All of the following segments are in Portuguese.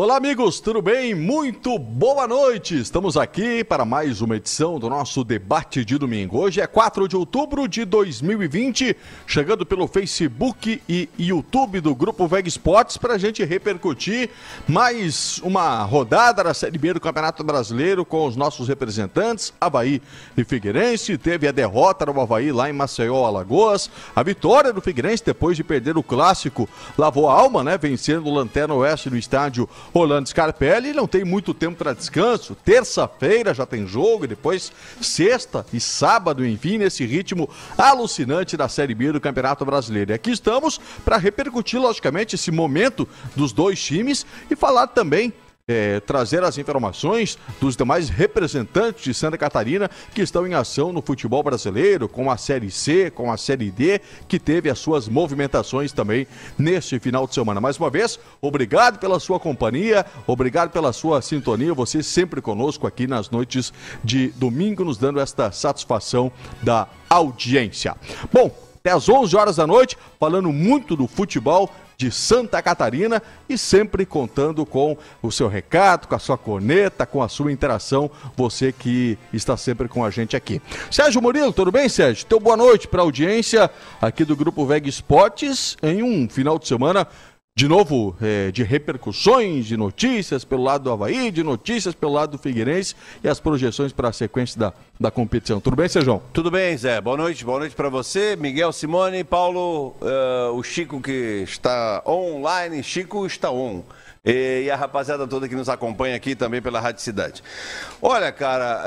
Olá, amigos, tudo bem? Muito boa noite! Estamos aqui para mais uma edição do nosso debate de domingo. Hoje é 4 de outubro de 2020, chegando pelo Facebook e YouTube do Grupo Veg Sports para a gente repercutir mais uma rodada da Série B do Campeonato Brasileiro com os nossos representantes, Havaí e Figueirense. Teve a derrota do Havaí lá em Maceió, Alagoas. A vitória do Figueirense depois de perder o clássico lavou a alma, né? Vencendo o Lanterna Oeste no estádio Rolando Scarpelli não tem muito tempo para descanso. Terça-feira já tem jogo e depois sexta e sábado, enfim, nesse ritmo alucinante da Série B do Campeonato Brasileiro. E aqui estamos para repercutir, logicamente, esse momento dos dois times e falar também é, trazer as informações dos demais representantes de Santa Catarina que estão em ação no futebol brasileiro, com a Série C, com a Série D, que teve as suas movimentações também neste final de semana. Mais uma vez, obrigado pela sua companhia, obrigado pela sua sintonia, você sempre conosco aqui nas noites de domingo, nos dando esta satisfação da audiência. Bom, até às 11 horas da noite, falando muito do futebol de Santa Catarina e sempre contando com o seu recado, com a sua corneta, com a sua interação, você que está sempre com a gente aqui. Sérgio Murilo, tudo bem, Sérgio? Teu boa noite para a audiência aqui do Grupo Veg Esportes em um final de semana de novo, é, de repercussões, de notícias pelo lado do Havaí, de notícias pelo lado do Figueirense e as projeções para a sequência da, da competição. Tudo bem, Sejão? Tudo bem, Zé. Boa noite, boa noite para você, Miguel Simone, Paulo, uh, o Chico que está online, Chico está on. E, e a rapaziada toda que nos acompanha aqui também pela Rádio Cidade. Olha, cara,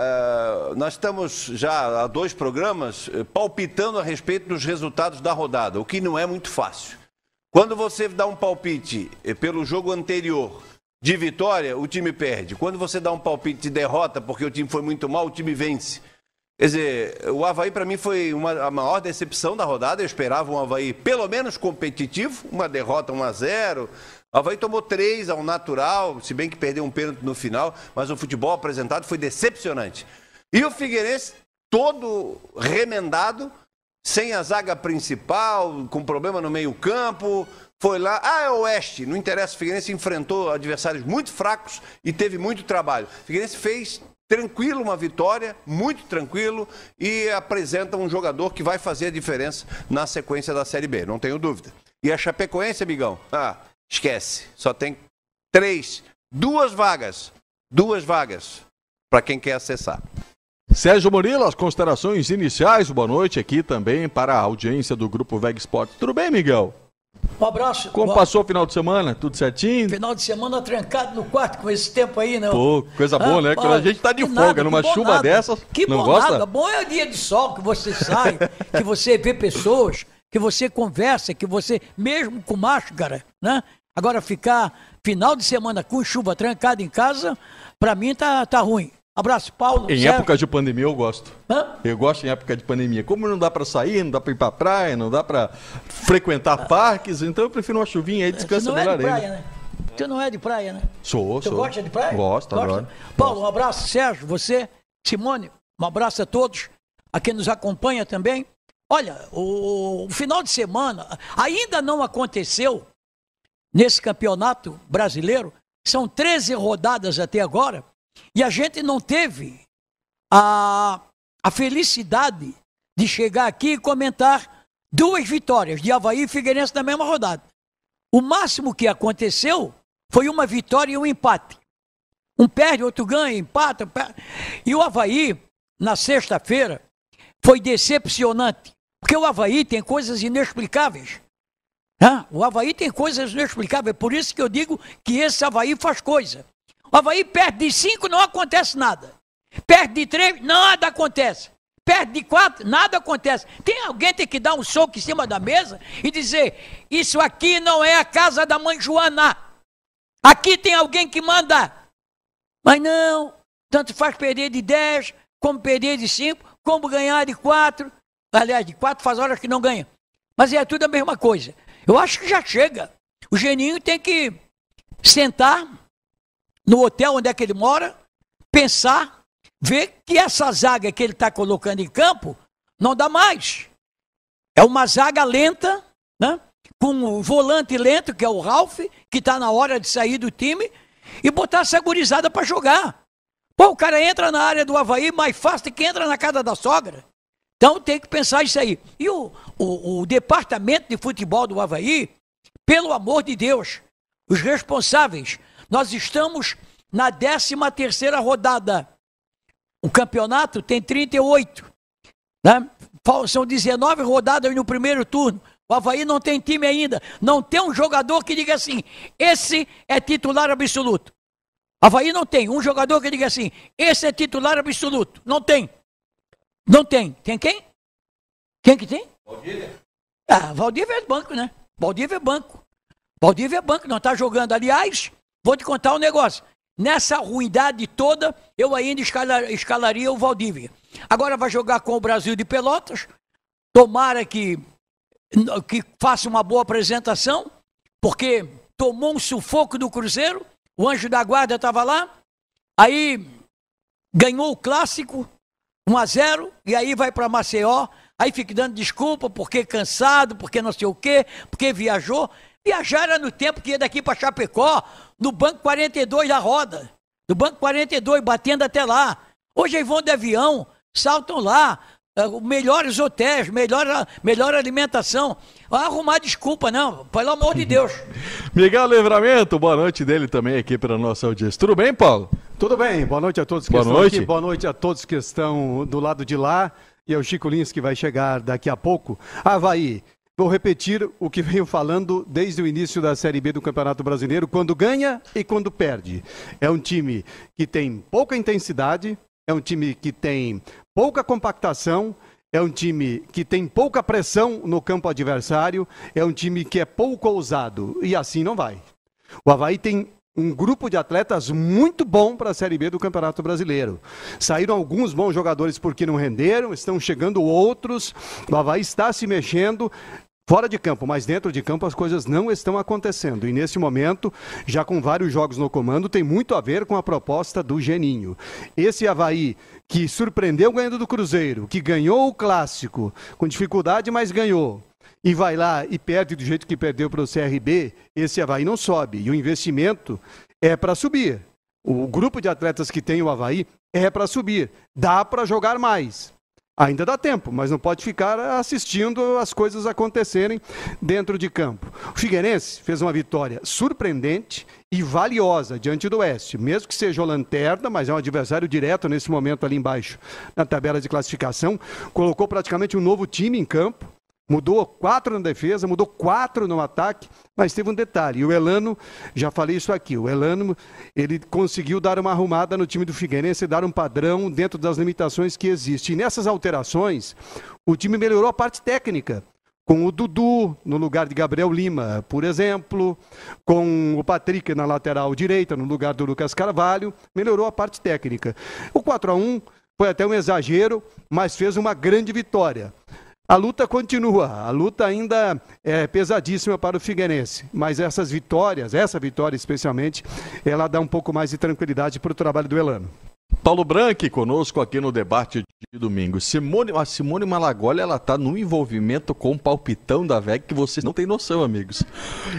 uh, nós estamos já há dois programas uh, palpitando a respeito dos resultados da rodada, o que não é muito fácil. Quando você dá um palpite pelo jogo anterior de vitória, o time perde. Quando você dá um palpite de derrota porque o time foi muito mal, o time vence. Quer dizer, o Havaí para mim foi uma, a maior decepção da rodada. Eu esperava um Havaí pelo menos competitivo, uma derrota 1 a 0 o Havaí tomou três ao natural, se bem que perdeu um pênalti no final, mas o futebol apresentado foi decepcionante. E o Figueirense, todo remendado, sem a zaga principal, com problema no meio-campo. Foi lá, ah, é Oeste, não interessa. O Figueirense enfrentou adversários muito fracos e teve muito trabalho. O Figueirense fez tranquilo uma vitória, muito tranquilo, e apresenta um jogador que vai fazer a diferença na sequência da Série B, não tenho dúvida. E a Chapecoense, amigão, ah, esquece, só tem três, duas vagas, duas vagas para quem quer acessar. Sérgio Murilo, as considerações iniciais, boa noite aqui também para a audiência do Grupo Veg Sport. Tudo bem, Miguel? Um abraço. Como Boa... passou o final de semana? Tudo certinho? Final de semana trancado no quarto com esse tempo aí, não? Pô, coisa boa, ah, né? Quando a gente tá de folga, nada, numa chuva nada. dessas, que não bom gosta? Nada. Bom é o dia de sol, que você sai, que você vê pessoas, que você conversa, que você, mesmo com máscara, né? Agora ficar final de semana com chuva trancado em casa, pra mim tá, tá ruim. Abraço, Paulo. Em certo? época de pandemia eu gosto. Hã? Eu gosto em época de pandemia. Como não dá para sair, não dá para ir para praia, não dá para frequentar ah. parques, então eu prefiro uma chuvinha aí, descansa não melhor é de praia. Né? Tu não é de praia, né? Sou, tu sou. gosta de praia? Gosto, gosta? adoro. Paulo, um abraço. Sérgio, você, Simone, um abraço a todos. A quem nos acompanha também. Olha, o, o final de semana ainda não aconteceu nesse campeonato brasileiro. São 13 rodadas até agora. E a gente não teve a, a felicidade de chegar aqui e comentar duas vitórias de Havaí e Figueirense na mesma rodada. O máximo que aconteceu foi uma vitória e um empate. Um perde, outro ganha, empata. Perde. E o Havaí, na sexta-feira, foi decepcionante. Porque o Havaí tem coisas inexplicáveis. O Havaí tem coisas inexplicáveis. É por isso que eu digo que esse Havaí faz coisa. Havaí perde de cinco, não acontece nada. Perde de três, nada acontece. Perde de quatro, nada acontece. Tem alguém tem que dar um soco em cima da mesa e dizer: Isso aqui não é a casa da mãe Joana. Aqui tem alguém que manda. Mas não, tanto faz perder de dez, como perder de cinco, como ganhar de quatro. Aliás, de quatro faz horas que não ganha. Mas é tudo a mesma coisa. Eu acho que já chega. O Geninho tem que sentar no hotel onde é que ele mora, pensar, ver que essa zaga que ele está colocando em campo não dá mais. É uma zaga lenta, né? com o volante lento, que é o Ralph, que está na hora de sair do time, e botar essa gurizada para jogar. Pô, o cara entra na área do Havaí mais fácil que entra na casa da sogra. Então tem que pensar isso aí. E o, o, o departamento de futebol do Havaí, pelo amor de Deus, os responsáveis, nós estamos na 13 terceira rodada. O campeonato tem 38. Né? São 19 rodadas no primeiro turno. O Havaí não tem time ainda. Não tem um jogador que diga assim: esse é titular absoluto. Havaí não tem um jogador que diga assim: esse é titular absoluto. Não tem. Não tem. Tem quem? Quem que tem? Valdívia. Ah, Valdívia é banco, né? Valdívia é banco. Valdívia é banco, não está jogando. Aliás, vou te contar um negócio. Nessa ruindade toda, eu ainda escalaria o Valdívia. Agora vai jogar com o Brasil de Pelotas. Tomara que, que faça uma boa apresentação, porque tomou um sufoco do Cruzeiro. O anjo da guarda estava lá. Aí ganhou o clássico, 1 a 0 e aí vai para Maceió. Aí fica dando desculpa porque cansado, porque não sei o quê, porque viajou. Viajar era no tempo que ia daqui para Chapecó, no banco 42 da roda. Do banco 42, batendo até lá. Hoje aí vão de avião, saltam lá, uh, melhores hotéis, melhor, melhor alimentação. Vai arrumar desculpa, não, pelo amor de Deus. Miguel Livramento, boa noite dele também aqui para nossa audiência. Tudo bem, Paulo? Tudo bem, boa noite a todos que boa estão noite. aqui, boa noite a todos que estão do lado de lá. E é o Chico Lins que vai chegar daqui a pouco. Havaí, Vou repetir o que venho falando desde o início da Série B do Campeonato Brasileiro, quando ganha e quando perde. É um time que tem pouca intensidade, é um time que tem pouca compactação, é um time que tem pouca pressão no campo adversário, é um time que é pouco ousado. E assim não vai. O Havaí tem um grupo de atletas muito bom para a Série B do Campeonato Brasileiro. Saíram alguns bons jogadores porque não renderam, estão chegando outros. O Havaí está se mexendo. Fora de campo, mas dentro de campo as coisas não estão acontecendo. E nesse momento, já com vários jogos no comando, tem muito a ver com a proposta do Geninho. Esse Havaí que surpreendeu ganhando do Cruzeiro, que ganhou o clássico, com dificuldade, mas ganhou e vai lá e perde do jeito que perdeu para o CRB, esse Havaí não sobe. E o investimento é para subir. O grupo de atletas que tem o Havaí é para subir. Dá para jogar mais. Ainda dá tempo, mas não pode ficar assistindo as coisas acontecerem dentro de campo. O Figueirense fez uma vitória surpreendente e valiosa diante do Oeste, mesmo que seja o lanterna, mas é um adversário direto nesse momento ali embaixo na tabela de classificação. Colocou praticamente um novo time em campo. Mudou quatro na defesa, mudou quatro no ataque, mas teve um detalhe. O Elano, já falei isso aqui, o Elano, ele conseguiu dar uma arrumada no time do Figueirense, dar um padrão dentro das limitações que existem. E nessas alterações, o time melhorou a parte técnica com o Dudu no lugar de Gabriel Lima, por exemplo, com o Patrick na lateral direita no lugar do Lucas Carvalho, melhorou a parte técnica. O 4 a 1 foi até um exagero, mas fez uma grande vitória. A luta continua, a luta ainda é pesadíssima para o Figueirense, mas essas vitórias, essa vitória especialmente, ela dá um pouco mais de tranquilidade para o trabalho do Elano. Paulo Branco conosco aqui no debate de domingo. Simone, a Simone Malagoli, ela tá no envolvimento com o palpitão da VEG que vocês não têm noção, amigos.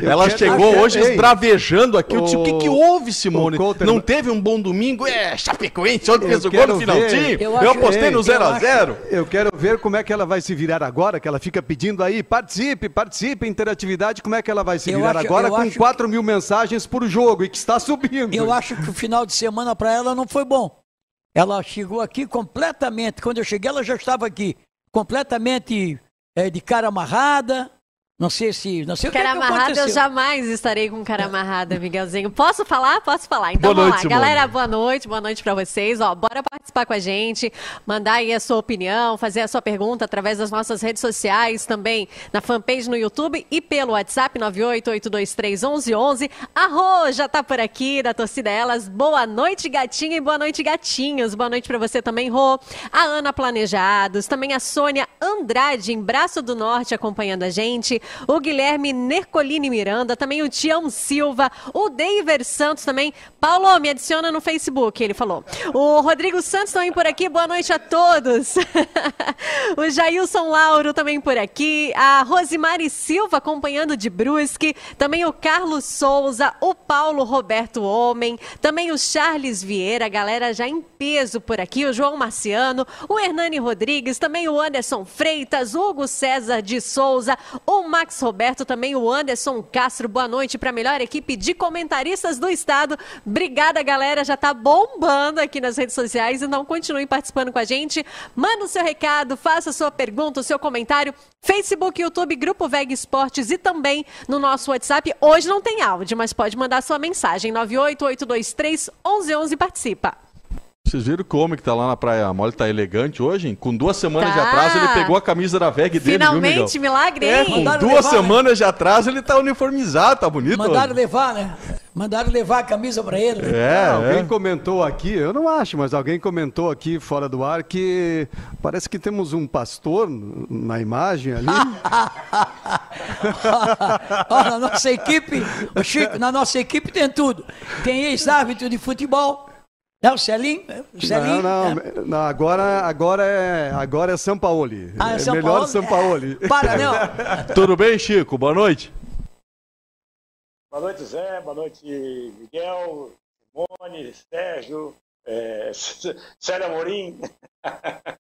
Eu ela chegou hoje ei, esbravejando aqui. O, o que, que houve, Simone? Couter, não teve um bom domingo? É, Chapecoense, ontem fez o gol no finalzinho. Eu, eu apostei no 0x0. Eu quero ver como é que ela vai se virar agora, que ela fica pedindo aí, participe, participe, interatividade, como é que ela vai se virar acho, agora com 4 mil mensagens por jogo e que está subindo. Eu acho que o final de semana para ela não foi bom. Ela chegou aqui completamente, quando eu cheguei, ela já estava aqui, completamente é, de cara amarrada, não sei se. Não sei cara o que, amarrada, que eu jamais estarei com cara amarrada, Miguelzinho. Posso falar? Posso falar. Então boa vamos noite, lá. Galera, boa noite, boa noite para vocês. Ó, bora participar com a gente, mandar aí a sua opinião, fazer a sua pergunta através das nossas redes sociais, também na fanpage no YouTube e pelo WhatsApp 988231111. A Rô já tá por aqui, da torcida Elas. Boa noite, gatinha, e boa noite, gatinhos. Boa noite para você também, Rô. A Ana Planejados, também a Sônia Andrade, em Braço do Norte, acompanhando a gente. O Guilherme Nercolini Miranda, também o Tião Silva, o Deiver Santos também. Paulo, me adiciona no Facebook, ele falou. O Rodrigo Santos também por aqui, boa noite a todos. o Jailson Lauro também por aqui, a Rosimari Silva acompanhando de Brusque, também o Carlos Souza, o Paulo Roberto Homem, também o Charles Vieira, galera já em peso por aqui, o João Marciano, o Hernani Rodrigues, também o Anderson Freitas, Hugo César de Souza, o Max Roberto, também o Anderson Castro. Boa noite para a melhor equipe de comentaristas do estado. Obrigada, galera. Já tá bombando aqui nas redes sociais. Então continue participando com a gente. Manda o seu recado, faça a sua pergunta, o seu comentário. Facebook, YouTube, Grupo Veg Esportes e também no nosso WhatsApp. Hoje não tem áudio, mas pode mandar sua mensagem. 98823 1111 participa. Vocês viram que o homem que tá lá na Praia Mole tá elegante hoje, hein? Com duas semanas tá. de atraso, ele pegou a camisa da VEG dele, Finalmente, viu, milagre, é, com duas levar, né? semanas né? de atraso, ele tá uniformizado, tá bonito. Mandaram hoje. levar, né? Mandaram levar a camisa para ele. É, alguém é. comentou aqui, eu não acho, mas alguém comentou aqui fora do ar que parece que temos um pastor na imagem ali. na nossa equipe, Chico, na nossa equipe tem tudo. Tem ex-árbitro de futebol, não, o Celim? Celim não, não, não, agora, agora, é, agora é São Paulo. Ah, é, é São melhor Paulo? São Paulo. É. Para, não. Tudo bem, Chico? Boa noite. Boa noite, Zé. Boa noite, Miguel, Simone, Sérgio, é, Célia Amorim.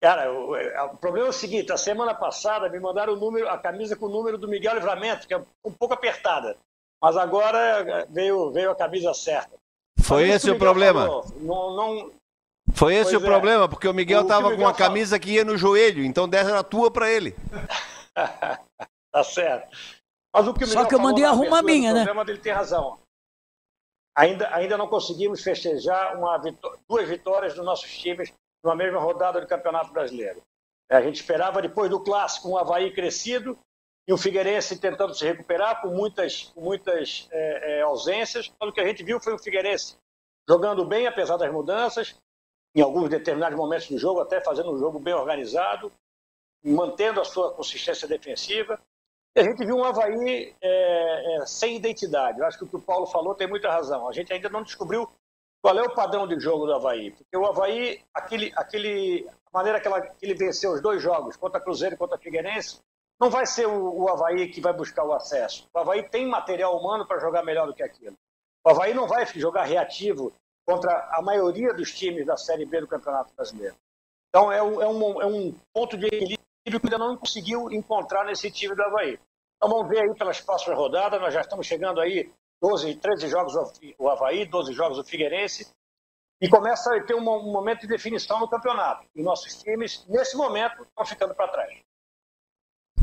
Cara, o, é, o, problema é o seguinte: a semana passada me mandaram o número, a camisa com o número do Miguel Livramento, que é um pouco apertada. Mas agora veio, veio a camisa certa. Foi esse o problema. Não, não... Foi esse pois o é. problema, porque o Miguel estava com uma camisa que ia no joelho, então dessa era tua para ele. tá certo. Mas o que o Miguel Só que eu mandei arrumar a minha, né? problema dele tem razão. Ainda, ainda não conseguimos festejar uma duas vitórias dos nossos times numa mesma rodada do Campeonato Brasileiro. A gente esperava, depois do clássico, um Havaí crescido e o Figueirense tentando se recuperar com muitas, muitas é, é, ausências. O que a gente viu foi o Figueirense jogando bem, apesar das mudanças, em alguns determinados momentos do jogo, até fazendo um jogo bem organizado, mantendo a sua consistência defensiva. E a gente viu um Havaí é, é, sem identidade. Eu acho que o que o Paulo falou tem muita razão. A gente ainda não descobriu qual é o padrão de jogo do Havaí. Porque o Havaí, aquele, aquele, a maneira que, ela, que ele venceu os dois jogos, contra Cruzeiro e contra Figueirense, não vai ser o, o Havaí que vai buscar o acesso. O Havaí tem material humano para jogar melhor do que aquilo. O Havaí não vai jogar reativo contra a maioria dos times da Série B do Campeonato Brasileiro. Então é um, é um, é um ponto de equilíbrio que ainda não conseguiu encontrar nesse time do Havaí. Então vamos ver aí pelas próximas rodadas, nós já estamos chegando aí 12, 13 jogos o Havaí, 12 jogos o Figueirense, e começa a ter um, momento de definição no campeonato. E nossos times, nesse momento, estão ficando para trás.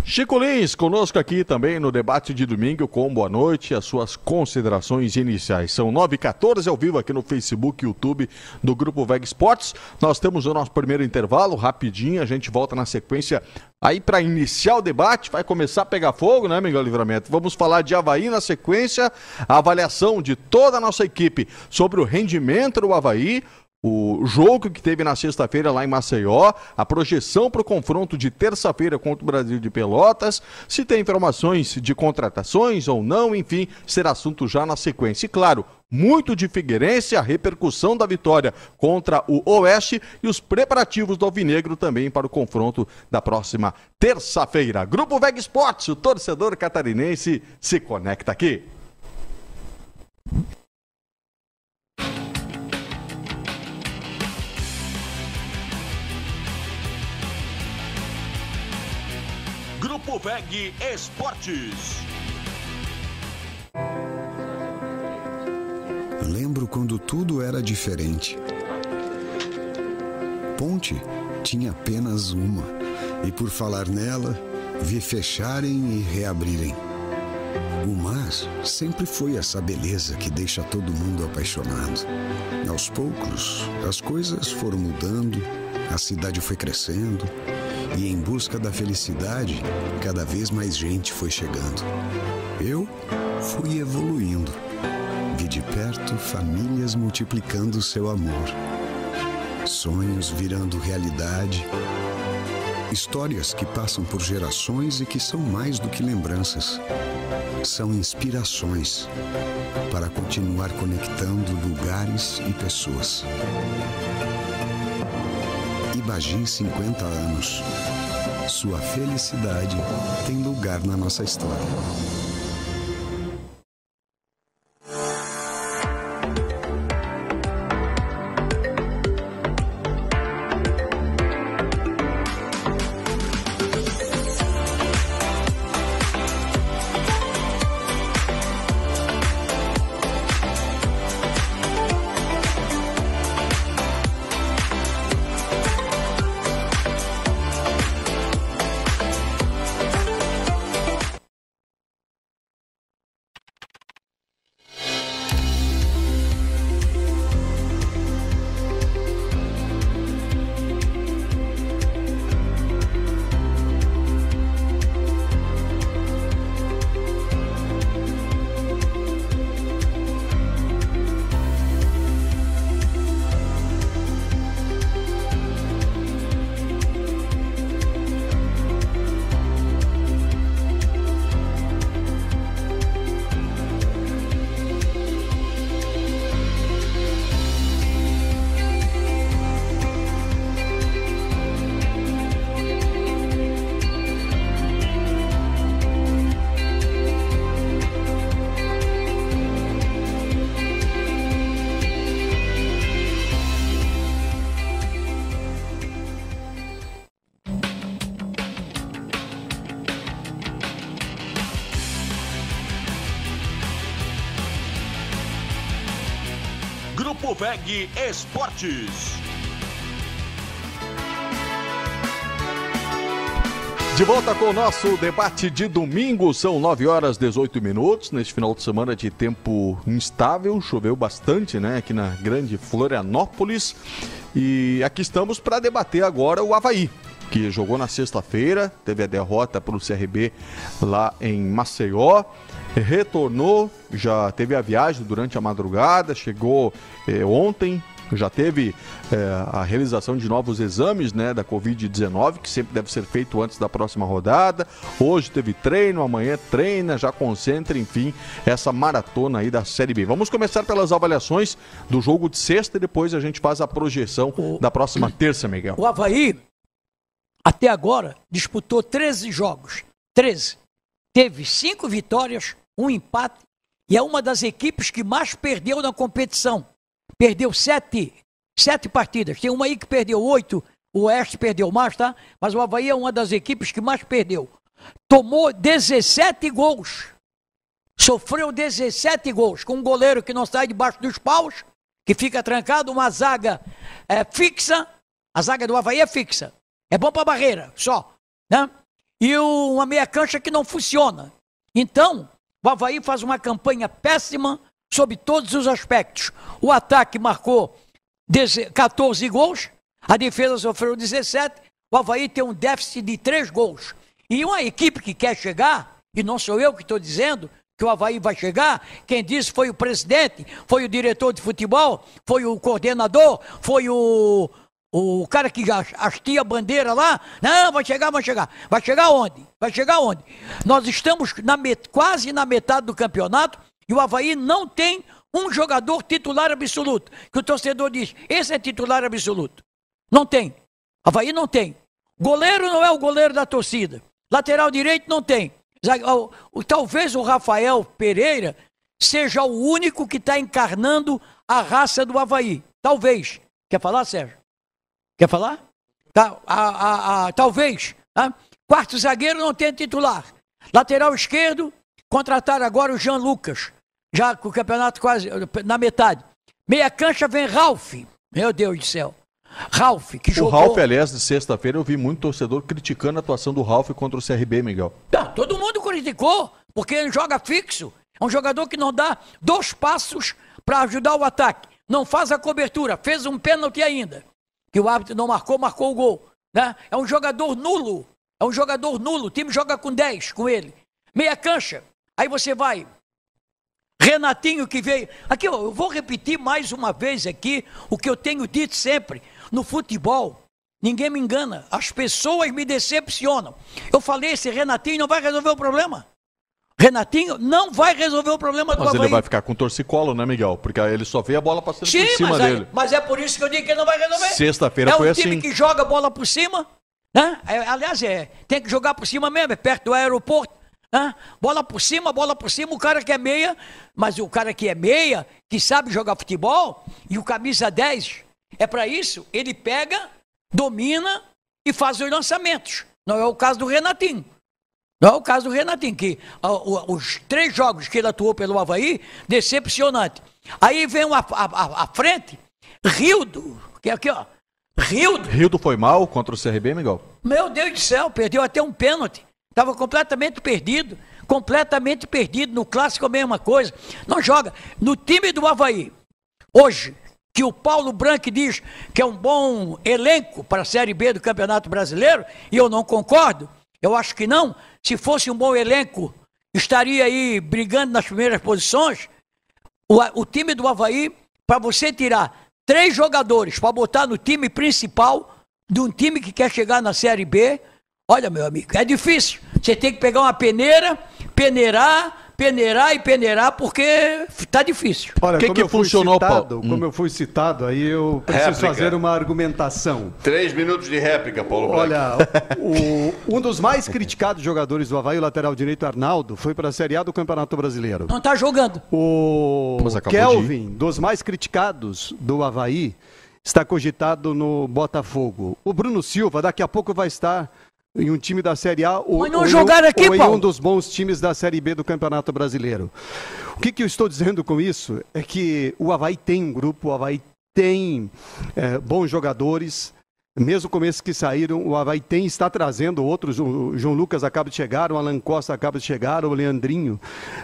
Chico Lins, conosco aqui também no debate de domingo com boa noite, as suas considerações iniciais. São 9h14 ao vivo aqui no Facebook e YouTube do Grupo Veg Sports. Nós temos o nosso primeiro intervalo, rapidinho, a gente volta na sequência aí para iniciar o debate. Vai começar a pegar fogo, né, Miguel Livramento? Vamos falar de Havaí na sequência, a avaliação de toda a nossa equipe sobre o rendimento do Havaí o jogo que teve na sexta-feira lá em Maceió, a projeção para o confronto de terça-feira contra o Brasil de Pelotas, se tem informações de contratações ou não, enfim, será assunto já na sequência. E claro, muito de Figueirense, a repercussão da vitória contra o Oeste e os preparativos do Alvinegro também para o confronto da próxima terça-feira. Grupo Veg Sports, o torcedor catarinense se conecta aqui. VEG Esportes. Lembro quando tudo era diferente. Ponte tinha apenas uma, e por falar nela, vi fecharem e reabrirem. O mar sempre foi essa beleza que deixa todo mundo apaixonado. Aos poucos, as coisas foram mudando, a cidade foi crescendo e em busca da felicidade, cada vez mais gente foi chegando. Eu fui evoluindo. Vi de perto famílias multiplicando seu amor, sonhos virando realidade Histórias que passam por gerações e que são mais do que lembranças. São inspirações para continuar conectando lugares e pessoas. Ibagi 50 anos. Sua felicidade tem lugar na nossa história. Esportes. De volta com o nosso debate de domingo, são 9 horas 18 minutos. Neste final de semana de tempo instável, choveu bastante, né, aqui na grande Florianópolis. E aqui estamos para debater agora o Havaí, que jogou na sexta-feira, teve a derrota para o CRB lá em Maceió retornou, já teve a viagem durante a madrugada, chegou eh, ontem, já teve eh, a realização de novos exames né, da Covid-19, que sempre deve ser feito antes da próxima rodada. Hoje teve treino, amanhã treina, já concentra, enfim, essa maratona aí da Série B. Vamos começar pelas avaliações do jogo de sexta e depois a gente faz a projeção o... da próxima terça, Miguel. O Havaí, até agora, disputou 13 jogos. 13. Teve cinco vitórias, um empate e é uma das equipes que mais perdeu na competição. Perdeu sete, sete partidas. Tem uma aí que perdeu oito, o Oeste perdeu mais, tá? Mas o Havaí é uma das equipes que mais perdeu. Tomou 17 gols. Sofreu 17 gols, com um goleiro que não sai debaixo dos paus, que fica trancado, uma zaga é, fixa. A zaga do Havaí é fixa. É bom para barreira, só. Né? E uma meia cancha que não funciona. Então, o Havaí faz uma campanha péssima sob todos os aspectos. O ataque marcou 14 gols, a defesa sofreu 17, o Havaí tem um déficit de 3 gols. E uma equipe que quer chegar, e não sou eu que estou dizendo que o Havaí vai chegar, quem disse foi o presidente, foi o diretor de futebol, foi o coordenador, foi o, o cara que hastia a bandeira lá, não, vai chegar, vai chegar. Vai chegar onde? Vai chegar onde? Nós estamos na met, quase na metade do campeonato e o Havaí não tem um jogador titular absoluto. Que o torcedor diz, esse é titular absoluto. Não tem. Havaí não tem. Goleiro não é o goleiro da torcida. Lateral direito não tem. Talvez o Rafael Pereira seja o único que está encarnando a raça do Havaí. Talvez. Quer falar, Sérgio? Quer falar? Tá, a, a, a, talvez. Tá? Quarto zagueiro não tem titular. Lateral esquerdo, contratar agora o Jean Lucas. Já com o campeonato quase na metade. Meia cancha vem Ralph. Meu Deus do céu. Ralph, que jogou... O Ralph, aliás, de sexta-feira eu vi muito torcedor criticando a atuação do Ralph contra o CRB, Miguel. Tá, todo mundo criticou, porque ele joga fixo. É um jogador que não dá dois passos para ajudar o ataque. Não faz a cobertura, fez um pênalti ainda que o árbitro não marcou, marcou o gol. Né? É um jogador nulo. É um jogador nulo. O time joga com 10 com ele. Meia cancha. Aí você vai. Renatinho que veio. Aqui, eu vou repetir mais uma vez aqui o que eu tenho dito sempre. No futebol, Ninguém me engana. As pessoas me decepcionam. Eu falei, esse Renatinho não vai resolver o problema. Renatinho não vai resolver o problema do Mas Havaí. ele vai ficar com torcicolo, né, Miguel? Porque ele só vê a bola passando Sim, por cima mas, dele. mas é por isso que eu digo que ele não vai resolver. Sexta-feira é foi um time assim. que joga a bola por cima, né? É, aliás, é, tem que jogar por cima mesmo, é perto do aeroporto. né? Bola por cima, bola por cima, o cara que é meia, mas o cara que é meia, que sabe jogar futebol, e o camisa 10, é para isso, ele pega, domina e faz os lançamentos. Não é o caso do Renatinho. Não é o caso do Renatinho, que os três jogos que ele atuou pelo Havaí, decepcionante. Aí vem a, a, a- a frente, Rildo, que é aqui, ó. Rildo, Rildo foi mal contra o CRB, Miguel? meu Deus do céu, perdeu até um pênalti. Estava completamente perdido. Completamente perdido. No clássico a mesma coisa. Não joga. No time do Havaí, hoje, que o Paulo Branco diz que é um bom elenco para a Série B do Campeonato Brasileiro, e eu não concordo, eu acho que não. Se fosse um bom elenco, estaria aí brigando nas primeiras posições. O, o time do Havaí, para você tirar três jogadores para botar no time principal de um time que quer chegar na Série B, olha, meu amigo, é difícil. Você tem que pegar uma peneira, peneirar, peneirar e peneirar, porque tá difícil. Olha, Que como que eu funcionou, citado, Paulo? como eu fui citado, aí eu preciso Réplica. fazer uma argumentação. Três minutos de réplica, Paulo. Olha, o- um dos mais criticados jogadores do Havaí, o lateral direito Arnaldo, foi para a Série A do Campeonato Brasileiro. Não tá jogando. O Kelvin, dos mais criticados do Havaí, está cogitado no Botafogo. O Bruno Silva, daqui a pouco vai estar em um time da Série A ou, Mas não um- jogaram aqui, ou em Paulo. um dos bons times da Série B do Campeonato Brasileiro. O que, que eu estou dizendo com isso é que o Havaí tem um grupo, o Havaí tem eh, bons jogadores. Mesmo com esses que saíram, o Havaí tem, está trazendo outros. O João Lucas acaba de chegar, o Alan Costa acaba de chegar, o Leandrinho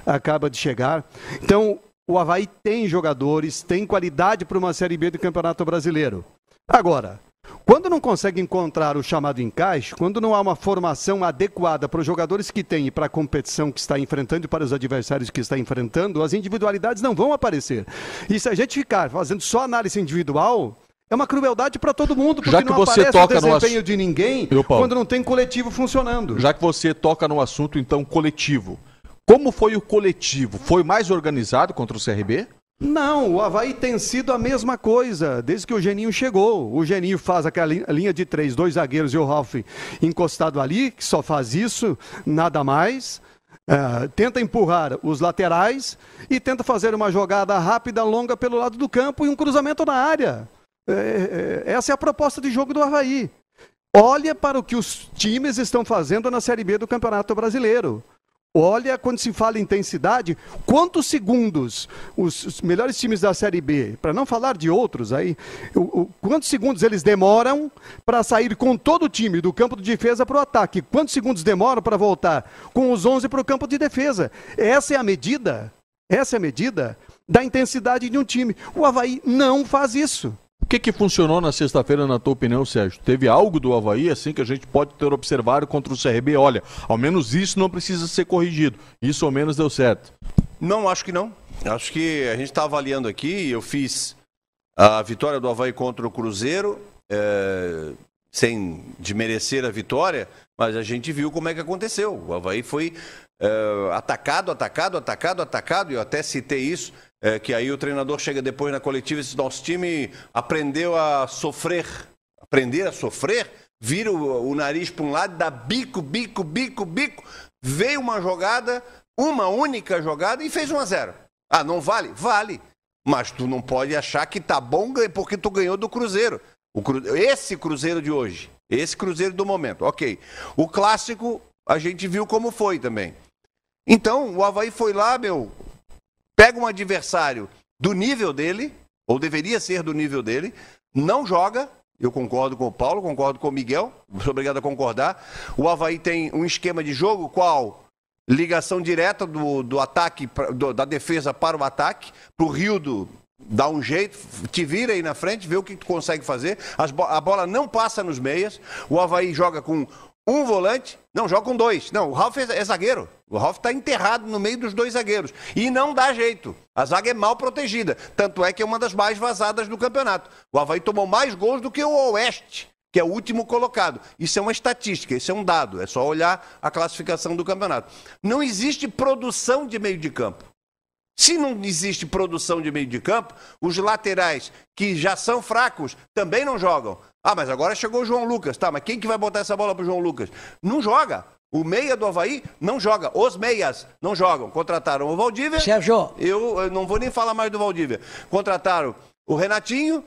acaba de chegar. Então, o Havaí tem jogadores, tem qualidade para uma Série B do Campeonato Brasileiro. Agora, quando não consegue encontrar o chamado encaixe, quando não há uma formação adequada para os jogadores que tem e para a competição que está enfrentando e para os adversários que está enfrentando, as individualidades não vão aparecer. E se a gente ficar fazendo só análise individual, é uma crueldade para todo mundo, porque Já que não você aparece toca o no desempenho ass- de ninguém Eu, Paulo. quando não tem coletivo funcionando. Já que você toca no assunto, então, coletivo. Como foi o coletivo? Foi mais organizado contra o CRB? Não, o Havaí tem sido a mesma coisa, desde que o Geninho chegou. O Geninho faz aquela li- linha de três, dois zagueiros e o Ralf encostado ali, que só faz isso, nada mais. É, tenta empurrar os laterais e tenta fazer uma jogada rápida, longa pelo lado do campo e um cruzamento na área. É, é, essa é a proposta de jogo do Havaí. Olha para o que os times estão fazendo na Série B do Campeonato Brasileiro. Olha, quando se fala intensidade, quantos segundos os, os melhores times da Série B, para não falar de outros aí, o- o- quantos segundos eles demoram para sair com todo o time do campo de defesa para o ataque? Quantos segundos demoram para voltar com os 11 para o campo de defesa? Essa é a medida, essa é a medida da intensidade de um time. O Havaí não faz isso. Que, que funcionou na sexta-feira, na tua opinião, Sérgio? Teve algo do Havaí, assim, que a gente pode ter observado contra o CRB? Olha, ao menos isso não precisa ser corrigido. Isso ao menos deu certo. Não, acho que não. Acho que a gente está avaliando aqui, eu fiz a vitória do Havaí contra o Cruzeiro, é, sem desmerecer a vitória, mas a gente viu como é que aconteceu. O Havaí foi é, atacado, atacado, atacado, atacado, eu até citei isso, é, que aí o treinador chega depois na coletiva e diz, nosso time aprendeu a sofrer. Aprender a sofrer, vira o, o nariz para um lado, dá bico, bico, bico, bico, veio uma jogada, uma única jogada e fez 1 a 0 Ah, não vale? Vale. Mas tu não pode achar que tá bom porque tu ganhou do Cruzeiro. Cru- Esse Cruzeiro de hoje. Esse Cruzeiro do momento. Ok. O clássico, a gente viu como foi também. Então, o Havaí foi lá, meu. Pega um adversário do nível dele, ou deveria ser do nível dele, não joga. Eu concordo com o Paulo, concordo com o Miguel, sou obrigado a concordar. O Havaí tem um esquema de jogo qual ligação direta do, do ataque, do- da defesa para o ataque, para o Rildo dar um jeito, te vira aí na frente, vê o que tu consegue fazer. As a bola não passa nos meias. O Havaí joga com um volante, não, joga com dois. Não, o Ralf é, é zagueiro. O Ralf está enterrado no meio dos dois zagueiros. E não dá jeito. A zaga é mal protegida. Tanto é que é uma das mais vazadas do campeonato. O Havaí tomou mais gols do que o Oeste, que é o último colocado. Isso é uma estatística, isso é um dado, é só olhar a classificação do campeonato. Não existe produção de meio de campo. Se não existe produção de meio de campo, os laterais que já são fracos também não jogam. Ah, mas agora chegou o João Lucas. Tá, mas quem que vai botar essa bola pro João Lucas? Não joga. O meia do Havaí não joga. Os meias não jogam. Contrataram o Valdívia. Sérgio. Eu, eu não vou nem falar mais do Valdívia. Contrataram o Renatinho.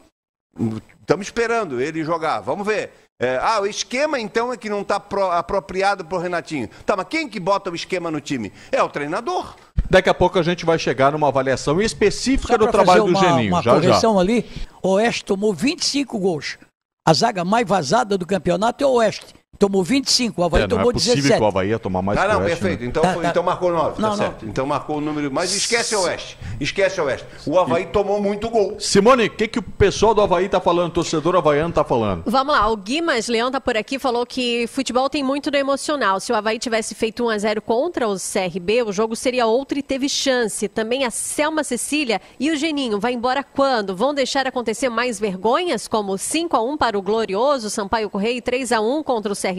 Estamos esperando ele jogar. Vamos ver. É, ah, o esquema então é que não está apropriado para o Renatinho. Tá, mas quem que bota o esquema no time? É o treinador. Daqui a pouco a gente vai chegar numa avaliação específica do trabalho do Geninho. Uma já, correção já. ali, o Oeste tomou 25 gols. A zaga mais vazada do campeonato é o Oeste tomou 25, o Havaí é, tomou não é possível 17. que o Havaí ia tomar mais Ah, não, perfeito. Né? Então, tá, tá. então marcou 9, tá não, certo. Não. Então marcou o número. Mas esquece o Oeste. Esquece o Oeste. O Havaí e... tomou muito gol. Simone, o que, que o pessoal do Havaí tá falando, o torcedor havaiano tá falando? Vamos lá, o Guimas Leão tá por aqui, falou que futebol tem muito do emocional. Se o Havaí tivesse feito 1x0 contra o CRB, o jogo seria outro e teve chance. Também a Selma Cecília e o Geninho, vai embora quando? Vão deixar acontecer mais vergonhas, como 5x1 para o glorioso Sampaio Correia e 3x1 contra o CRB?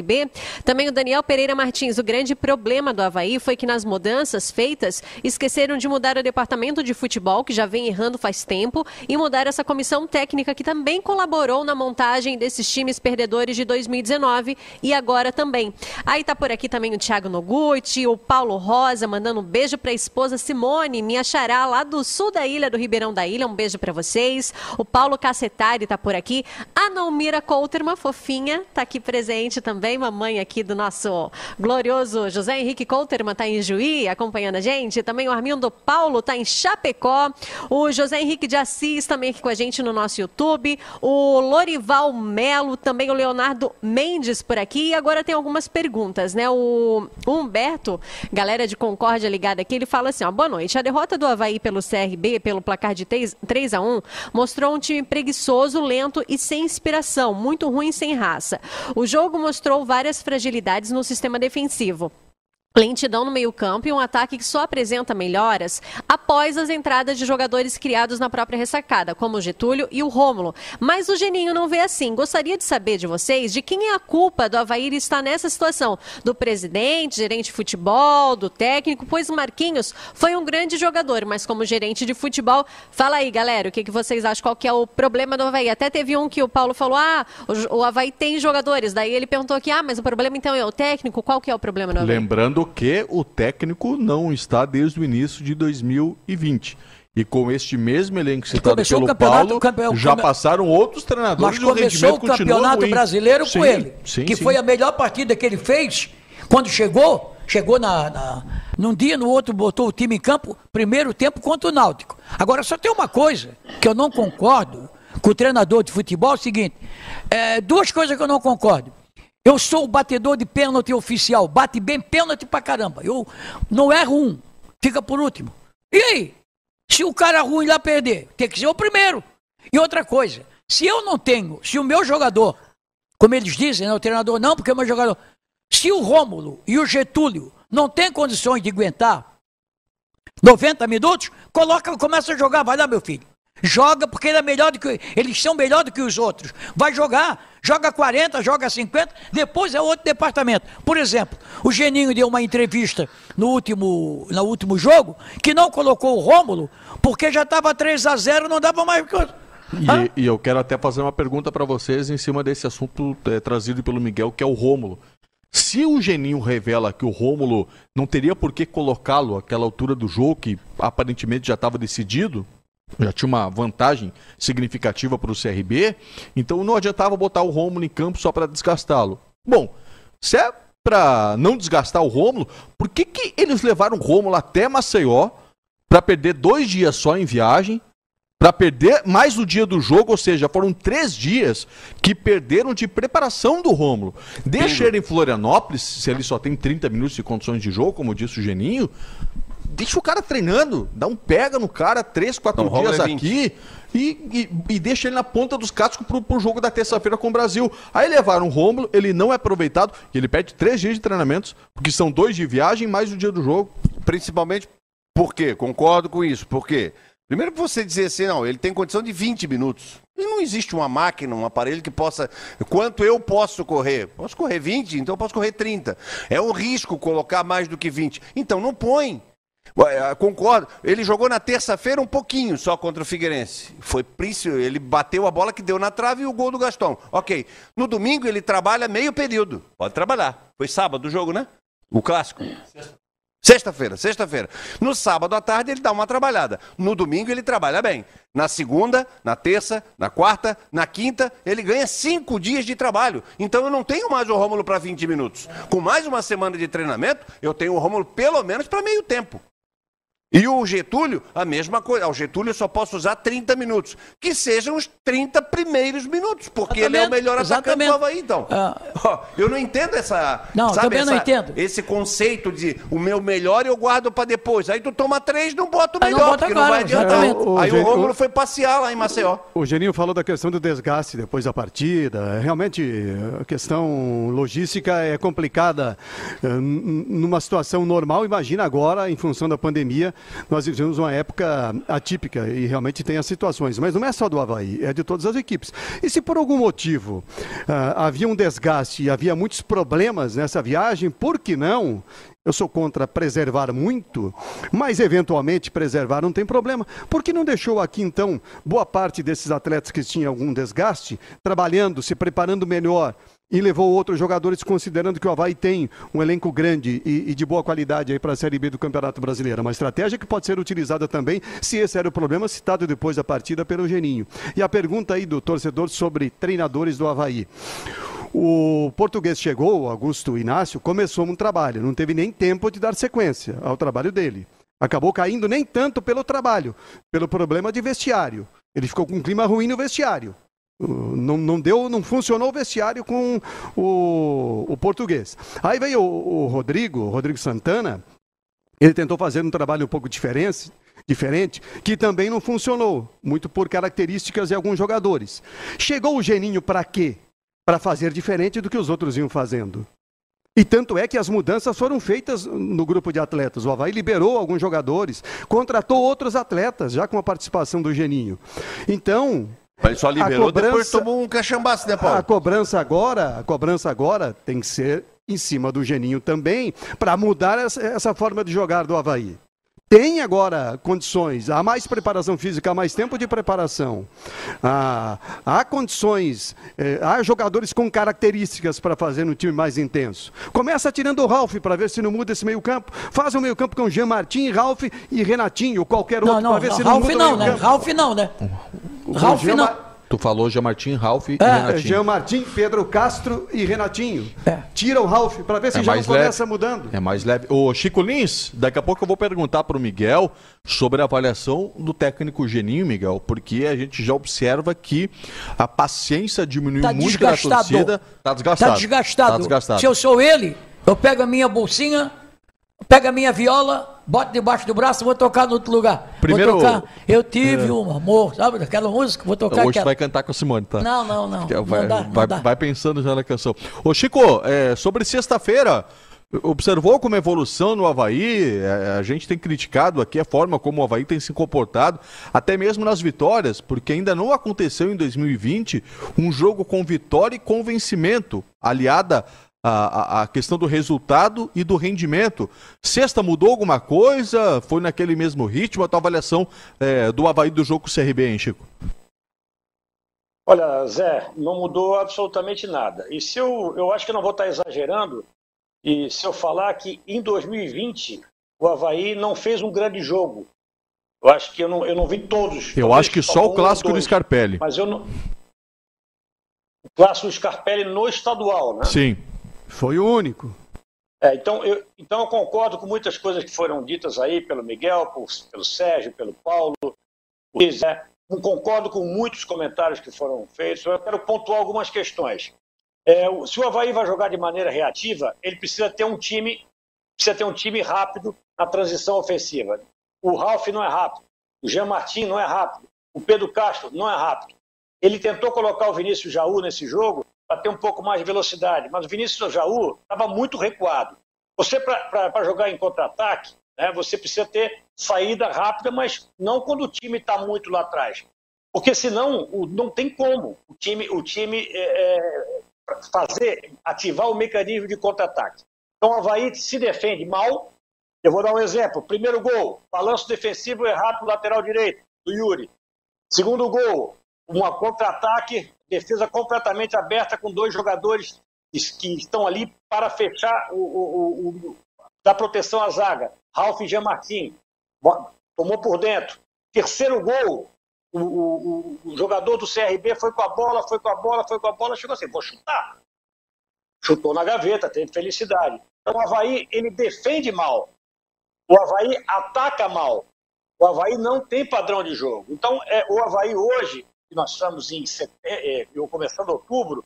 Também o Daniel Pereira Martins, o grande problema do Havaí foi que nas mudanças feitas, esqueceram de mudar o departamento de futebol, que já vem errando faz tempo, e mudar essa comissão técnica que também colaborou na montagem desses times perdedores de 2019 e agora também. Aí tá por aqui também o Thiago Noguchi, o Paulo Rosa, mandando um beijo para a esposa Simone, minha xará, lá do sul da ilha, do Ribeirão da Ilha, um beijo para vocês. O Paulo Cacetari tá por aqui. A Naumira Coulter, uma fofinha, tá aqui presente também, mamãe aqui do nosso glorioso José Henrique Couterman está em Juí, acompanhando a gente. Também o Armindo Paulo está em Chapecó. O José Henrique de Assis também aqui com a gente no nosso YouTube. O Lorival Melo, também o Leonardo Mendes por aqui. E agora tem algumas perguntas, né? O Humberto, galera de Concórdia ligada aqui, ele fala assim: ó, boa noite. A derrota do Havaí pelo CRB, pelo placar de 3, 3 a 1 mostrou um time preguiçoso, lento e sem inspiração, muito ruim sem raça. O jogo mostrou várias fragilidades fragilidades no sistema defensivo. Lentidão no meio-campo e um ataque que só apresenta melhoras após as entradas de jogadores criados na própria ressacada, como o Getúlio e o Rômulo. Mas o Geninho não vê assim. Gostaria de saber de vocês de quem é a culpa do Havaí estar nessa situação. Do presidente, gerente de futebol, do técnico, pois o Marquinhos foi um grande jogador, mas como gerente de futebol, fala aí, galera, o que, que vocês acham? Qual que é o problema do Havaí? Até teve um que o Paulo falou, ah, o, Havaí tem jogadores. Daí ele perguntou aqui, ah, mas o problema então é o técnico? Qual que é o problema do Havaí? Lembrando que o técnico não está desde o início de 2020. E com este mesmo elenco citado pelo Paulo, campeão, já passaram outros treinadores mas começou o, o campeonato brasileiro sim, com ele, sim, que sim. foi a melhor partida que ele fez quando chegou, chegou na, na, num dia, no outro botou o time em campo, primeiro tempo contra o Náutico. Agora só tem uma coisa que eu não concordo com o treinador de futebol, é o seguinte, é, duas coisas que eu não concordo. Eu sou o batedor de pênalti oficial. Bate bem pênalti pra caramba. Eu não erro um. Fica por último. E aí? Se o cara ruim lá perder, tem que ser o primeiro. E outra coisa, se eu não tenho, se o meu jogador, como eles dizem, né, o treinador não, porque é o meu jogador, se o Rômulo e o Getúlio não têm condições de aguentar 90 minutos, coloca, começa a jogar, vai lá, meu filho. Joga porque ele é melhor do que eles são melhor do que os outros. Vai jogar, joga 40, joga 50, depois é outro departamento. Por exemplo, o Geninho deu uma entrevista no último, no último jogo que não colocou o Rômulo porque já estava 3 a 0, não dava mais e, e, eu quero até fazer uma pergunta para vocês em cima desse assunto é, trazido pelo Miguel, que é o Rômulo. Se o Geninho revela que o Rômulo não teria por que colocá-lo àquela altura do jogo, que aparentemente já estava decidido, já tinha uma vantagem significativa para o CRB, então não adiantava botar o Rômulo em campo só para desgastá-lo. Bom, se é para não desgastar o Rômulo, por que, que eles levaram o Rômulo até Maceió para perder dois dias só em viagem, para perder mais o dia do jogo, ou seja, foram três dias que perderam de preparação do Rômulo. Deixa ele em Florianópolis, se ele só tem 30 minutos de condições de jogo, como disse o Geninho, deixa o cara treinando, dá um pega no cara três, quatro Não, dias aqui e, e, e, deixa ele na ponta dos cascos pro, pro jogo da terça-feira com o Brasil. Aí levaram o Rômulo, ele não é aproveitado e ele perde três dias de treinamentos, porque são dois de viagem mais o dia do jogo. Principalmente por quê? Concordo com isso. Por quê? Primeiro você dizer assim, não, ele tem condição de 20 minutos. E não existe uma máquina, um aparelho que possa. Quanto eu posso correr? Posso correr 20, então eu posso correr 30. É um risco colocar mais do que 20. Então não põe. É, concordo. Ele jogou na terça-feira um pouquinho só contra o Figueirense. Foi ele bateu a bola que deu na trave e o gol do Gastão. Ok. No domingo ele trabalha meio período. Pode trabalhar. Foi sábado o jogo, né? O clássico. Sexta-feira, sexta-feira. No sábado à tarde ele dá uma trabalhada. No domingo ele trabalha bem. Na segunda, na terça, na quarta, na quinta, ele ganha cinco dias de trabalho. Então eu não tenho mais o Rômulo para 20 minutos. Com mais uma semana de treinamento, eu tenho o Rômulo pelo menos para meio tempo. E o Getúlio, a mesma coisa. O Getúlio eu só posso usar 30 minutos. Que sejam os 30 primeiros minutos, porque exatamente, ele é o melhor atacante do Havaí, então. Ah. eu não entendo essa. Não, sabe, também essa, não entendo. Esse conceito de o meu melhor eu guardo para depois. Aí tu toma três, não bota o melhor, não bota porque agora, não vai adiantar. O, o, Aí o Rômulo foi passear lá em Maceió. O Geninho falou da questão do desgaste depois da partida. Realmente, a questão logística é complicada eh, numa situação normal. Imagina agora, em função da pandemia nós vivemos uma época atípica e realmente tem as situações. Mas não é só do Havaí, é de todas as equipes. E se por algum motivo uh, havia um desgaste e havia muitos problemas nessa viagem, por que não? Eu sou contra preservar muito, mas eventualmente preservar não tem problema. Por que não deixou aqui, então, boa parte desses atletas que tinham algum desgaste, trabalhando, se preparando melhor, e levou outros jogadores, considerando que o Havaí tem um elenco grande e, e de boa qualidade para a Série B do Campeonato Brasileiro. Uma estratégia que pode ser utilizada também, se esse era o problema, citado depois da partida pelo Geninho. E a pergunta aí do torcedor sobre treinadores do Havaí. O português chegou, Augusto Inácio, começou um trabalho, não teve nem tempo de dar sequência ao trabalho dele. Acabou caindo nem tanto pelo trabalho, pelo problema de vestiário. Ele ficou com um clima ruim no vestiário. Não, não deu, não funcionou o vestiário com o, o português. Aí veio o, o Rodrigo, Rodrigo Santana, ele tentou fazer um trabalho um pouco diferente, diferente, que também não funcionou, muito por características de alguns jogadores. Chegou o Geninho para quê? Para fazer diferente do que os outros iam fazendo. E tanto é que as mudanças foram feitas no grupo de atletas. O Havaí liberou alguns jogadores, contratou outros atletas, já com a participação do Geninho. Então, mas só liberou, cobrança, depois tomou um cachambaço, né, Paulo? A cobrança agora, a cobrança agora tem que ser em cima do Geninho também, para mudar essa, essa forma de jogar do Havaí tem agora condições, há mais preparação física, há mais tempo de preparação, há, há condições, eh, há jogadores com características para fazer um time mais intenso. Começa tirando o Ralf para ver se não muda esse meio-campo. Faz o meio-campo com Jean Martin, Ralf e Renatinho, ou qualquer outro, para ver se não Ralf muda não, né? Ralf não, né? Ralf não. Tu falou Jean Martin, Ralf e é, Renatinho. Jean Martin, Pedro Castro e Renatinho. É. Tira o Ralf para ver se é já não começa mudando. É mais leve. Ô, Chico Lins, daqui a pouco eu vou perguntar para o Miguel sobre a avaliação do técnico Geninho, Miguel, porque a gente já observa que a paciência diminuiu tá muito da torcida. Tá desgastado. Tá desgastado. Tá desgastado. Se eu sou ele, eu pego a minha bolsinha, pego a minha viola, boto debaixo do braço, vou tocar no outro lugar. Primeiro, vou tocar, eu tive é. um amor, sabe, daquela música, vou tocar Hoje aquela. vai cantar com a Simone, tá? Não, não, não. Vai, não dá, vai, não vai, pensando já na canção. Ô Chico, é, sobre sexta-feira, observou como evolução no Havaí? É, a gente tem criticado aqui a forma como o Havaí tem se comportado, até mesmo nas vitórias, porque ainda não aconteceu em 2020 um jogo com vitória e convencimento, aliada a, a, questão do resultado e do rendimento. Sexta mudou alguma coisa? Foi naquele mesmo ritmo? A tua avaliação é, do Havaí do jogo com o CRB, hein, Chico? Olha, Zé, não mudou absolutamente nada. E se eu, eu acho que não vou estar exagerando, e se eu falar que em 2020 o Havaí não fez um grande jogo. Eu acho que eu não, eu não vi todos. Eu acho que só o clássico dois, do Scarpelli. Mas eu não. O clássico do Scarpelli no estadual, né? Sim. Foi o único. É, então, eu, então eu concordo com muitas coisas que foram ditas aí pelo Miguel, por, pelo Sérgio, pelo Paulo, o Zé. Não concordo com muitos comentários que foram feitos. Eu quero pontuar algumas questões. É, se o Havaí vai jogar de maneira reativa, ele precisa ter um time, precisa ter um time rápido na transição ofensiva. O Ralf não é rápido, o Jean Martin não é rápido, o Pedro Castro não é rápido. Ele tentou colocar o Vinícius Jaú nesse jogo para ter um pouco mais de velocidade. Mas o Vinícius Jaú estava muito recuado. Você, para jogar em contra-ataque, Né? Você precisa ter saída rápida, mas não quando o time está muito lá atrás. Porque senão não tem como o time, o time é, é, fazer, ativar o mecanismo de contra-ataque. Então o Havaí se defende mal. Eu vou dar um exemplo. Primeiro gol, balanço defensivo errado no lateral direito, do Yuri. Segundo gol, uma contra-ataque, defesa completamente aberta com dois jogadores que estão ali para fechar o, o, o, da proteção à zaga. Ralf e Jean Martin. Tomou por dentro. Terceiro gol, o, o, o, jogador do CRB foi com a bola, foi com a bola, foi com a bola, chegou assim, vou chutar. Chutou na gaveta, teve felicidade. Então o Havaí, ele defende mal. O Havaí ataca mal. O Havaí não tem padrão de jogo. Então, é, o Havaí hoje, que nós estamos em é, é, começando outubro,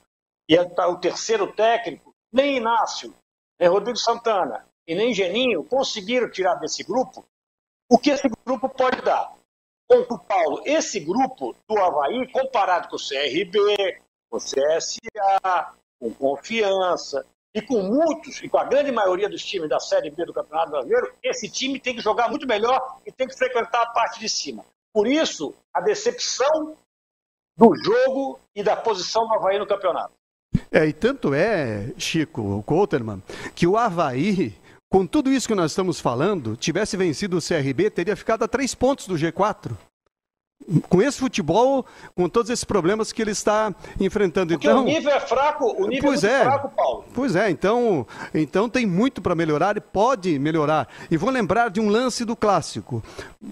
e é o terceiro técnico, nem Inácio, nem Rodrigo Santana e nem Geninho conseguiram tirar desse grupo o que esse grupo pode dar. Com o Paulo, esse grupo do Havaí, comparado com o CRB, com o CSA, com Confiança e com muitos, e com a grande maioria dos times da Série B do Campeonato Brasileiro, esse time tem que jogar muito melhor e tem que frequentar a parte de cima. Por isso, a decepção do jogo e da posição do Havaí no campeonato. É, e tanto é, Chico, Couterman, que o Havaí, com tudo isso que nós estamos falando, tivesse vencido o CRB, teria ficado a três pontos do G4 com esse futebol, com todos esses problemas que ele está enfrentando. Porque então, o nível é fraco, o nível pois é, é fraco, Paulo. Pois é, então, então tem muito para melhorar e pode melhorar. E vou lembrar de um lance do clássico,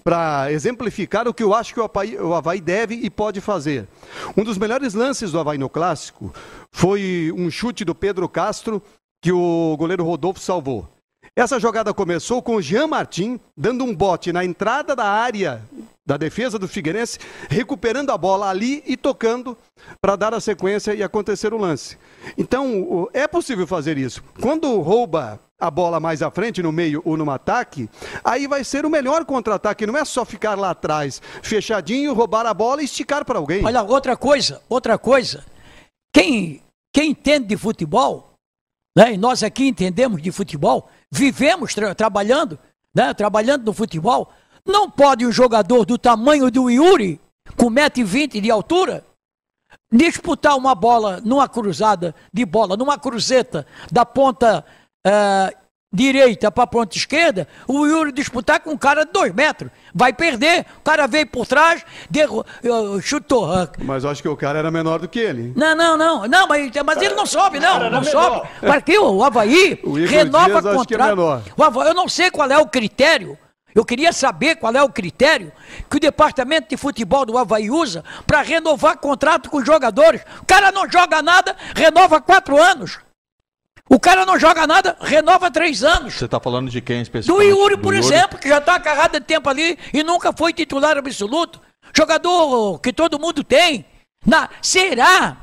para exemplificar o que eu acho que o Havaí, o Havaí deve e pode fazer. Um dos melhores lances do Havaí no clássico foi um chute do Pedro Castro que o goleiro Rodolfo salvou. Essa jogada começou com o Jean Martin dando um bote na entrada da área da defesa do Figueirense, recuperando a bola ali e tocando para dar a sequência e acontecer o lance. Então, é possível fazer isso. Quando rouba a bola mais à frente, no meio ou no ataque, aí vai ser o melhor contra-ataque. Não é só ficar lá atrás, fechadinho, roubar a bola e esticar para alguém. Olha, outra coisa, outra coisa. Quem, quem entende de futebol, né, e nós aqui entendemos de futebol, vivemos tra trabalhando, né, trabalhando no futebol, não pode um jogador do tamanho do Yuri, com 1,20m de altura, disputar uma bola numa cruzada de bola, numa cruzeta da ponta uh, direita para a ponta esquerda, o Yuri disputar com um cara de 2 metros. Vai perder. O cara veio por trás, derru... uh, chutou. Mas eu acho que o cara era menor do que ele. Não, não, não. Não, mas, mas ele não sobe, não. Não, não sobe. Para que o Havaí o renova Dias, contrato. É o Havaí, eu não sei qual é o critério eu queria saber qual é o critério que o departamento de futebol do Havaí usa para renovar contrato com os jogadores. O cara não joga nada, renova quatro anos. O cara não joga nada, renova três anos. Você está falando de quem especificamente? Do Yuri, por do exemplo, que já está agarrado de tempo ali e nunca foi titular absoluto. Jogador que todo mundo tem. Na, será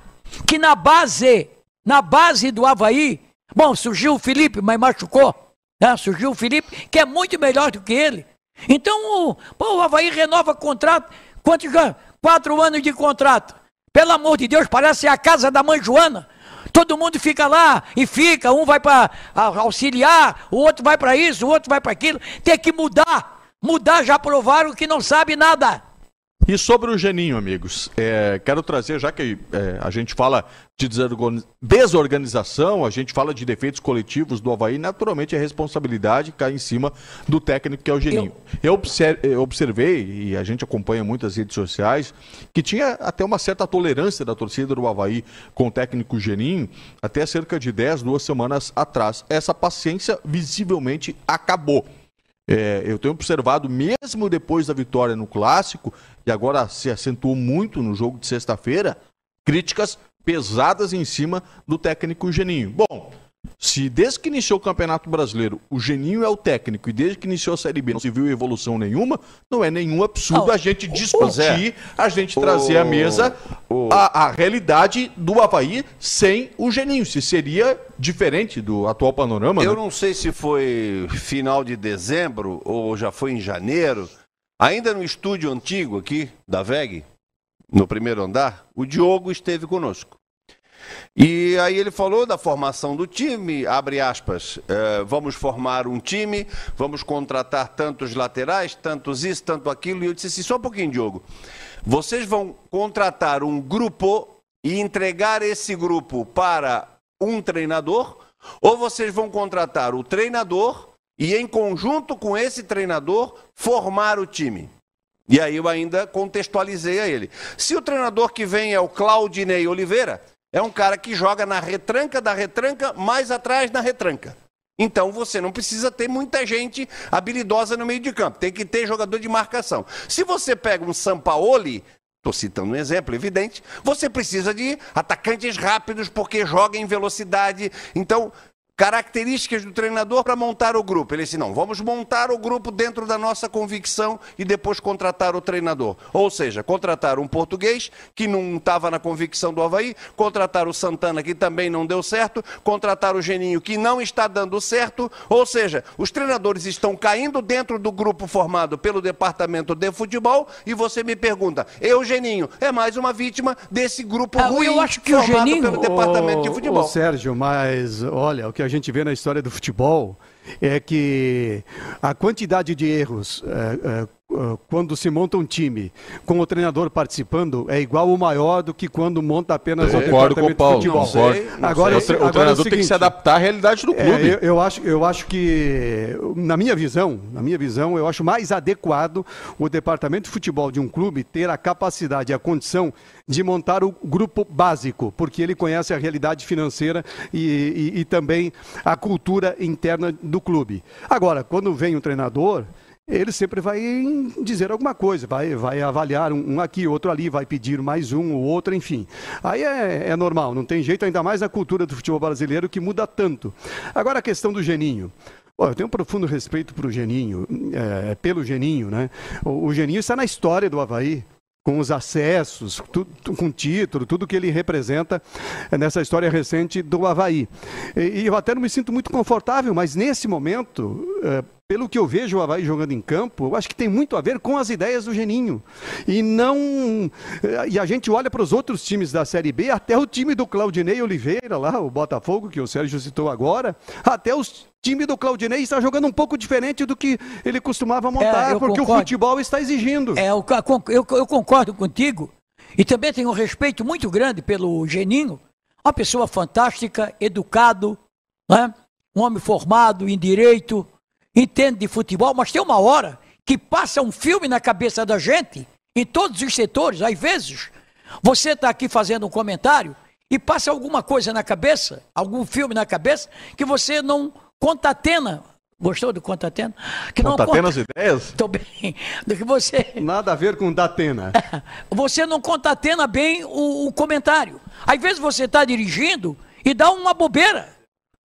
que na base, na base do Havaí, bom, surgiu o Felipe, mas machucou. Né? Surgiu o Felipe, que é muito melhor do que ele. Então, o, pô, o Havaí renova contrato. Quantos anos? Quatro anos de contrato. Pelo amor de Deus, parece a casa da mãe Joana. Todo mundo fica lá e fica, um vai para auxiliar, o outro vai para isso, o outro vai para aquilo. Tem que mudar. Mudar, já provaram que não sabe nada. E sobre o Geninho, amigos, é, quero trazer, já que é, a gente fala de desorganização, a gente fala de defeitos coletivos do Havaí, naturalmente a responsabilidade cai em cima do técnico que é o Geninho. Eu, eu observei, e a gente acompanha muitas redes sociais, que tinha até uma certa tolerância da torcida do Havaí com o técnico Geninho, até cerca de 10, duas semanas atrás. Essa paciência visivelmente acabou. É, eu tenho observado, mesmo depois da vitória no Clássico, e agora se acentuou muito no jogo de sexta-feira, críticas pesadas em cima do técnico Geninho. Bom, se desde que iniciou o Campeonato Brasileiro o Geninho é o técnico e desde que iniciou a Série B não se viu evolução nenhuma, não é nenhum absurdo não, a gente discutir, a gente trazer à mesa a, a, realidade do Havaí sem o Geninho. Se seria diferente do atual panorama. Eu né? não sei se foi final de dezembro ou já foi em janeiro. Ainda no estúdio antigo aqui da VEG, no primeiro andar, o Diogo esteve conosco. E aí ele falou da formação do time, abre aspas, eh, vamos formar um time, vamos contratar tantos laterais, tantos isso, tanto aquilo. E eu disse assim, só um pouquinho, Diogo. Vocês vão contratar um grupo e entregar esse grupo para um treinador, ou vocês vão contratar o treinador e, em conjunto com esse treinador, formar o time? E aí eu ainda contextualizei a ele. Se o treinador que vem é o Claudinei Oliveira, é um cara que joga na retranca da retranca, mais atrás na retranca. Então você não precisa ter muita gente habilidosa no meio de campo, tem que ter jogador de marcação. Se você pega um Sampaoli, estou citando um exemplo evidente, você precisa de atacantes rápidos porque joga em velocidade. Então características do treinador para montar o grupo. Ele disse: não, vamos montar o grupo dentro da nossa convicção e depois contratar o treinador. Ou seja, contratar um português que não estava na convicção do Havaí, contratar o Santana que também não deu certo, contratar o Geninho que não está dando certo. Ou seja, os treinadores estão caindo dentro do grupo formado pelo departamento de futebol e você me pergunta: eu, Geninho, é mais uma vítima desse grupo ah, ruim eu acho que formado o Geninho... pelo departamento de futebol. Ô, Sérgio, mas olha, o que a gente vê na história do futebol é que a quantidade de erros é, é, quando se monta um time com o treinador participando é igual ou maior do que quando monta apenas o departamento com o de futebol. Não sei, não agora, sei. O, o agora treinador é o seguinte, tem que se adaptar à realidade do é, clube. É, eu, eu, acho, eu acho que, na minha visão, na minha visão, eu acho mais adequado o departamento de futebol de um clube ter a capacidade, a condição de montar o grupo básico, porque ele conhece a realidade financeira e, e, e também a cultura interna do clube. Agora, quando vem um treinador ele sempre vai dizer alguma coisa, vai, vai avaliar um, aqui, outro ali, vai pedir mais um ou outro, enfim. Aí é, é normal, não tem jeito, ainda mais a cultura do futebol brasileiro que muda tanto. Agora a questão do Geninho. eu tenho um profundo respeito pro Geninho, é, pelo Geninho, né? O, o Geninho está na história do Havaí com os acessos, tudo, com título, tudo que ele representa nessa história recente do Havaí. E, e eu até não me sinto muito confortável, mas nesse momento, é, pelo que eu vejo o Havaí jogando em campo, eu acho que tem muito a ver com as ideias do Geninho. E não. E a gente olha para os outros times da Série B, até o time do Claudinei Oliveira, lá, o Botafogo, que o Sérgio citou agora, até os time do Claudinei está jogando um pouco diferente do que ele costumava montar, é, porque concordo. o futebol está exigindo. É, eu, eu, eu, concordo contigo. E também tenho um respeito muito grande pelo Geninho, uma pessoa fantástica, educado, né? um homem formado em direito, entende de futebol, mas tem uma hora que passa um filme na cabeça da gente, em todos os setores, às vezes. Você está aqui fazendo um comentário e passa alguma coisa na cabeça, algum filme na cabeça, que você não contatena. Gostou do contatena? Que contatena as ideias? Estou bem. Do que você. Nada a ver com datena. Você não contatena bem o, o comentário. Às vezes você está dirigindo e dá uma bobeira.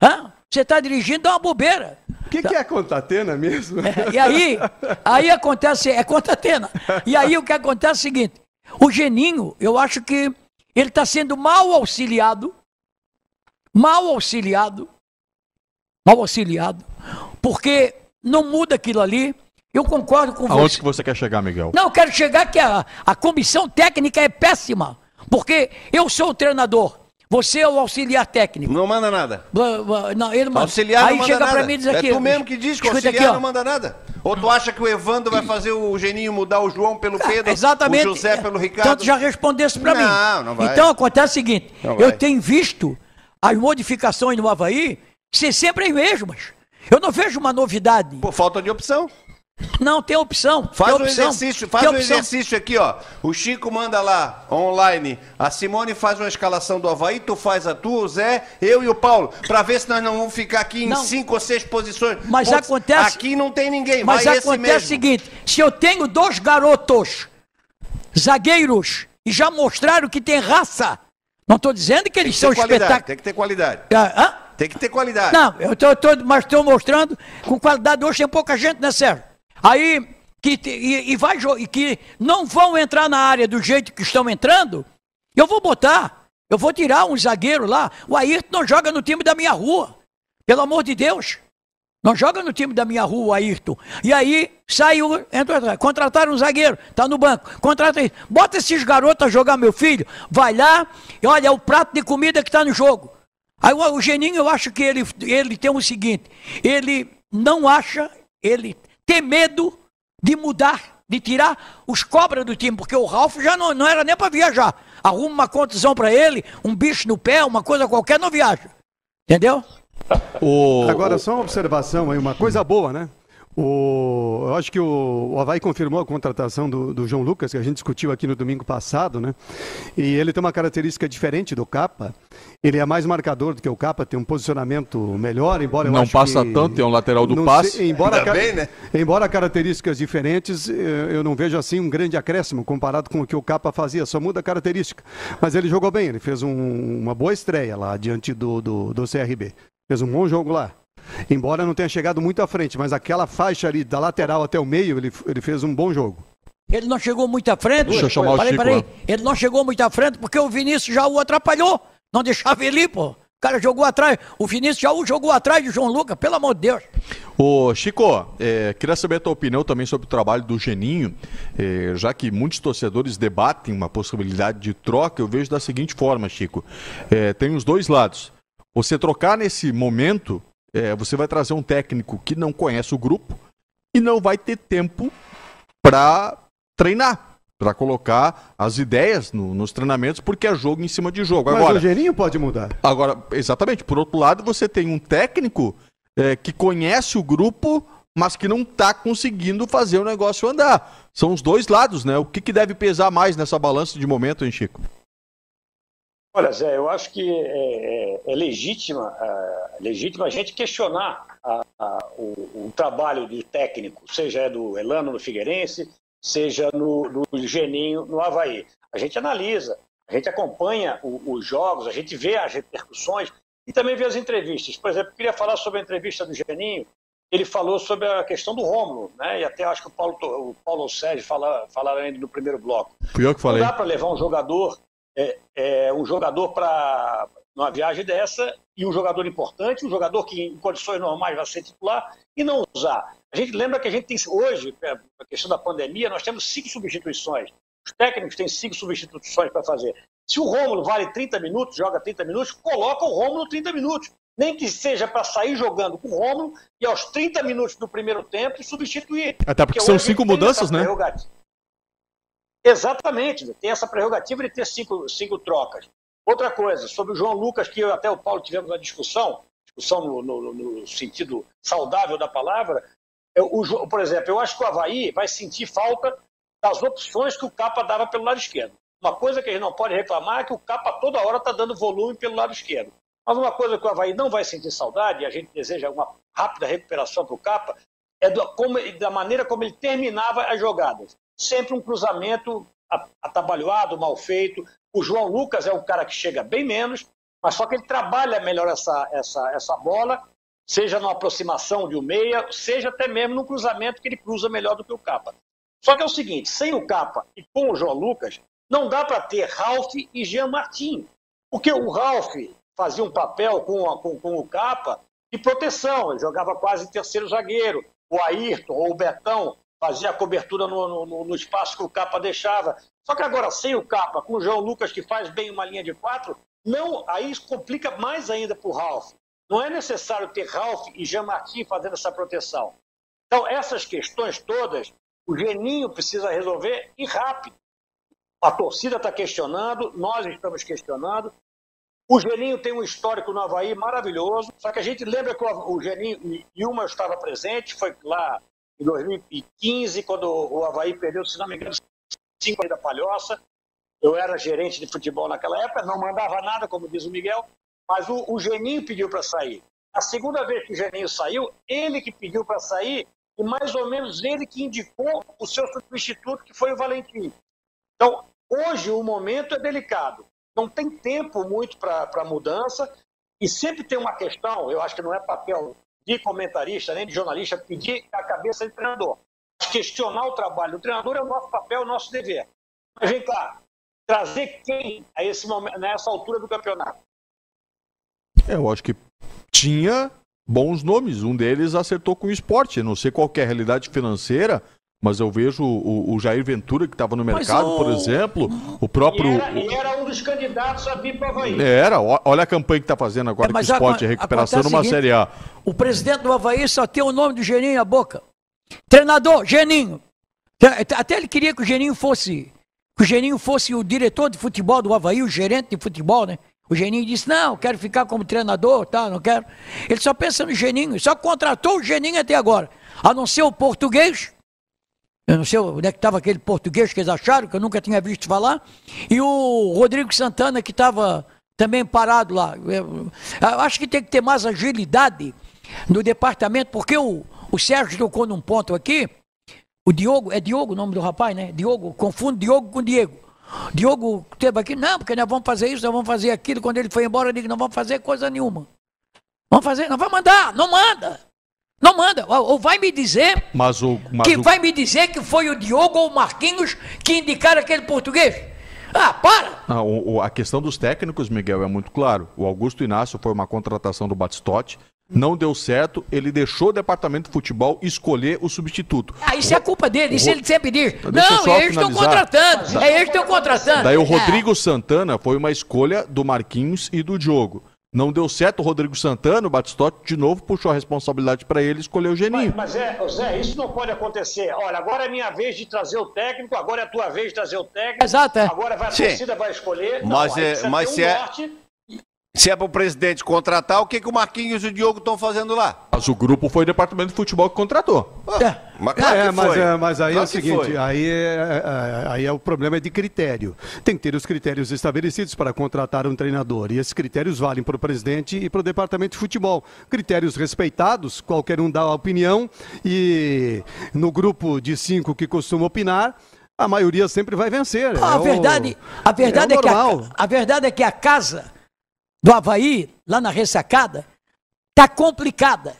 Hã? Você está dirigindo, dá uma bobeira. O que, que, é contatena mesmo? É, e aí, aí acontece, é contatena. E aí o que acontece é o seguinte: o Geninho, eu acho que ele está sendo mal auxiliado, mal auxiliado, mal auxiliado, porque não muda aquilo ali. Eu concordo com Aonde você. Aonde que você quer chegar, Miguel? Não, eu quero chegar que a, a comissão técnica é péssima, porque eu sou o treinador. Você é o auxiliar técnico. Não manda nada. Não, ele manda. Auxiliar Aí não chega para mim e diz aqui. É tu mesmo que diz que o auxiliar aqui, não manda nada. Ou tu acha que o Evandro vai fazer o Geninho mudar o João pelo ah, Pedro, Exatamente. o José pelo Ricardo? Tanto já respondesse para mim. Não, não vai. Então acontece o seguinte, não eu vai. tenho visto as modificações no Havaí ser sempre as mesmas. Eu não vejo uma novidade. Por falta de opção. Não, tem opção. Faz tem um exercício, faz um exercício aqui, ó. O Chico manda lá, online. A Simone faz uma escalação do Havaí, tu faz a tua, o Zé, eu e o Paulo, para ver se nós não vamos ficar aqui em não. cinco ou seis posições. Mas Pontos, acontece. Aqui não tem ninguém, mas acontece o seguinte: se eu tenho dois garotos, zagueiros, e já mostraram que tem raça, não estou dizendo que eles são espetáculos. Tem que ter qualidade. Ah? Tem que ter qualidade. Não, eu tô, tô mas estou mostrando com qualidade. Hoje tem pouca gente, né, Sérgio? Aí, que, e, e, vai, que não vão entrar na área do jeito que estão entrando, eu vou botar. Eu vou tirar um zagueiro lá. O Ayrton não joga no time da minha rua. Pelo amor de Deus. Não joga no time da minha rua, Ayrton. E aí saiu, atrás. Contrataram um zagueiro, tá no banco. Contrata aí. Bota esses garotos a jogar, meu filho. Vai lá e olha, o prato de comida que tá no jogo. Aí o, o Geninho, eu acho que ele, ele tem o seguinte: ele não acha, ele tem medo de mudar, de tirar os cobras do time, porque o Ralf já não, não era nem para viajar. Arruma uma condição para ele, um bicho no pé, uma coisa qualquer, não viaja. Entendeu? O, Agora, só uma observação aí, uma coisa boa, né? O, eu acho que o, o Havaí confirmou a contratação do, do, João Lucas, que a gente discutiu aqui no domingo passado, né? E ele tem uma característica diferente do Capa. Ele é mais marcador do que o Capa, tem um posicionamento melhor, embora Não passa que, tanto, é um lateral do passe. Sei, embora, bem, né? embora características diferentes, eu não vejo assim um grande acréscimo comparado com o que o Capa fazia, só muda a característica. Mas ele jogou bem, ele fez um, uma boa estreia lá diante do, do, do CRB. Fez um bom jogo lá. Embora não tenha chegado muito à frente, mas aquela faixa ali da lateral até o meio, ele, ele fez um bom jogo. Ele não chegou muito à frente. Deixa eu chamar o Chico. Peraí, ele não chegou muito à frente porque o Vinícius já o atrapalhou. Não deixava ele ir, pô. O cara jogou atrás. O Vinícius já o jogou atrás de João Lucas, pelo amor de Deus. Ô, Chico, é, queria saber a tua opinião também sobre o trabalho do Geninho, é, já que muitos torcedores debatem uma possibilidade de troca, eu vejo da seguinte forma, Chico. É, tem os dois lados. Você trocar nesse momento é, você vai trazer um técnico que não conhece o grupo e não vai ter tempo para treinar, para colocar as ideias no, nos treinamentos, porque é jogo em cima de jogo. Mas agora, o Gerinho pode mudar. Agora, exatamente. Por outro lado, você tem um técnico é, que conhece o grupo, mas que não está conseguindo fazer o negócio andar. São os dois lados, né? O que, que deve pesar mais nessa balança de momento, hein, Chico? Olha, Zé, eu acho que é, é, é legítima, é, legítima a gente questionar a, a, o, o, trabalho do técnico, seja é do Elano no Figueirense, seja no, no Geninho no Havaí. A gente analisa, a gente acompanha o, os jogos, a gente vê as repercussões e também vê as entrevistas. Por exemplo, eu queria falar sobre a entrevista do Geninho. Ele falou sobre a questão do Rômulo, né? E até acho que o Paulo, o Paulo Sérgio fala, falaram ainda no primeiro bloco. Fui eu que falei. Não dá para levar um jogador é, é, um jogador para numa viagem dessa e um jogador importante, um jogador que em condições normais vai ser titular e não usar. A gente lembra que a gente tem hoje, é, a questão da pandemia, nós temos cinco substituições. Os técnicos têm cinco substituições para fazer. Se o Rômulo vale 30 minutos, joga 30 minutos, coloca o Rômulo 30 minutos. Nem que seja para sair jogando com o Rômulo e aos 30 minutos do primeiro tempo substituir. Até porque, porque são cinco mudanças, né? Exatamente, tem essa prerrogativa de ter cinco, cinco trocas. Outra coisa, sobre o João Lucas, que eu até o Paulo tivemos uma discussão, discussão no, no, no sentido saudável da palavra. Eu, o, por exemplo, eu acho que o Havaí vai sentir falta das opções que o Capa dava pelo lado esquerdo. Uma coisa que a gente não pode reclamar é que o Capa toda hora está dando volume pelo lado esquerdo. Mas uma coisa que o Havaí não vai sentir saudade, e a gente deseja uma rápida recuperação para o Capa, é do, como, da maneira como ele terminava as jogadas sempre um cruzamento atabalhoado, mal feito. O João Lucas é um cara que chega bem menos, mas só que ele trabalha melhor essa, essa, essa bola, seja numa aproximação de um meia, seja até mesmo no cruzamento que ele cruza melhor do que o Capa. Só que é o seguinte, sem o Capa e com o João Lucas, não dá para ter Ralph e Jean Martin. Porque o Ralph fazia um papel com, a, com, com o Capa de proteção, ele jogava quase terceiro zagueiro. O Ayrton ou o Betão fazia a cobertura no, no, no, espaço que o Capa deixava. Só que agora, sem o Capa, com o João Lucas, que faz bem uma linha de quatro, não, aí complica mais ainda para o Ralf. Não é necessário ter Ralf e Jean Martin fazendo essa proteção. Então, essas questões todas, o Geninho precisa resolver e rápido. A torcida está questionando, nós estamos questionando. O Geninho tem um histórico no Havaí maravilhoso, só que a gente lembra que o Geninho, e uma estava presente, foi lá em 2015, quando o Havaí perdeu, se não me engano, cinco da Palhoça. Eu era gerente de futebol naquela época, não mandava nada, como diz o Miguel, mas o, o Geninho pediu para sair. A segunda vez que o Geninho saiu, ele que pediu para sair, e mais ou menos ele que indicou o seu substituto, que foi o Valentim. Então, hoje o momento é delicado. Não tem tempo muito para mudança, e sempre tem uma questão, eu acho que não é papel de comentarista, nem de jornalista, pedir a cabeça do treinador. Questionar o trabalho do treinador é o nosso papel, o nosso dever. Mas vem cá, trazer quem a esse momento, nessa altura do campeonato? É, eu acho que tinha bons nomes. Um deles acertou com o esporte. Não sei qual é a realidade financeira, mas eu vejo o, o Jair Ventura, que estava no mercado, o... por exemplo, o próprio. E era, e era, um dos candidatos a vir para o Havaí. Era, olha a campanha que está fazendo agora é, com o esporte, a, recuperação numa seguinte, Série A. O presidente do Havaí só tem o nome do Geninho na boca. Treinador, Geninho. Até ele queria que o Geninho fosse. Que o Geninho fosse o diretor de futebol do Havaí, o gerente de futebol, né? O Geninho disse: Não, quero ficar como treinador, tá? Não quero. Ele só pensa no Geninho, só contratou o Geninho até agora. A não ser o português, eu não sei onde é que estava aquele português que eles acharam, que eu nunca tinha visto falar. E o Rodrigo Santana, que estava também parado lá. Eu, acho que tem que ter mais agilidade no departamento, porque o, o Sérgio tocou num ponto aqui. O Diogo, é Diogo o nome do rapaz, né? Diogo, confundo Diogo com Diego. Diogo teve aqui, não, porque nós vamos fazer isso, nós vamos fazer aquilo. Quando ele foi embora, eu disse, não vamos fazer coisa nenhuma. Vamos fazer, não vai mandar, não manda. Não manda. Ou vai me dizer mas o, mas que o... vai me dizer que foi o Diogo ou o Marquinhos que indicaram aquele português. Ah, para! Ah, o, a questão dos técnicos, Miguel, é muito claro. O Augusto Inácio foi uma contratação do Batistotti. Não deu certo, ele deixou o departamento de futebol escolher o substituto. Ah, isso é culpa dele, isso ele sempre diz. Não, eles estão contratando, é eles que estão contratando. Daí o Rodrigo é. Santana foi uma escolha do Marquinhos e do Diogo. Não deu certo o Rodrigo Santana, o Batistotti de novo puxou a responsabilidade para ele e escolheu o Geninho. Mas, mas é, Zé, isso não pode acontecer. Olha, agora é minha vez de trazer o técnico, agora é a tua vez de trazer o técnico. Exato, é. Agora vai, a torcida vai escolher. Mas, não, é, mas se, um é, se é para o presidente contratar, o que, que o Marquinhos e o Diogo estão fazendo lá? Mas o grupo foi o departamento de futebol que contratou. é. Mas, claro é, mas, é, mas aí claro é o seguinte, aí é, é, aí é o problema é de critério. Tem que ter os critérios estabelecidos para contratar um treinador. E esses critérios valem para o presidente e para o departamento de futebol. Critérios respeitados, qualquer um dá a opinião. E no grupo de cinco que costuma opinar, a maioria sempre vai vencer. Ah, a, verdade, o, a verdade é, é que a, a verdade é que a casa do Havaí, lá na ressacada, está complicada.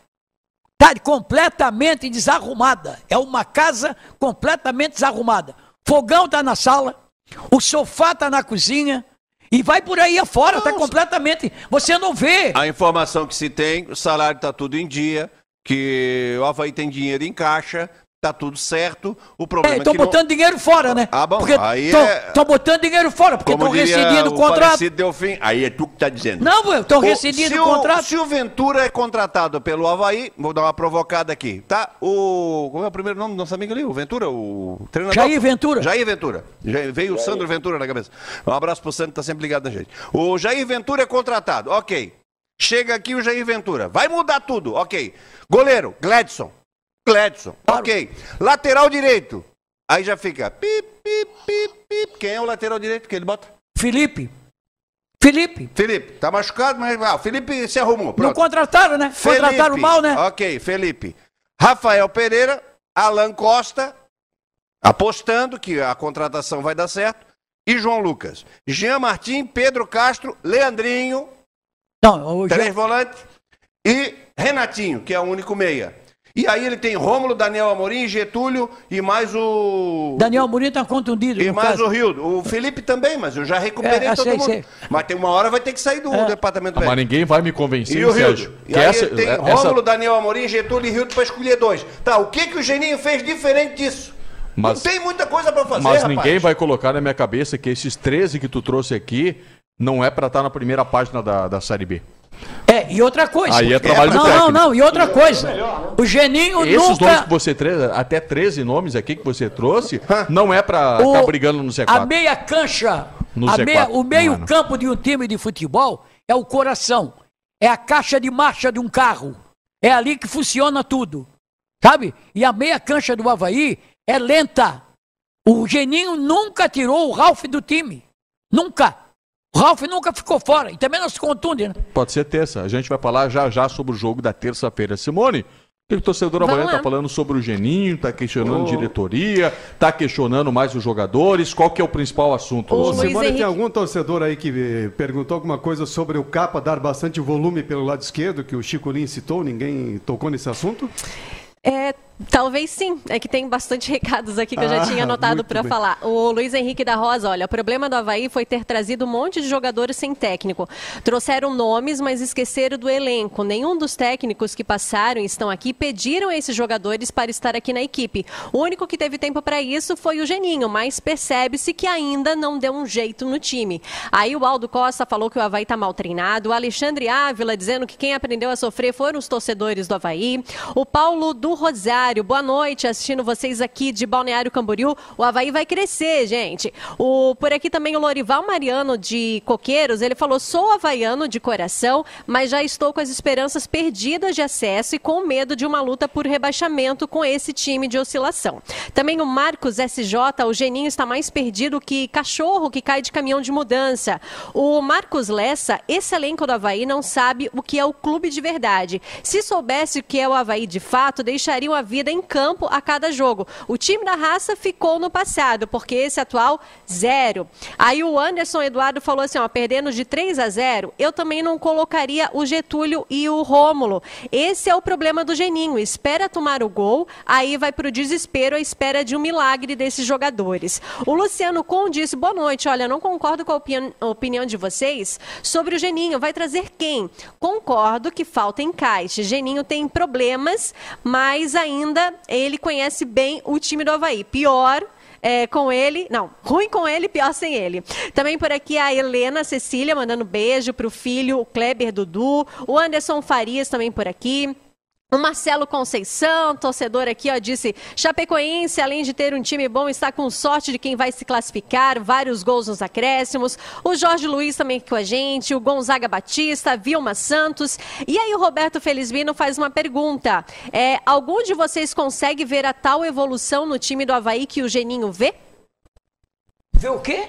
Está completamente desarrumada. É uma casa completamente desarrumada. Fogão está na sala, o sofá está na cozinha. E vai por aí afora, está completamente. Você não vê. A informação que se tem, o salário está tudo em dia, que o Havaí tem dinheiro em caixa, tá tudo certo. O problema é, é que botando não... dinheiro fora, né? Ah, bom, porque aí é... tô botando dinheiro fora, porque estão rescindindo o contrato. deu fim. Aí é tu que tá dizendo. Não, estão rescindindo o, contrato. Se o Ventura é contratado pelo Havaí, vou dar uma provocada aqui, tá? O... Como é o primeiro nome do nosso amigo ali? O Ventura, o treinador? Jair Ventura. Jair Ventura. Já veio o Sandro Ventura na cabeça. Um abraço pro Sandro, tá sempre ligado na gente. O Jair Ventura é contratado, ok. Chega aqui o Jair Ventura. Vai mudar tudo, ok. Goleiro, Gladson. Gladson. Claro. Ok. Lateral direito. Aí já fica. Pip, pip, pip, pip. Quem é o lateral direito que ele bota? Felipe. Felipe. Felipe, tá machucado, mas ah, o Felipe se arrumou. Pronto. Não contrataram, né? Felipe. Contrataram mal, né? Ok, Felipe. Rafael Pereira, Alan Costa, apostando que a contratação vai dar certo, e João Lucas. Jean Martim, Pedro Castro, Leandrinho, Não, o três Jean... volantes, e Renatinho, que é o único meia. E aí ele tem Rômulo, Daniel Amorim, Getúlio e mais o. Daniel Amorim está contundido. E mais caso. o Rio. O Felipe também, mas eu já recuperei é, todo sei, mundo. Sei. Mas tem uma hora vai ter que sair do é. departamento ah, Mas ninguém vai me convencer, e o Rio. E aí essa, tem essa... Rômulo, Daniel Amorim, Getúlio e Rio para escolher dois. Tá, o que, que o Geninho fez diferente disso? Mas, não tem muita coisa para fazer, Mas rapaz. ninguém vai colocar na minha cabeça que esses 13 que tu trouxe aqui não é para estar tá na primeira página da, da Série B. É, e outra coisa. Aí é trabalho é, Não, não, não, e outra coisa. O Geninho Esses nunca... nomes que você trouxe, até 13 nomes aqui que você trouxe, não é pra estar tá brigando no Z4. A meia cancha, no a Z4, meia, o meio campo de um time de futebol é o coração. É a caixa de marcha de um carro. É ali que funciona tudo. Sabe? E a meia cancha do Havaí é lenta. O Geninho nunca tirou o Ralph do time. Nunca. O Ralf nunca ficou fora e também não se contunde, né? Pode ser terça. A gente vai falar já já sobre o jogo da terça-feira. Simone, o que o torcedor amanhã está falando sobre o Geninho, está questionando oh. diretoria, está questionando mais os jogadores. Qual que é o principal assunto? Ô, Simone, Henrique... tem algum torcedor aí que perguntou alguma coisa sobre o capa dar bastante volume pelo lado esquerdo, que o Chico Lin citou? Ninguém tocou nesse assunto? É, Talvez sim. É que tem bastante recados aqui que eu já Ah, tinha anotado para falar. O Luiz Henrique da Rosa, olha, o problema do Havaí foi ter trazido um monte de jogadores sem técnico. Trouxeram nomes, mas esqueceram do elenco. Nenhum dos técnicos que passaram e estão aqui pediram esses jogadores para estar aqui na equipe. O único que teve tempo para isso foi o Geninho, mas percebe-se que ainda não deu um jeito no time. Aí o Aldo Costa falou que o Havaí está mal treinado. O Alexandre Ávila dizendo que quem aprendeu a sofrer foram os torcedores do Havaí. O Paulo do Rosário, boa noite, assistindo vocês aqui de Balneário Camboriú. O Havaí vai crescer, gente. O, por aqui também o Lorival Mariano de Coqueiros, ele falou: sou havaiano de coração, mas já estou com as esperanças perdidas de acesso e com medo de uma luta por rebaixamento com esse time de oscilação. Também o Marcos SJ, o Geninho está mais perdido que cachorro que cai de caminhão de mudança. O Marcos Lessa, esse elenco do Havaí não sabe o que é o clube de verdade. Se soubesse o que é o Havaí de fato, deixariam a vida em campo a cada jogo. O time da raça ficou no passado, porque esse atual, zero. Aí o Anderson Eduardo falou assim, ó, perdendo de 3 a 0, eu também não colocaria o Getúlio e o Rômulo. Esse é o problema do Geninho, espera tomar o gol, aí vai pro desespero à espera de um milagre desses jogadores. O Luciano Com disse, boa noite, olha, não concordo com a opinião de vocês sobre o Geninho, vai trazer quem? Concordo que falta encaixe. Geninho tem problemas, mas ainda ele conhece bem o time do Havaí. Pior é, com ele, não, ruim com ele, pior sem ele. Também por aqui a Helena Cecília mandando beijo pro filho, o Kleber Dudu, o Anderson Farias também por aqui. O Marcelo Conceição, torcedor aqui, ó, disse: Chapecoense, além de ter um time bom, está com sorte de quem vai se classificar, vários gols nos acréscimos. O Jorge Luiz também aqui com a gente, o Gonzaga Batista, Vilma Santos. E aí o Roberto Felizbino faz uma pergunta: é, algum de vocês consegue ver a tal evolução no time do Havaí que o Geninho vê? Vê o quê?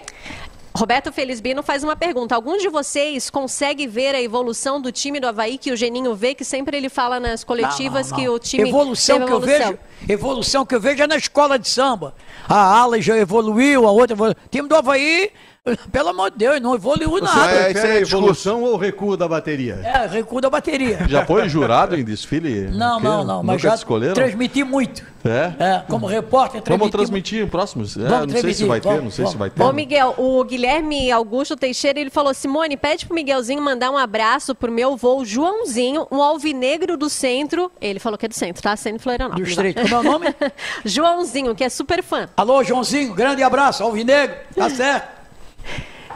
Roberto Felizbino faz uma pergunta. Algum de vocês consegue ver a evolução do time do Havaí que o Geninho vê, que sempre ele fala nas coletivas Não, não, que não. o time evolução que eu vejo evolução que eu vejo é na escola de samba a ala já evoluiu a outra evoluiu. time do Havaí pelo amor de Deus não evoluiu Você nada é- isso é evolução ou recuo da bateria? é recuo da bateria Já foi jurado em desfile? não não não mas Nunca já escolheram? transmiti muito É? é, como repórter Vamos transmiti transmitir em próximos? É, Vamos não sei se transmitir, vai ter, vamos, não sei se vamos. vai ter. Ô, Miguel, o Guilherme Augusto Teixeira, ele falou, Simone, pede pro Miguelzinho mandar um abraço pro meu voo Joãozinho, um alvinegro do centro. Ele falou que é do centro, tá? Sendo do Florianópolis. estreito como é o nome Joãozinho, que é super fã. alô Joãozinho grande abraço Alvinegro tá certo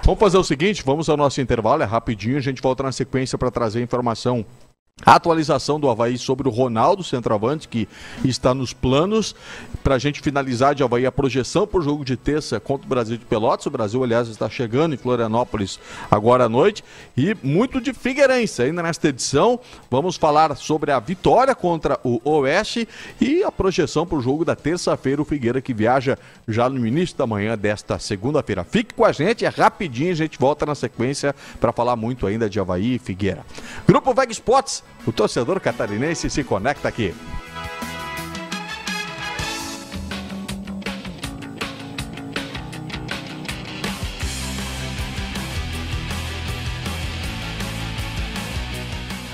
Vamos fazer o seguinte, vamos ao nosso intervalo, é rapidinho, a gente volta na sequência para trazer informação. A atualização do Havaí sobre o Ronaldo Centroavante, que está nos planos. Para a gente finalizar de Havaí, a projeção para o jogo de terça contra o Brasil de Pelotas. O Brasil, aliás, está chegando em Florianópolis agora à noite. E muito de Figueirense. Ainda nesta edição, vamos falar sobre a vitória contra o Oeste e a projeção para o jogo da terça-feira. O Figueira que viaja já no início da manhã desta segunda-feira. Fique com a gente, é rapidinho. A gente volta na sequência para falar muito ainda de Havaí e Figueira. Grupo Veg Sports, o torcedor catarinense se conecta aqui.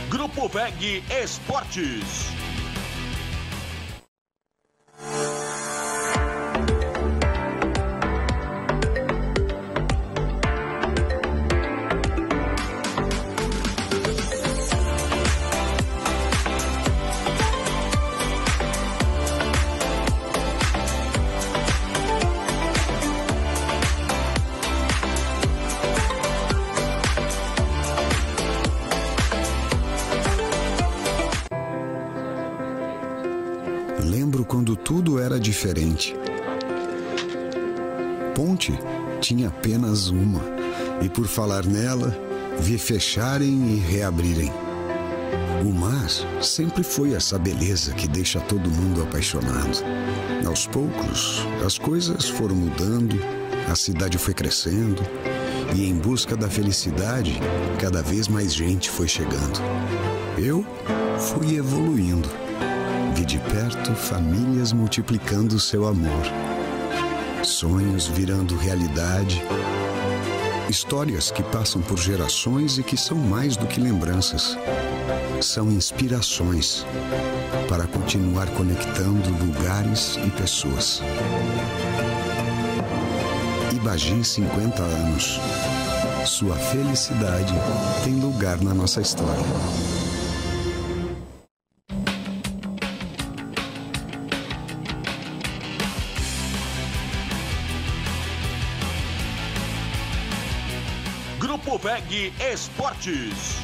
Grupo VEG Esportes. Lembro quando tudo era diferente. Ponte tinha apenas uma, e por falar nela, vi fecharem e reabrirem. O mar sempre foi essa beleza que deixa todo mundo apaixonado. Aos poucos, as coisas foram mudando, a cidade foi crescendo, e em busca da felicidade, cada vez mais gente foi chegando. Eu fui evoluindo. Vi de perto famílias multiplicando seu amor, sonhos virando realidade, histórias que passam por gerações e que são mais do que lembranças. são inspirações para continuar conectando lugares e pessoas. Ibagi 50 anos. Sua felicidade tem lugar na nossa história. VEG Esportes.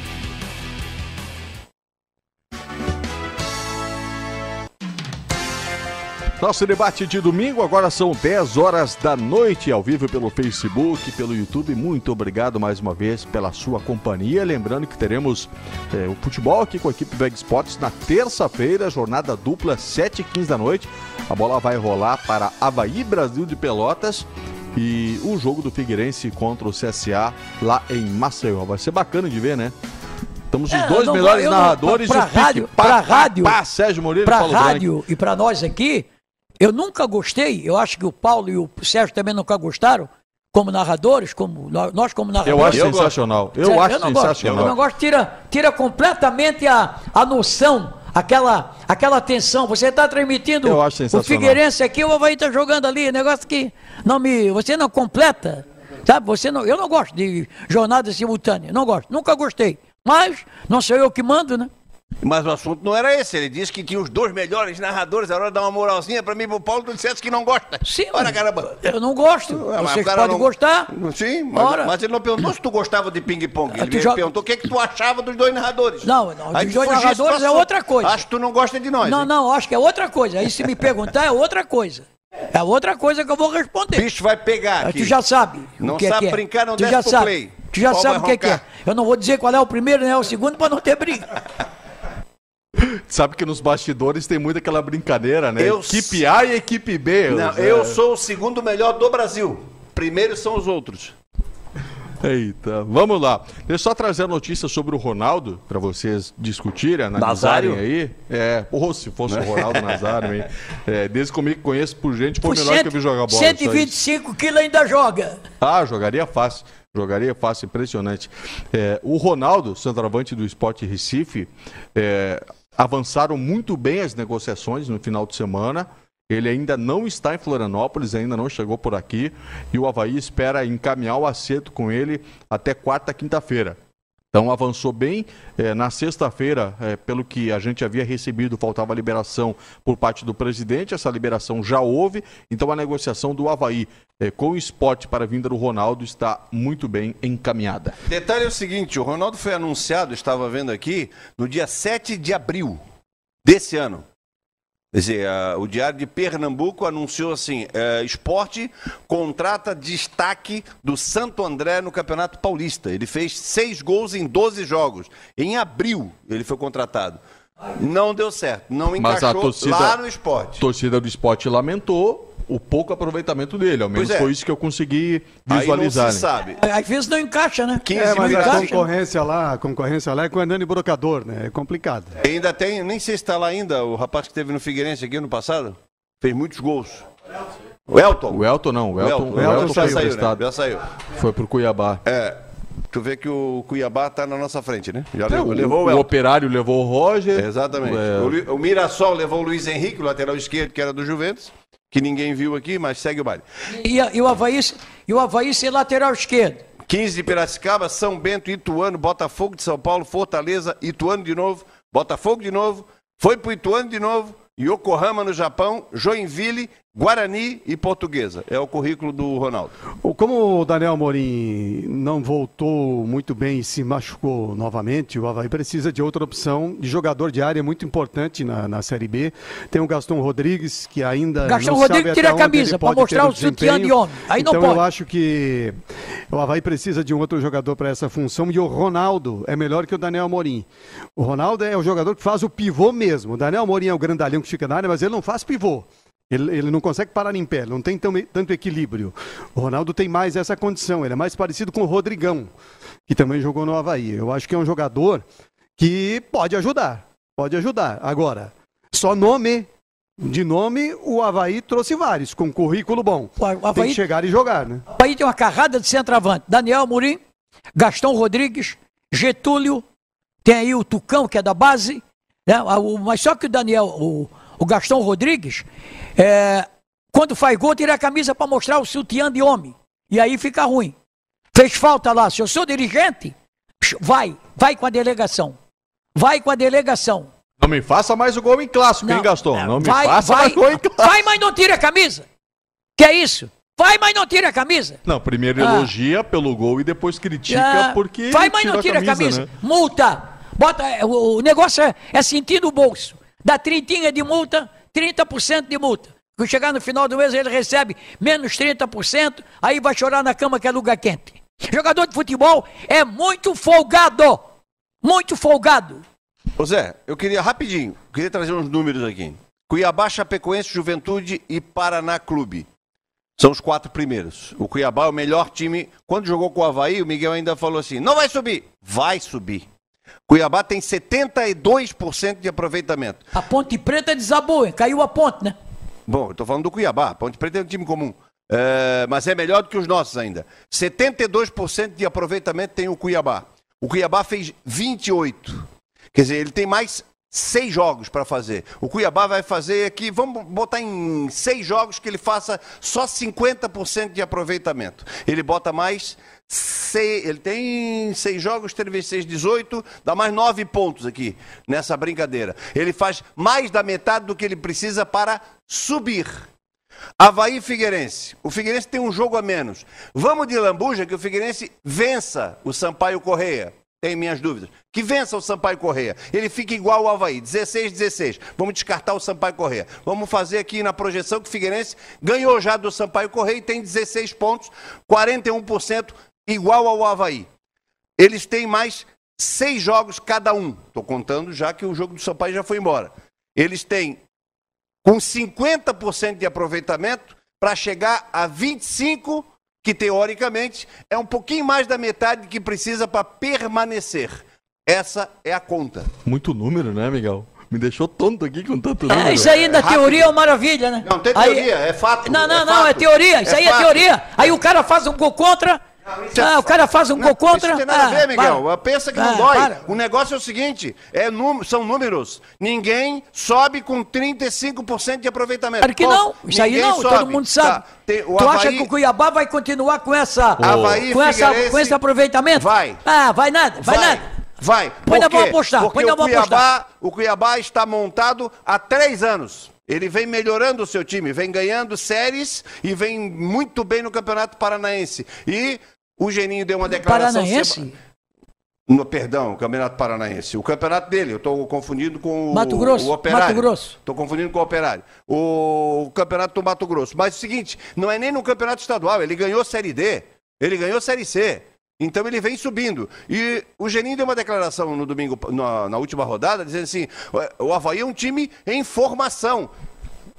Nosso debate de domingo, agora são 10 horas da noite, ao vivo pelo Facebook, pelo YouTube. Muito obrigado mais uma vez pela sua companhia. Lembrando que teremos é, o futebol aqui com a equipe Bag Sports na terça-feira, jornada dupla, 7h15 da noite. A bola vai rolar para Havaí Brasil de Pelotas e o jogo do Figueirense contra o CSA lá em Maceió. Vai ser bacana de ver, né? Estamos os É, dois não- melhores eu não- narradores pique rádio- pá, rádio- pá, Sérgio Moreira Para Paulo Branco. rádio e para nós aqui, eu nunca gostei, eu acho que o Paulo e o Sérgio também nunca gostaram, como narradores, como nós como narradores. Eu acho Eu sensacional. Eu Sério, acho não gosto. sensacional. Eu não gosto, tira, tira completamente a, a noção, aquela, aquela tensão. Você está transmitindo o. Figueirense aqui, o Havaí está jogando ali, negócio que não me, você não completa, sabe? Você não, eu não gosto de jornada simultânea, não gosto, nunca gostei. Mas não sou eu que mando, né? Mas o assunto não era esse. Ele disse que tinha os dois melhores narradores. A hora de dar uma moralzinha pra mim pro Paulo, tu disseste que não gosta. Sim, Ora, caramba. eu não gosto. Ah, mas Vocês o podem não- gostar. Sim, mas, Ora. mas ele não perguntou se tu gostava de ping-pong. Ah, Ele me joga- perguntou o que, é que tu achava dos dois narradores. Não, não, Aí dos dois narradores é outra coisa. Acho que tu não gosta de nós. Não, hein? não, acho que é outra coisa. Aí se me perguntar, é outra coisa. É outra coisa que eu vou O responder. bicho vai pegar Aí aqui. tu já sabe. Não o que é sabe que é. brincar, não tu desce já sabe. play. Tu já Qual sabe o que, que é. Eu não vou dizer qual é o primeiro nem o segundo para não ter briga. Sabe que nos bastidores tem muito aquela brincadeira, né? Eu Equipe A e equipe B. Não, Os- eu é. sou o segundo melhor do Brasil. Primeiro são os outros. Eita, vamos lá. Deixa eu só trazer a notícia sobre o Ronaldo, para vocês discutirem, analisarem Nazário? aí. É, porra, se fosse o Ronaldo Nazário, hein? É, desde comigo que conheço por gente, foi o Por melhor cento- que eu vi jogar bola. só isso. 125 quilos ainda joga. Ah, jogaria fácil. Jogaria fácil, impressionante. É, o Ronaldo, centroavante do Sport Recife, é, avançaram muito bem as negociações no final de semana. Ele ainda não está em Florianópolis, ainda não chegou por aqui. E o Havaí espera encaminhar o acerto com ele até quarta, quinta-feira. Então avançou bem. Eh, na sexta-feira, eh, pelo que a gente havia recebido, faltava liberação por parte do presidente. Essa liberação já houve. Então a negociação do Havaí eh, com o esporte para a vinda do Ronaldo está muito bem encaminhada. Detalhe é o seguinte: o Ronaldo foi anunciado, estava vendo aqui, no dia 7 de abril desse ano. Quer dizer, a- o Diário de Pernambuco anunciou assim: eh, esporte contrata destaque do Santo André no Campeonato Paulista. Ele fez seis gols em 12 jogos. Em abril ele foi contratado. Não deu certo, não Mas a encaixou torcida- lá no esporte. A torcida do esporte lamentou o pouco aproveitamento dele. Ao menos é. foi isso que eu consegui Aí visualizar. não se né? sabe. Às vezes não encaixa, né? 15 É, mas mil a caixas. concorrência lá, a concorrência lá é com o Hernani Brocador, né? É complicado. Ainda tem, nem sei se está lá ainda, o rapaz que teve no Figueirense aqui no passado. Fez muitos gols. O Elton. O Elton não, o O Elton, Elton, o o Elton Elton já foi saiu, né? Já saiu. Foi pro Cuiabá. É, tu vê que o Cuiabá tá na nossa frente, né? Já É, levou, o, o o Elton. Operário levou o Roger. Exatamente. É, O, o Mirassol levou o Luiz Henrique, o lateral esquerdo, que era do Juventus, que ninguém viu aqui, mas segue o baile. E, e o Havaí, e o Havaí ser lateral esquerdo. 15 de Piracicaba, São Bento, Ituano, Botafogo de São Paulo, Fortaleza, Ituano de novo, Botafogo de novo, foi pro Ituano de novo, Yokohama no Japão, Joinville, Guarani e Portuguesa. É o currículo do Ronaldo. Como o Daniel Morim não voltou muito bem e se machucou novamente, o Havaí precisa de outra opção de jogador de área muito importante na, na Série B. Tem o Gaston Rodrigues, que ainda Gaston não Rodrigues sabe tira a camisa pode mostrar o sutiã de homem. Aí não então pode. eu acho que o Havaí precisa de um outro jogador para essa função e o Ronaldo é melhor que o Daniel Morim. O Ronaldo é o jogador que faz o pivô mesmo. O Daniel Morim é o grandalhão que fica na área, mas ele não faz pivô. Ele, ele não consegue parar em pé, não tem tão- tanto equilíbrio. O Ronaldo tem mais essa condição, ele é mais parecido com o Rodrigão, que também jogou no Havaí. Eu acho que é um jogador que pode ajudar, pode ajudar. Agora, só nome, de nome, o Havaí trouxe vários, com currículo bom. O Tem Havaí, que chegar e jogar, né? o Havaí tem uma carrada de centroavante. Daniel Murim, Gastão Rodrigues, Getúlio, tem aí o Tucão, que é da base, né? mas só que o Daniel, o, o Gastão Rodrigues, é, quando faz gol, tira a camisa para mostrar o sutiã de homem. E aí fica ruim. Fez falta lá. Se eu sou dirigente, vai, vai com a delegação. Vai com a delegação. Não me faça mais o gol em clássico, não, hein, Gaston? Não, não me vai, faça vai, mais gol em clássico. Vai, mas não tira a camisa. Que é isso? Vai, mas não tira a camisa. Não, primeiro ah. elogia pelo gol e depois critica ah. porque. Vai, mas não tira a camisa. A camisa. Né? Multa. Bota, é, o, o negócio é, é sentir no bolso. Dá trintinha de multa, 30% de multa. Quando chegar no final do mês, ele recebe menos 30%, aí vai chorar na cama que é lugar quente. Jogador de futebol é muito folgado. Muito folgado. Ô Zé, eu queria rapidinho, queria trazer uns números aqui. Cuiabá, Chapecoense, Juventude e Paraná Clube. São os quatro primeiros. O Cuiabá é o melhor time. Quando jogou com o Havaí, o Miguel ainda falou assim: não vai subir. Vai subir. Cuiabá tem 72% de aproveitamento. A Ponte Preta desabou, hein? caiu a ponte, né? Bom, eu tô falando do Cuiabá. A Ponte Preta é um time comum. É, mas é melhor do que os nossos ainda. 72% de aproveitamento tem o Cuiabá. O Cuiabá fez 28. Quer dizer, ele tem mais seis jogos para fazer. O Cuiabá vai fazer aqui, vamos botar em seis jogos que ele faça só 50% de aproveitamento. Ele bota mais seis, ele tem seis jogos, três vezes seis, 18, dá mais nove pontos aqui nessa brincadeira. Ele faz mais da metade do que ele precisa para subir. Havaí e Figueirense. O Figueirense tem um jogo a menos. Vamos de lambuja que o Figueirense vença o Sampaio Correia. Tenho minhas dúvidas. Que vença o Sampaio Correia. Ele fica igual ao Havaí, 16, 16. Vamos descartar o Sampaio Correia. Vamos fazer aqui na projeção que o Figueirense ganhou já do Sampaio Correia e tem 16 pontos, 41% igual ao Havaí. Eles têm mais seis jogos cada um. Estou contando já que o jogo do Sampaio já foi embora. Eles têm com 50% de aproveitamento para chegar a 25 que teoricamente é um pouquinho mais da metade que precisa para permanecer. Essa é a conta. Muito número, né, Miguel? Me deixou tonto aqui com tanto número. Ah, isso aí da é teoria é uma maravilha, né? Não tem teoria, aí... é fato. Não, não, é não, fato. é teoria. Isso é aí fato. é teoria. Aí o cara faz um gol contra, é ah, o cara faz um gol contra. Isso não tem nada ah, a ver, Miguel. Para. Pensa que ah, não dói. Para. O negócio é o seguinte: é são números. Ninguém sobe com 35% de aproveitamento. Claro que não. Isso aí não, sobe. todo mundo sabe. Tá. Tem, tu Havaí... acha que o Cuiabá vai continuar com essa. Havaí, com, essa com esse aproveitamento? Vai. Ah, vai nada, vai, vai. nada. Vai. Põe vamos apostar. Porque o Cuiabá, o Cuiabá está montado há três anos. Ele vem melhorando o seu time, vem ganhando séries e vem muito bem no Campeonato Paranaense. E o Geninho deu uma declaração. Paranaense? No, perdão, o Campeonato Paranaense. O campeonato dele, eu estou confundindo com o, Mato Grosso, o Operário. Mato Grosso. Estou confundindo com o Operário. O, o Campeonato do Mato Grosso. Mas é o seguinte, não é nem no Campeonato Estadual, ele ganhou Série D, ele ganhou Série C. Então ele vem subindo. E o Geninho deu uma declaração no domingo, na, na última rodada, dizendo assim: o Havaí é um time em formação.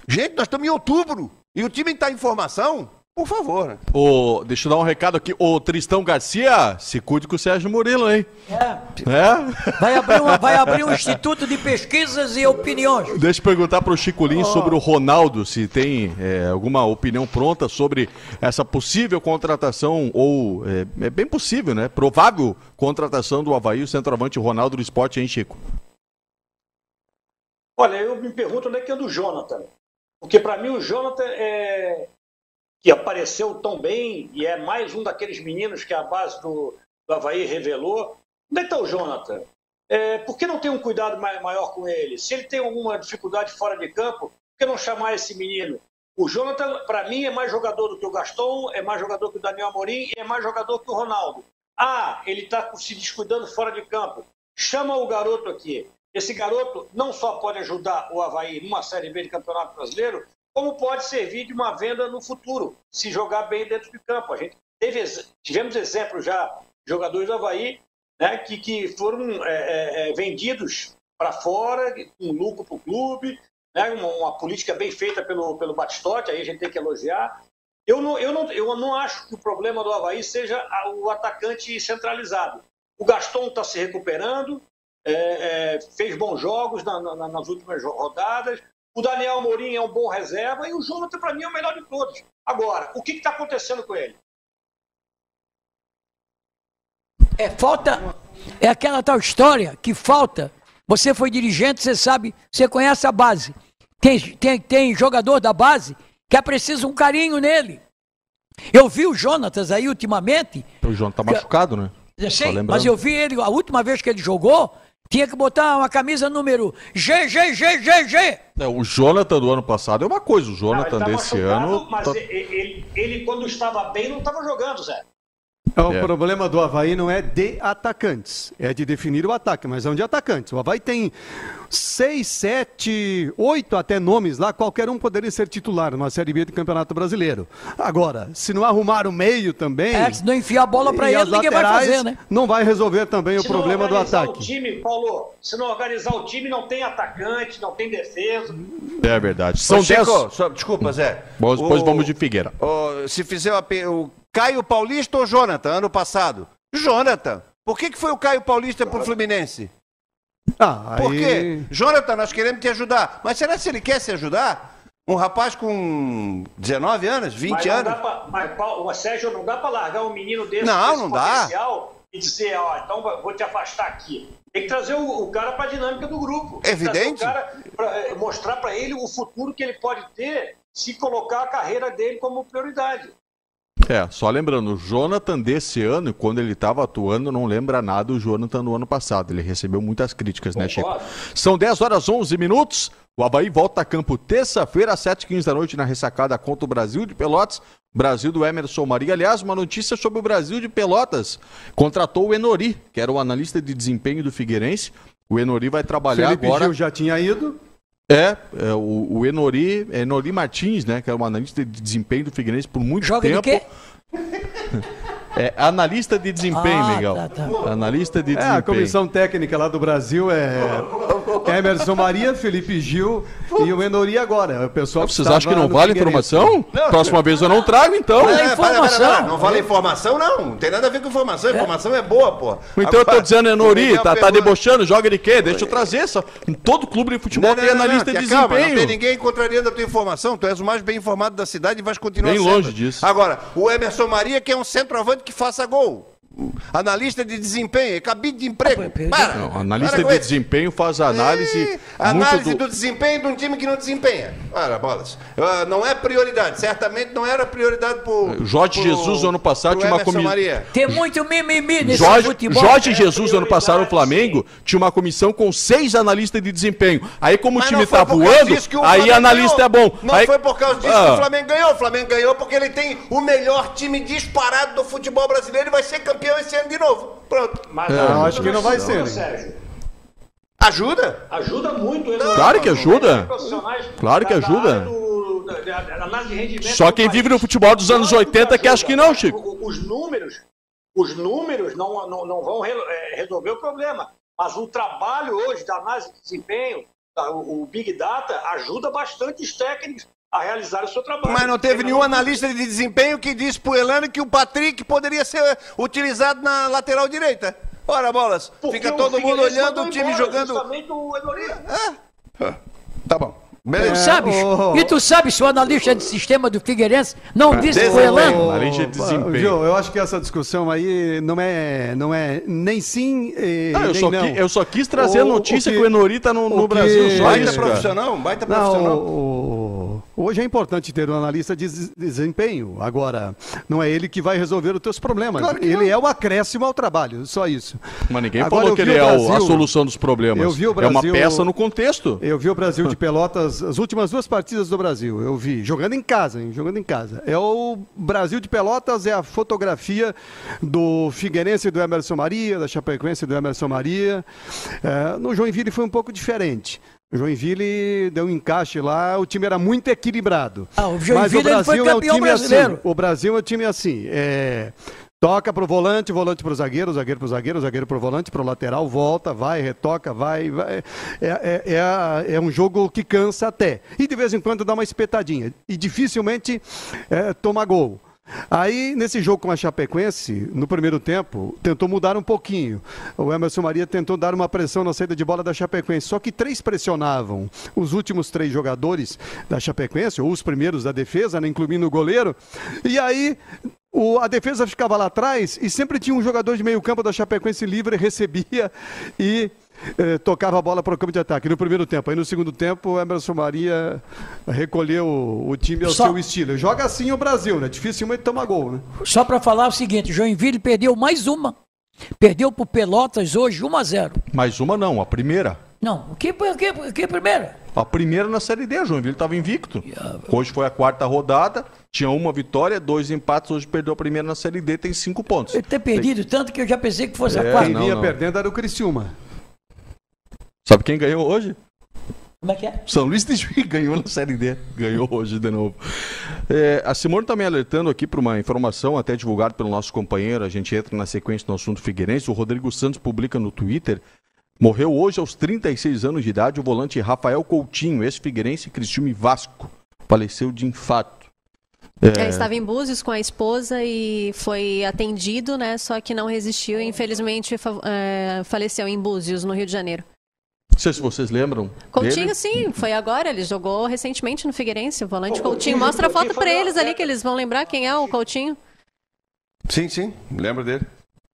Gente, nós estamos em outubro. E o time está em formação? Por favor. O, deixa eu dar um recado aqui. O Tristão Garcia, se cuide com o Sérgio Murilo, hein? É. é? Vai, abrir uma, vai abrir um instituto de pesquisas e opiniões. Deixa eu perguntar para o Chico Lins oh. sobre o Ronaldo, se tem é, alguma opinião pronta sobre essa possível contratação, ou é, é, bem possível, né? Provável contratação do Havaí, o centroavante Ronaldo do esporte, hein, Chico? Olha, eu me pergunto onde é que é do Jonathan. Porque para mim o Jonathan é, que apareceu tão bem e é mais um daqueles meninos que a base do, do Havaí revelou. Onde é está o Jonathan? É, por que não tem um cuidado maior com ele? Se ele tem alguma dificuldade fora de campo, por que não chamar esse menino? O Jonathan, para mim, é mais jogador do que o Gaston, é mais jogador que o Daniel Amorim e é mais jogador que o Ronaldo. Ah, ele está se descuidando fora de campo. Chama o garoto aqui. Esse garoto não só pode ajudar o Havaí numa Série B de Campeonato Brasileiro, como pode servir de uma venda no futuro, se jogar bem dentro de campo. A gente teve, tivemos exemplos já de jogadores do Havaí né, que, que foram é, é, é vendidos para fora, com lucro para o clube, né, uma, uma, política bem feita pelo, pelo Batistote, aí a gente tem que elogiar. Eu não, eu, não, eu não acho que o problema do Havaí seja o atacante centralizado. O Gaston está se recuperando, é, é, fez bons jogos na, na, nas últimas rodadas, o Daniel Mourinho é um bom reserva e o Jonathan, para mim, é o melhor de todos. Agora, o que está acontecendo com ele? É, falta, É aquela tal história que falta. Você foi dirigente, você sabe, você conhece a base. Tem, tem, tem jogador da base que é preciso um carinho nele. Eu vi o Jonatas aí ultimamente. O Jonatas tá machucado, né? Eu sei, mas eu vi ele, a última vez que ele jogou, tinha que botar uma camisa número GGGGG. É, o Jonathan do ano passado é uma coisa, o Jonathan não, desse ano. Mas tá... ele, ele, ele, quando estava bem, não estava jogando, Zé. É, o é. problema do Havaí não é de atacantes, é de definir o ataque, mas é um de atacantes. O Havaí tem seis, sete, oito até nomes lá, qualquer um poderia ser titular numa Série B do Campeonato Brasileiro. Agora, se não arrumar o meio também. É, se não enfiar a bola para ele, ninguém vai fazer, né? Não vai resolver também se o problema do ataque. O time, Paulo, se não organizar o time, não tem atacante, não tem defesa. É verdade. São Ô, Chico, dez... só, desculpa, Zé. Depois o, vamos de Figueira. O, se fizer o Caio Paulista ou Jonathan, ano passado? Jonathan. Por que, que foi o Caio Paulista pro Fluminense? Ah, aí... Por quê? Jonathan, nós queremos te ajudar. Mas será que ele quer se ajudar? Um rapaz com 19 anos, 20 mas anos? Pra, mas, Paulo, Sérgio, não dá para largar um menino desse, não, desse não dá. e dizer, ó, então vou te afastar aqui. Tem que trazer o, o cara para a dinâmica do grupo. Evidente. Pra, é, mostrar para ele o futuro que ele pode ter se colocar a carreira dele como prioridade. É, só lembrando, o Jonathan desse ano, quando ele estava atuando, não lembra nada o Jonathan do ano passado. Ele recebeu muitas críticas, né, Chico? São 10 horas 11 minutos. O Havaí volta a campo terça-feira, às 7h15 da noite, na ressacada contra o Brasil de Pelotas. Brasil do Emerson Maria. Aliás, uma notícia sobre o Brasil de Pelotas. Contratou o Enori, que era o analista de desempenho do Figueirense. O Enori vai trabalhar Felipe agora. Gil já tinha ido. É, é o, o, Enori, Enori Martins, né, que é um analista de desempenho do Figueirense por muito Joga tempo. De quê? É analista de desempenho, ah, Miguel. Tá, tá. Analista de desempenho. É, a comissão técnica lá do Brasil é Emerson Maria, Felipe Gil e o Enori agora. O pessoal Vocês acham que não vale informação? Não, Próxima vez eu não trago, então. É, informação. Para, para, para. Não vale informação, não. Não tem nada a ver com informação. É. Informação é boa, pô. Então eu tô dizendo, Enori, tá, tá debochando, joga de quê? Deixa eu trazer só. Em todo clube de futebol não, tem analista de desempenho. Calma, não tem ninguém contrariando a tua informação. Tu és o mais bem informado da cidade e vais continuar Bem longe disso. Agora, o Emerson Maria, que é um centroavante que faça gol. Analista de desempenho, é cabide de emprego. Para, não, analista para de desempenho faz a análise. É, análise do... do... desempenho de um time que não desempenha. Para, bolas. Uh, não é prioridade, certamente não era prioridade por. Jorge por, Jesus, ano passado, tinha uma comissão. Tem muito mimimi nesse Jorge, futebol. Jorge é Jesus, ano passado, no Flamengo, sim. tinha uma comissão com seis analistas de desempenho. Aí, como Mas o time tá voando, aí analista ganhou. é bom. Não aí... foi por causa disso ah. que o Flamengo ganhou. O Flamengo ganhou porque ele tem o melhor time disparado do futebol brasileiro e vai ser campeão campeão esse ano de novo. Pronto. Mas é, eu acho que não vai ser. Sérgio. Ajuda? Ajuda muito. Claro que ajuda. Claro que ajuda. Só quem vive no futebol dos anos 80 que acha que não, Chico. Os números, os números não, não, não vão é, resolver o problema. Mas o trabalho hoje da análise de desempenho, o Big Data, ajuda bastante os técnicos a realizar o seu trabalho. Mas não teve nenhum analista de desempenho que disse pro Elano que o Patrick poderia ser utilizado na lateral direita. Ora, bolas, Porque fica todo mundo olhando o time embora, jogando. O ah, tá bom. Beleza. Tu sabes, oh, E tu sabes se o analista de sistema do Figueirense não disse o Elano? Analista de desempenho. eu acho que essa discussão aí não é, não é nem sim eh, não, eu, nem só não. eu só quis trazer o, a notícia que, que, o Enori tá no, no Brasil. Só baita isso, profissional, baita profissional. Não, hoje é importante ter um analista de desempenho. Agora, não é ele que vai resolver os teus problemas. Claro ele não. é o acréscimo ao trabalho, só isso. Mas ninguém Agora, falou que ele é Brasil, a solução dos problemas. Eu vi o Brasil, é uma peça no contexto. Eu vi o Brasil de Pelotas as, últimas duas partidas do Brasil, eu vi, jogando em casa, hein, jogando em casa. É o Brasil de Pelotas, é a fotografia do Figueirense do Emerson Maria, da Chapecoense do Emerson Maria. É, no Joinville foi um pouco diferente. Joinville deu um encaixe lá, o time era muito equilibrado. Ah, o Joinville Mas o Brasil é um time assim, brasileiro. Assim, o Brasil é um time assim. É, Toca pro volante, volante pro zagueiro, zagueiro pro zagueiro, zagueiro pro volante, pro lateral, volta, vai, retoca, vai. vai. É, é, é, é, um jogo que cansa até. E de vez em quando dá uma espetadinha. E dificilmente é, toma gol. Aí, nesse jogo com a Chapecoense, no primeiro tempo, tentou mudar um pouquinho. O Emerson Maria tentou dar uma pressão na saída de bola da Chapecoense, só que três pressionavam os últimos três jogadores da Chapecoense, ou os primeiros da defesa, né, incluindo o goleiro. E aí, o, a defesa ficava lá atrás e sempre tinha um jogador de meio campo da Chapecoense livre, recebia e eh, tocava a bola para o campo de ataque no primeiro tempo. Aí no segundo tempo, o Emerson Maria recolheu o time ao Só... seu estilo. Joga assim o Brasil, né? Dificilmente toma gol, né? Só para falar o seguinte, Joinville perdeu mais uma. Perdeu para o Pelotas hoje 1 a 0. Mais uma não, a primeira. Não, o que, que, que primeira? A primeira na Série D, Joinville estava invicto. Hoje foi a quarta rodada, tinha uma vitória, dois empates, hoje perdeu a primeira na Série D, tem cinco pontos. Ele tem perdido tem... tanto que eu já pensei que fosse é, a quarta. Quem vinha perdendo era o Criciúma. Sabe quem ganhou hoje? Como é que é? São Luís de Juiz ganhou na Série D. Ganhou hoje de novo. É, a Simone também tá alertando aqui para uma informação até divulgada pelo nosso companheiro. A gente entra na sequência do assunto Figueirense. O Rodrigo Santos publica no Twitter Morreu hoje aos 36 anos de idade o volante Rafael Coutinho, ex-figueirense Cristiúme e Vasco. Faleceu de infarto. É... estava em Búzios com a esposa e foi atendido, né? Só que não resistiu e infelizmente é, faleceu em Búzios, no Rio de Janeiro. Não sei se vocês lembram. Coutinho, dele. sim, foi agora. Ele jogou recentemente no Figueirense, o volante Coutinho. Mostra a foto para eles ali que eles vão lembrar quem é o Coutinho. Sim, sim, lembro dele.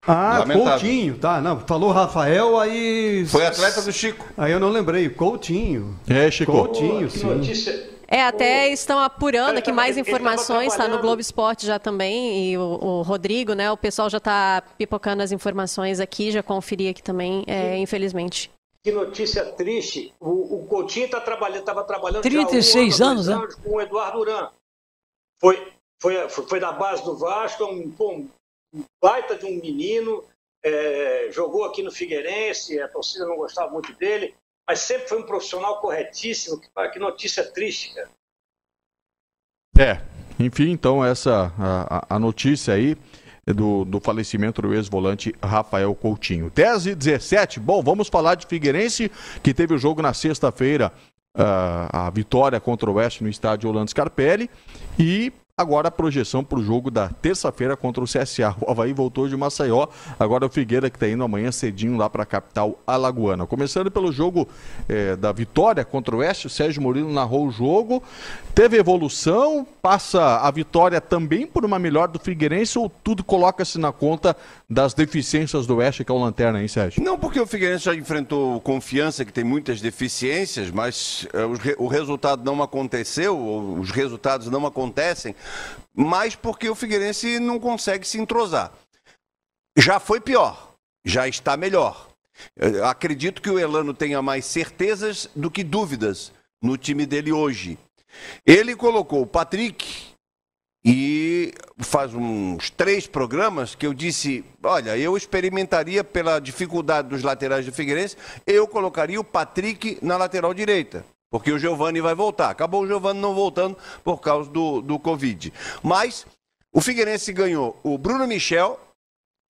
Ah, Lamentável. Coutinho, tá. Não, falou Rafael, aí. Foi atleta do Chico. Aí eu não lembrei. Coutinho. É, Chico. Coutinho, sim. Notícia. É, até estão apurando aqui mais informações, está no Globo Esporte já também, e o, o, Rodrigo, né? O pessoal já está pipocando as informações aqui, já conferi aqui também, é, infelizmente. Que notícia triste. O, o Coutinho estava tá trabalhando, tava trabalhando 36 um anos, né? com o Eduardo Duran. Foi, foi, foi da base do Vasco, um, um um baita de um menino, é, jogou aqui no Figueirense, a torcida não gostava muito dele, mas sempre foi um profissional corretíssimo. Que, que notícia triste, cara. É, enfim, então essa a, a notícia aí do, do falecimento do ex-volante Rafael Coutinho. 10 e 17, bom, vamos falar de Figueirense, que teve o jogo na sexta-feira, uh, a vitória contra o Oeste no estádio Orlando Scarpelli, e Agora a projeção para o jogo da terça-feira contra o CSA. O Havaí voltou de Maceió, agora o Figueira que está indo amanhã cedinho lá para a capital alagoana. Começando pelo jogo é, da vitória contra o Oeste, o Sérgio Murilo narrou o jogo, teve evolução, passa a vitória também por uma melhor do Figueirense ou tudo coloca-se na conta das deficiências do Oeste, que é o Lanterna, hein, Sérgio? Não, porque o Figueirense já enfrentou confiança, que tem muitas deficiências, mas é, o, o resultado não aconteceu, os resultados não acontecem mas porque o Figueirense não consegue se entrosar. Já foi pior, já está melhor. Eu acredito que o Elano tenha mais certezas do que dúvidas no time dele hoje. Ele colocou o Patrick e faz uns três programas que eu disse: olha, eu experimentaria pela dificuldade dos laterais do Figueirense, eu colocaria o Patrick na lateral direita. Porque o Giovani vai voltar. Acabou o Giovani não voltando por causa do, do Covid. Mas o Figueirense ganhou o Bruno Michel,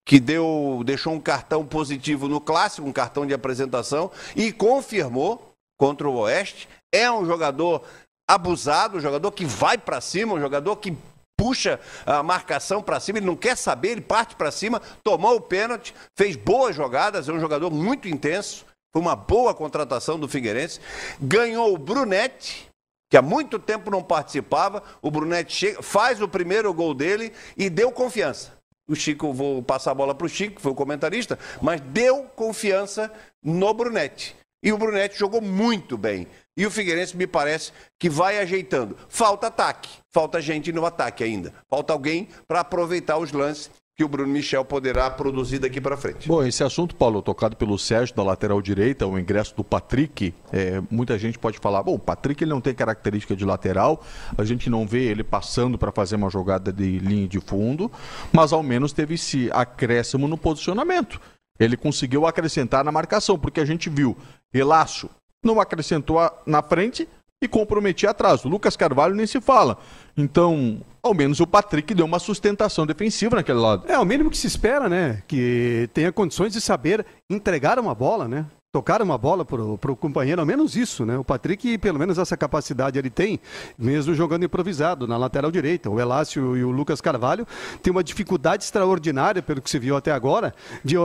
que deu, deixou um cartão positivo no clássico, um cartão de apresentação, e confirmou contra o Oeste. É um jogador abusado, um jogador que vai para cima, um jogador que puxa a marcação para cima, ele não quer saber, ele parte para cima, tomou o pênalti, fez boas jogadas, é um jogador muito intenso. Foi uma boa contratação do Figueirense. Ganhou o Brunetti, que há muito tempo não participava. O Brunetti chega, faz o primeiro gol dele e deu confiança. O Chico, vou passar a bola para o Chico, que foi o comentarista, mas deu confiança no Brunetti. E o Brunetti jogou muito bem. E o Figueirense me parece que vai ajeitando. Falta ataque, falta gente no ataque ainda. Falta alguém para aproveitar os lances que o Bruno Michel poderá produzir daqui para frente. Bom, esse assunto, Paulo, tocado pelo Sérgio da lateral direita, o ingresso do Patrick, é, muita gente pode falar, bom, o Patrick ele não tem característica de lateral, a gente não vê ele passando para fazer uma jogada de linha de fundo, mas ao menos teve esse acréscimo no posicionamento. Ele conseguiu acrescentar na marcação, porque a gente viu Elácio não acrescentou na frente e comprometia atrás. O Lucas Carvalho nem se fala. Então, ao menos o Patrick deu uma sustentação defensiva naquele lado. É, o mínimo que se espera, né? Que tenha condições de saber entregar uma bola, né? Tocar uma bola para o companheiro, ao menos isso, né? O Patrick, pelo menos essa capacidade ele tem, mesmo jogando improvisado na lateral direita. O Elácio e o Lucas Carvalho têm uma dificuldade extraordinária, pelo que se viu até agora, de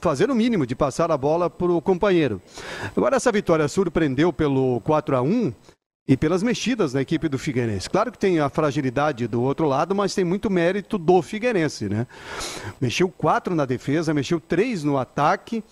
fazer o mínimo, de passar a bola para o companheiro. Agora, essa vitória surpreendeu pelo 4 a 1 e pelas mexidas na equipe do Figueirense. Claro que tem a fragilidade do outro lado, mas tem muito mérito do Figueirense, né? Mexeu quatro na defesa, mexeu três no ataque,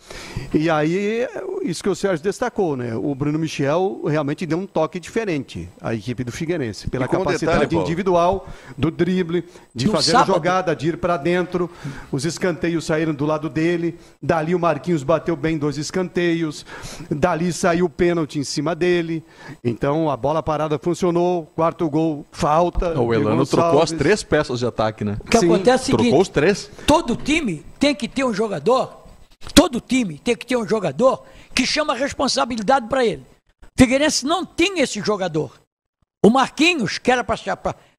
e aí, isso que o Sérgio destacou, né? O Bruno Michel realmente deu um toque diferente à equipe do Figueirense, pela capacidade detalhe, individual, do drible, de no fazer sábado. a jogada, de ir para dentro, os escanteios saíram do lado dele, dali o Marquinhos bateu bem dois escanteios, dali saiu o pênalti em cima dele, então a bola parada funcionou, quarto gol, falta. O Elano trocou as três peças de ataque, né? O que Sim. acontece é o seguinte, trocou os três. Todo time tem que ter um jogador, todo time tem que ter um jogador que chama a responsabilidade para ele. Figueirense não tem esse jogador. O Marquinhos, que era para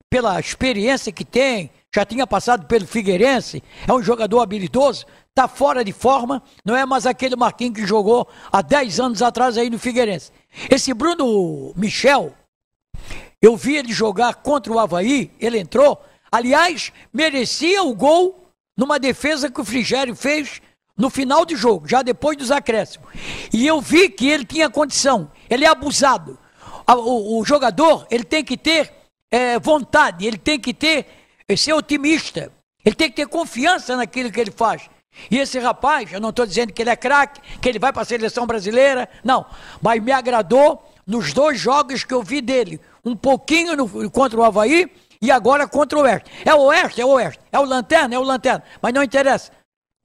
pela experiência que tem, já tinha passado pelo Figueirense, é um jogador habilidoso, está fora de forma, não é mais aquele Marquinhos que jogou há 10 anos atrás aí no Figueirense. Esse Bruno Michel, eu vi ele jogar contra o Havaí, ele entrou, aliás, merecia o gol numa defesa que o Frigério fez no final do jogo, já depois dos acréscimos. E eu vi que ele tinha condição, ele é abusado. O, o jogador, ele tem que ter é, vontade, ele tem que ter, ser otimista, ele tem que ter confiança naquilo que ele faz. E esse rapaz, eu não estou dizendo que ele é craque, que ele vai para a seleção brasileira, não. Mas me agradou nos dois jogos que eu vi dele. Um pouquinho no, contra o Havaí e agora contra o Oeste. É o Oeste, é o Oeste. É o Lanterna, é o Lanterna. Mas não interessa.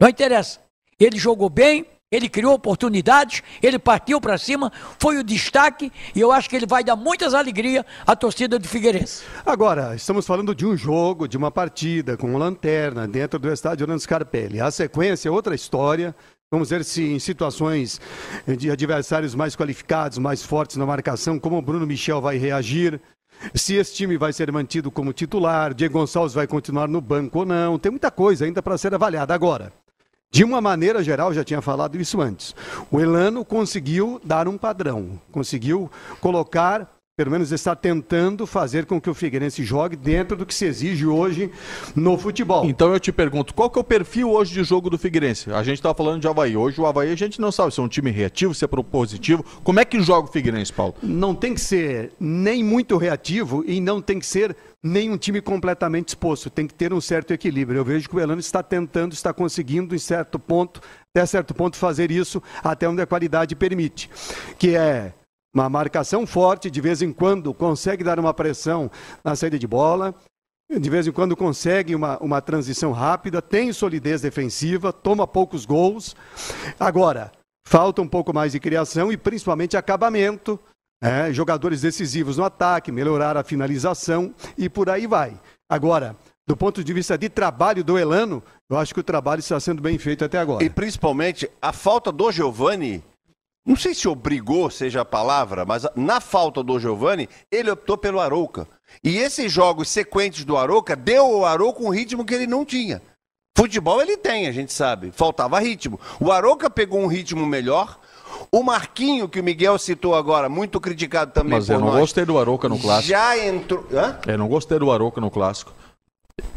Não interessa. Ele jogou bem, ele criou oportunidades, ele partiu para cima, foi o destaque e eu acho que ele vai dar muitas alegrias à torcida do Figueirense. Agora, estamos falando de um jogo, de uma partida com lanterna dentro do estádio Orlando Scarpelli. A sequência é outra história. Vamos ver se em situações de adversários mais qualificados, mais fortes na marcação, como o Bruno Michel vai reagir. Se esse time vai ser mantido como titular, Diego Gonçalves vai continuar no banco ou não. Tem muita coisa ainda para ser avaliada. Agora, de uma maneira geral, já tinha falado isso antes. O Elano conseguiu dar um padrão, conseguiu colocar pelo menos está tentando fazer com que o Figueirense jogue dentro do que se exige hoje no futebol. Então eu te pergunto, qual que é o perfil hoje de jogo do Figueirense? A gente estava falando de Havaí. Hoje o Havaí a gente não sabe se é um time reativo, se é propositivo. Como é que joga o Figueirense, Paulo? Não tem que ser nem muito reativo e não tem que ser nem um time completamente exposto. Tem que ter um certo equilíbrio. Eu vejo que o Elano está tentando, está conseguindo em certo ponto, até certo ponto, fazer isso até onde a qualidade permite. Que é uma marcação forte, de vez em quando consegue dar uma pressão na saída de bola, de vez em quando consegue uma, uma transição rápida, tem solidez defensiva, toma poucos gols. Agora, falta um pouco mais de criação e principalmente acabamento, é, jogadores decisivos no ataque, melhorar a finalização e por aí vai. Agora, do ponto de vista de trabalho do Elano, eu acho que o trabalho está sendo bem feito até agora. E principalmente a falta do Giovani não sei se obrigou, seja a palavra, mas na falta do Giovani, ele optou pelo Arouca. E esses jogos sequentes do Arouca deu ao Arouca um ritmo que ele não tinha. Futebol ele tem, a gente sabe. Faltava ritmo. O Arouca pegou um ritmo melhor. O Marquinho, que o Miguel citou agora, muito criticado também Mas eu não nós, gostei do Arouca no clássico. Já entrou. Hã? Eu não gostei do Arouca no clássico.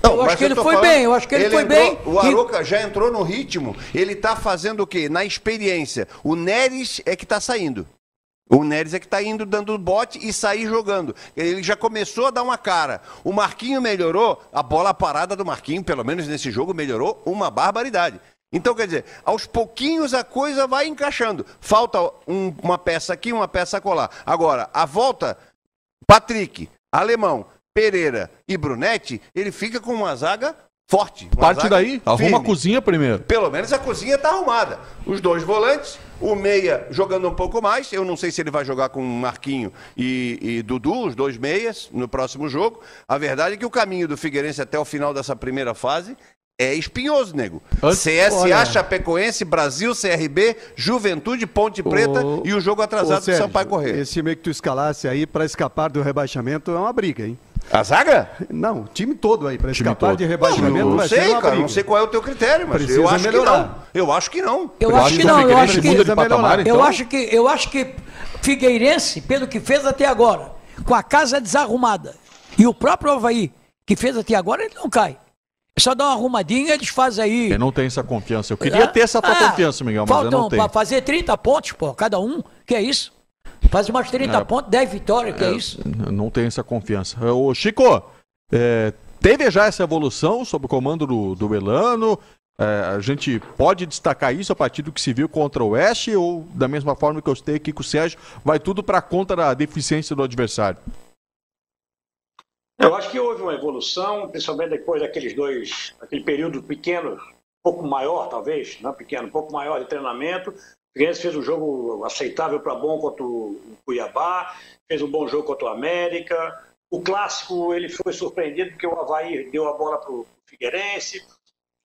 Não, eu acho que ele foi falando, bem, eu acho que ele, ele foi entrou, bem. O Aroca já entrou no ritmo, ele está fazendo o quê? Na experiência. O Neres é que está saindo. O Neres é que está indo dando bote e sair jogando. Ele já começou a dar uma cara. O Marquinho melhorou, a bola parada do Marquinho, pelo menos nesse jogo, melhorou uma barbaridade. Então, quer dizer, aos pouquinhos a coisa vai encaixando. Falta um, uma peça aqui, uma peça colar. Agora, a volta, Patrick, Alemão, Pereira e Brunetti, ele fica com uma zaga forte. Uma Parte zaga daí, arruma a cozinha primeiro. Pelo menos a cozinha está arrumada. Os dois volantes, o meia jogando um pouco mais. Eu não sei se ele vai jogar com Marquinho e, e, Dudu, os dois meias, no próximo jogo. A verdade é que o caminho do Figueirense até o final dessa primeira fase é espinhoso, nego. Antes, CSA, olha... Chapecoense, Brasil, CRB, Juventude, Ponte Preta o... e o jogo atrasado do Sampaio Correia. Esse meio que tu escalasse aí para escapar do rebaixamento é uma briga, hein? A zaga? Não, time todo aí, para escapar todo. de rebaixamento. Não, não sei, cara, não sei qual é o teu critério, mas Precisa eu acho melhorar. que não. Eu acho que não. Eu acho que não, eu acho que, patamar, então? eu acho que eu acho que Figueirense, pelo que fez até agora, com a casa desarrumada, e o próprio Havaí, que fez até agora, ele não cai. É só dar uma arrumadinha, eles fazem aí. Eu não tenho essa confiança. Eu queria ah, ter essa tua ah, confiança, Miguel, mas eu não tenho. Pra fazer 30 pontos, pô, cada um, que é isso? Faz umas 30 é, pontos, 10 vitórias, que é, é, isso? Não tenho essa confiança. Ô, Chico, é, teve já essa evolução sob o comando do, do Elano? É, a gente pode destacar isso a partir do que se viu contra o Oeste ou da mesma forma que eu citei aqui com o Sérgio, vai tudo para conta da deficiência do adversário? Eu acho que houve uma evolução, principalmente depois daqueles dois, aquele período pequeno, um pouco maior talvez, não pequeno, um pouco maior de treinamento. O Figueirense fez um jogo aceitável para bom contra o Cuiabá, fez um bom jogo contra o América. O clássico ele foi surpreendido porque o Havaí deu a bola para o Figueirense.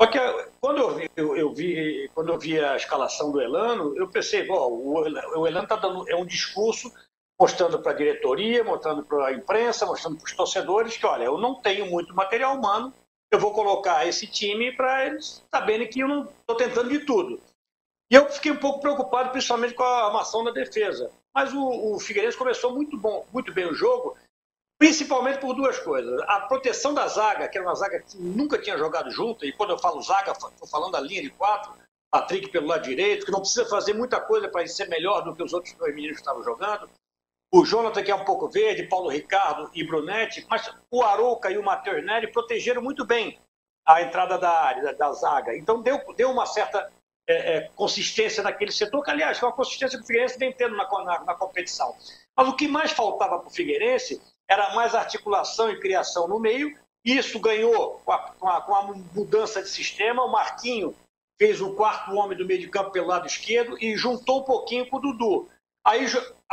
Só que quando eu vi, eu, vi, quando eu vi a escalação do Elano, eu pensei, ó, o Elano está dando é um discurso mostrando para a diretoria, mostrando para a imprensa, mostrando para os torcedores que, olha, eu não tenho muito material humano, eu vou colocar esse time para eles saberem que eu não estou tentando de tudo. E eu fiquei um pouco preocupado, principalmente com a armação da defesa. Mas o, o Figueirense começou muito bom, muito bem o jogo Principalmente por duas coisas. A proteção da zaga, que era uma zaga que nunca tinha jogado junto, e quando eu falo zaga, estou falando da linha de quatro, Patrick pelo lado direito, que não precisa fazer muita coisa para ser melhor do que os outros dois meninos que estavam jogando. O Jonathan, que é um pouco verde, Paulo Ricardo e Brunetti, mas o Arouca e o Matheus Neri protegeram muito bem a entrada da área, da, zaga. Então deu, deu uma certa é, é, consistência naquele setor, que aliás é uma consistência que o Figueirense vem tendo na, na, na competição. Mas o que mais faltava para o Figueirense era mais articulação e criação no meio. Isso ganhou com a, com a, com a mudança de sistema. O Marquinho fez o quarto homem do meio de campo pelo lado esquerdo e juntou um pouquinho com o Dudu. Aí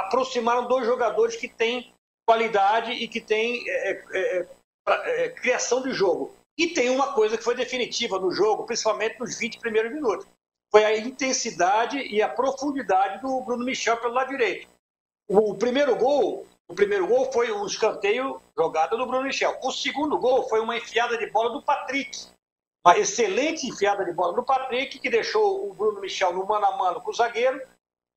aproximaram dois jogadores que têm qualidade e que têm é, é, é, é, criação de jogo. E tem uma coisa que foi definitiva no jogo, principalmente nos 20 primeiros minutos. Foi a intensidade e a profundidade do Bruno Michel pelo lado direito. O primeiro gol o primeiro gol foi um escanteio jogada do Bruno Michel. O segundo gol foi uma enfiada de bola do Patrick. Uma excelente enfiada de bola do Patrick, que deixou o Bruno Michel no mano a mano com o zagueiro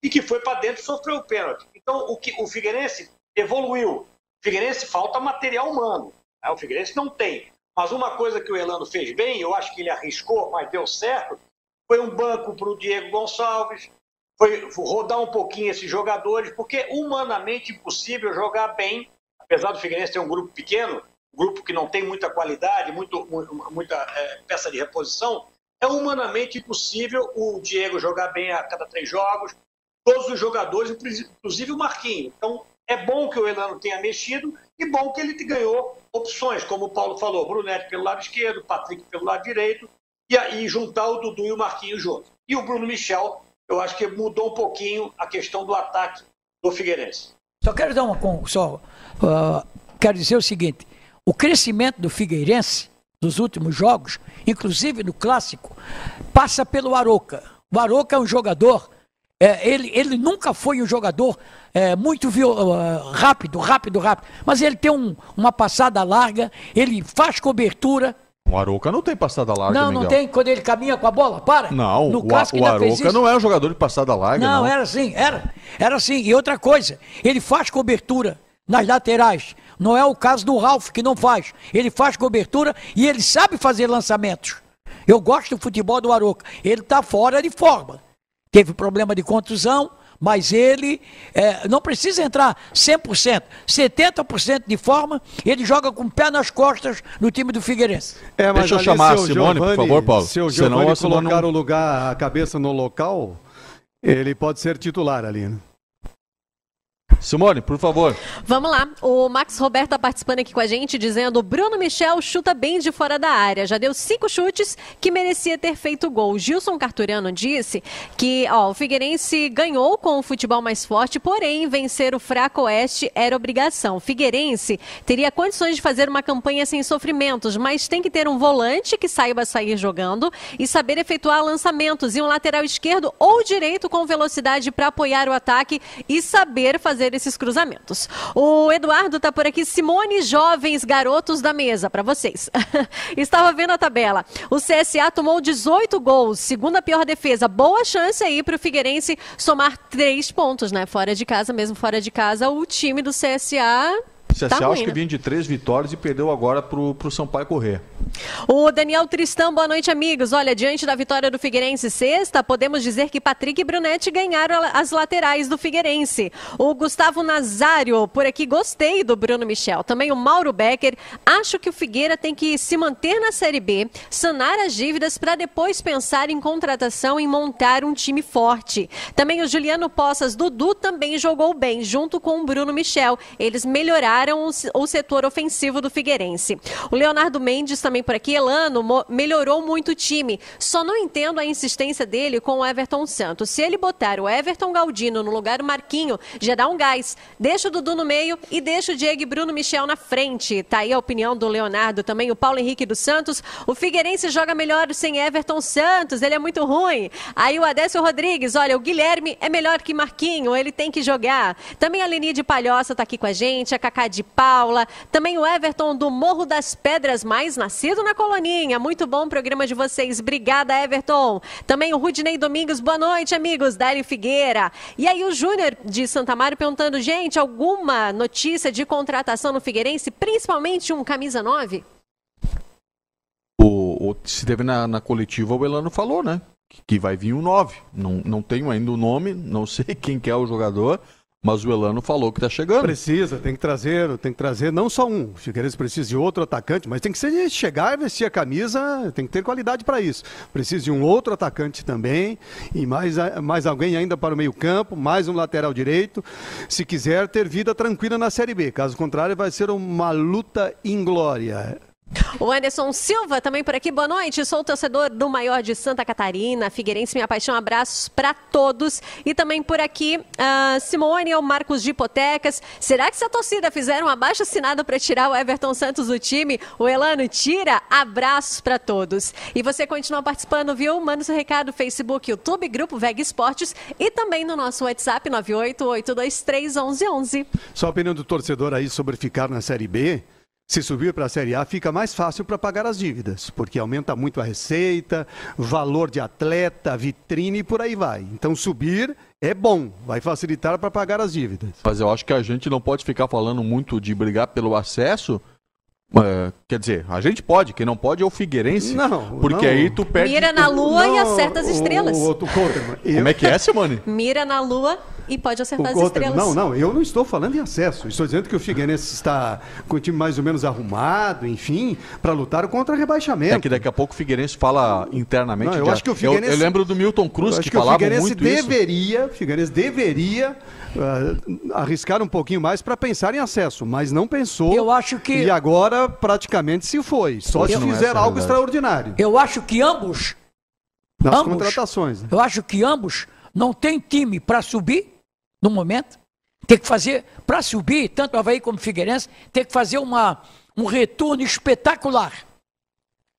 e que foi para dentro e sofreu o pênalti. Então, o, que, o Figueirense evoluiu. O Figueirense falta material humano. Né? O Figueirense não tem. Mas uma coisa que o Elano fez bem, eu acho que ele arriscou, mas deu certo, foi um banco para o Diego Gonçalves, foi rodar um pouquinho esses jogadores, porque humanamente impossível jogar bem, apesar do Figueirense ter um grupo pequeno, um grupo que não tem muita qualidade, muito, muita é, peça de reposição, é humanamente impossível o Diego jogar bem a cada três jogos, todos os jogadores, inclusive o Marquinhos. Então, é bom que o Elano tenha mexido e bom que ele ganhou opções, como o Paulo falou, Brunetti pelo lado esquerdo, Patrick pelo lado direito, e aí juntar o Dudu e o Marquinhos juntos. E o Bruno Michel eu acho que mudou um pouquinho a questão do ataque do Figueirense. Só quero dar uma. Só, uh, quero dizer o seguinte: o crescimento do Figueirense nos últimos jogos, inclusive no clássico, passa pelo Aroca. O Aroca é um jogador. É, ele, ele nunca foi um jogador é, muito uh, rápido, rápido, rápido. Mas ele tem um, uma passada larga, ele faz cobertura, o Arouca não tem passada larga, Não, Miguel. não tem quando ele caminha com a bola, para. Não, no o, o Arouca não é um jogador de passada larga, não. Não, era assim, era. Era assim. E outra coisa, ele faz cobertura nas laterais. Não é o caso do Ralf, que não faz. Ele faz cobertura e ele sabe fazer lançamentos. Eu gosto do futebol do Arouca. Ele está fora de forma. Teve problema de contusão, mas ele é, não precisa entrar 100%, 70% de forma, ele joga com o pé nas costas no time do Figueirense. É, Deixa eu chamar a Simone, Giovani, por favor, Paulo. Se o Giovani Senão, colocar não... o lugar, a cabeça no local, ele pode ser titular ali, né? Simone, por favor. Vamos lá. O Max Roberto está participando aqui com a gente, dizendo: Bruno Michel chuta bem de fora da área. Já deu cinco chutes que merecia ter feito gol. Gilson Carturiano disse que ó, o Figueirense ganhou com o futebol mais forte, porém, vencer o fraco Oeste era obrigação. Figueirense teria condições de fazer uma campanha sem sofrimentos, mas tem que ter um volante que saiba sair jogando e saber efetuar lançamentos e um lateral esquerdo ou direito com velocidade para apoiar o ataque e saber fazer esses cruzamentos. O Eduardo está por aqui. Simone, jovens garotos da mesa, para vocês. Estava vendo a tabela. O CSA tomou 18 gols, segunda pior defesa. Boa chance aí para o Figueirense somar três pontos, né? Fora de casa, mesmo fora de casa, o time do CSA CSA tá acho que vinha de três vitórias e perdeu agora pro, pro Sampaio correr. O Daniel Tristão, boa noite, amigos. Olha, diante da vitória do Figueirense sexta, podemos dizer que Patrick e Brunetti ganharam as laterais do Figueirense. O Gustavo Nazário, por aqui, gostei do Bruno Michel. Também o Mauro Becker. Acho que o Figueira tem que se manter na Série B, sanar as dívidas para depois pensar em contratação e montar um time forte. Também o Juliano Poças Dudu também jogou bem, junto com o Bruno Michel. Eles melhoraram o setor ofensivo do Figueirense. O Leonardo Mendes também por aqui, Elano melhorou muito o time. Só não entendo a insistência dele com o Everton Santos. Se ele botar o Everton Galdino no lugar do Marquinho, já dá um gás. Deixa o Dudu no meio e deixa o Diego e Bruno Michel na frente. Tá aí a opinião do Leonardo, também o Paulo Henrique dos Santos. O Figueirense joga melhor sem Everton Santos, ele é muito ruim. Aí o Adécio Rodrigues, olha, o Guilherme é melhor que Marquinho, ele tem que jogar. Também a Leni de Palhoça tá aqui com a gente, a Cacá de Paula, também o Everton do Morro das Pedras Mais Nascido na Coloninha. Muito bom o programa de vocês. Obrigada, Everton. Também o Rudinei Domingos. Boa noite, amigos. Délio Figueira. E aí o Júnior de Santa Mário perguntando, gente, alguma notícia de contratação no Figueirense, principalmente um camisa 9? O, o, se teve na, na coletiva, o Elano falou, né? Que, que vai vir um 9. Não, não tenho ainda o nome, não sei quem que é o jogador. Mas o Elano falou que está chegando. Precisa, tem que trazer, tem que trazer não só um. O Figueirense precisa de outro atacante, mas tem que ser, chegar e vestir a camisa, tem que ter qualidade para isso. Precisa de um outro atacante também e mais, mais alguém ainda para o meio-campo, mais um lateral direito, se quiser ter vida tranquila na Série B. Caso contrário, vai ser uma luta inglória. O Anderson Silva também por aqui, boa noite. Sou torcedor do maior de Santa Catarina, Figueirense, minha paixão. Abraços para todos. E também por aqui, uh, Simone, o Marcos de Hipotecas. Será que se a torcida fizer um abaixo assinado para tirar o Everton Santos do time, o Elano tira? Abraços para todos. E você continua participando, viu? Manda seu recado Facebook, YouTube, Grupo Veg Esportes e também no nosso WhatsApp 988231111. Só a opinião do torcedor aí sobre ficar na Série B. Se subir para a Série A, fica mais fácil para pagar as dívidas, porque aumenta muito a receita, valor de atleta, vitrine e por aí vai. Então, subir é bom, vai facilitar para pagar as dívidas. Mas eu acho que a gente não pode ficar falando muito de brigar pelo acesso. É, quer dizer, a gente pode, quem não pode é o Figueirense. Não, porque não. aí tu perde. Mira na lua não, e acerta as estrelas. O, o, outro eu... Como é que é, Simone? Mira na lua e pode acertar as estrelas. Não, não, eu não estou falando em acesso. Estou dizendo que o Figueirense está com o time mais ou menos arrumado, enfim, para lutar contra o rebaixamento. É que daqui a pouco o Figueirense fala internamente. Não, eu de... acho que o Figueirense. Eu, eu lembro do Milton Cruz que, que falava muito isso. O Figueirense deveria, Figueirense deveria uh, arriscar um pouquinho mais para pensar em acesso, mas não pensou. Eu acho que. E agora praticamente se foi. Só se fizer algo extraordinário. Eu acho que ambos. Nas ambos, contratações. Né? Eu acho que ambos não têm time para subir no momento. Tem que fazer, para subir, tanto Havaí como Figueirense, tem que fazer uma, um retorno espetacular.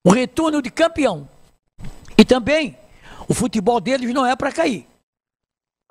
Um retorno de campeão. E também, o futebol deles não é para cair.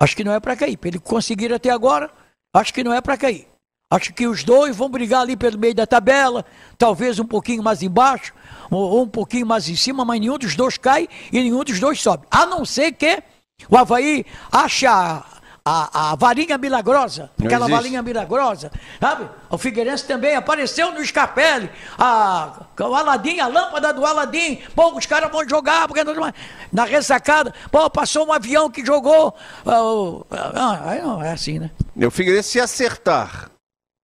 Acho que não é para cair. Para ele conseguir até agora, acho que não é para cair. Acho que os dois vão brigar ali pelo meio da tabela, talvez um pouquinho mais embaixo, ou um pouquinho mais em cima, mas nenhum dos dois cai e nenhum dos dois sobe. A não ser que o Havaí acha a, a varinha milagrosa, Não aquela existe. varinha milagrosa, sabe? O Figueirense também apareceu no Scarpelli, a, o Aladim, a lâmpada do Aladim, pô, os caras vão jogar, porque na ressacada, pô, passou um avião que jogou, uh, ah, não, é assim, né? O Figueirense se acertar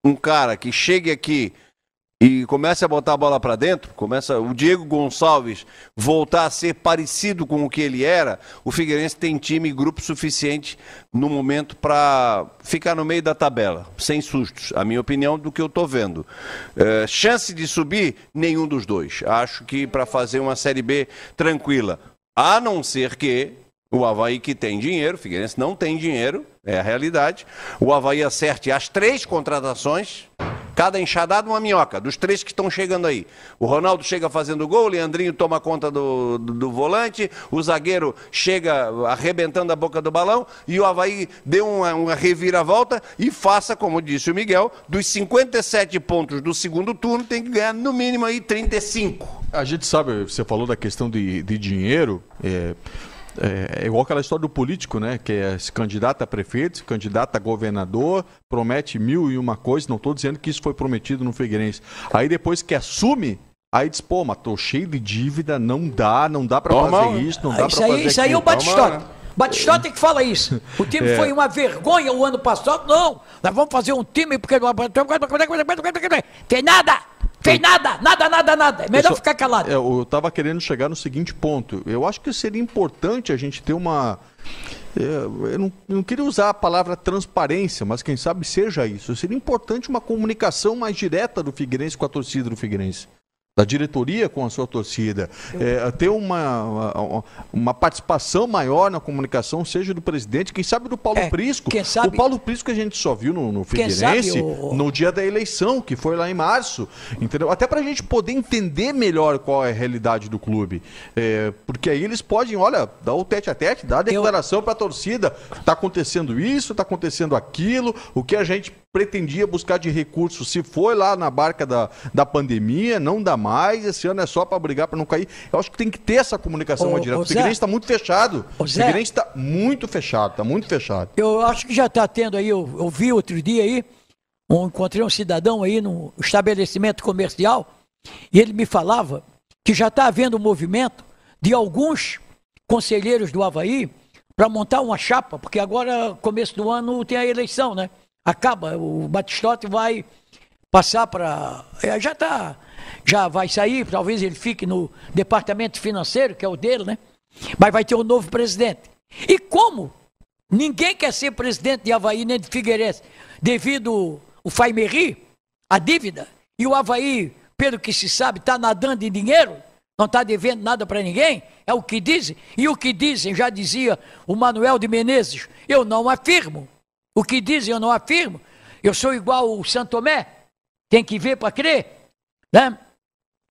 um cara que chegue aqui e começa a botar a bola para dentro, começa o Diego Gonçalves voltar a ser parecido com o que ele era, o Figueirense tem time e grupo suficiente no momento para ficar no meio da tabela, sem sustos, a minha opinião do que eu estou vendo. É, chance de subir, nenhum dos dois. Acho que para fazer uma Série B tranquila, a não ser que o Havaí que tem dinheiro, o Figueirense não tem dinheiro, é a realidade. O Havaí acerte as três contratações, cada enxadada uma minhoca, dos três que estão chegando aí. O Ronaldo chega fazendo gol, o Leandrinho toma conta do, do, do, volante, o zagueiro chega arrebentando a boca do balão e o Havaí dê uma, uma reviravolta e faça, como disse o Miguel, dos 57 pontos do segundo turno, tem que ganhar no mínimo aí 35. A gente sabe, você falou da questão de, de dinheiro. É É, é, igual aquela história do político, né? Que é, se candidata a prefeito, se candidata a governador, promete mil e uma coisa. Não estou dizendo que isso foi prometido no Figueirense. Aí depois que assume, aí diz, pô, mas tô cheio de dívida, não dá, não dá para fazer isso, não dá isso para fazer Isso aí é o Batistota. Batistota é que fala isso. O time é. foi uma vergonha o ano passado. Não, nós vamos fazer um time porque... Tem nada! Tem nada, nada, nada, nada. É melhor só, ficar calado. É, eu estava querendo chegar no seguinte ponto. Eu acho que seria importante a gente ter uma. É, eu não, eu não, queria usar a palavra transparência, mas quem sabe seja isso. Seria importante uma comunicação mais direta do Figueirense com a torcida do Figueirense da diretoria com a sua torcida, é, ter uma, uma, uma, participação maior na comunicação, seja do presidente, quem sabe do Paulo é, Prisco. Sabe, o Paulo Prisco a gente só viu no, no Figueirense o... no dia da eleição, que foi lá em março, entendeu? Até para a gente poder entender melhor qual é a realidade do clube, é, porque aí eles podem, olha, dar o tete a tete, dar a declaração Eu... para a torcida, está acontecendo isso, está acontecendo aquilo, o que a gente pretendia buscar de recursos, se foi lá na barca da, da pandemia, não dá mais, esse ano é só para brigar para não cair. Eu acho que tem que ter essa comunicação direta. O Figueirense está muito fechado. O Figueirense está muito fechado, está muito fechado. Eu acho que já está tendo aí, eu, eu vi outro dia aí, um, encontrei um cidadão aí no estabelecimento comercial, e ele me falava que já está havendo um movimento de alguns conselheiros do Havaí para montar uma chapa, porque agora, começo do ano, tem a eleição, né? Acaba, o Batistote vai passar para. É, já tá, já vai sair, talvez ele fique no departamento financeiro, que é o dele, né? Mas vai ter um novo presidente. E como ninguém quer ser presidente de Havaí nem de Figueirense, devido o Faimeri, a dívida, e o Havaí, pelo que se sabe, está nadando em dinheiro, não está devendo nada para ninguém, é o que dizem. E o que dizem, já dizia o Manuel de Menezes, eu não afirmo. O que dizem eu não afirmo. Eu sou igual o Santo Tomé. Tem que ver para crer. Né?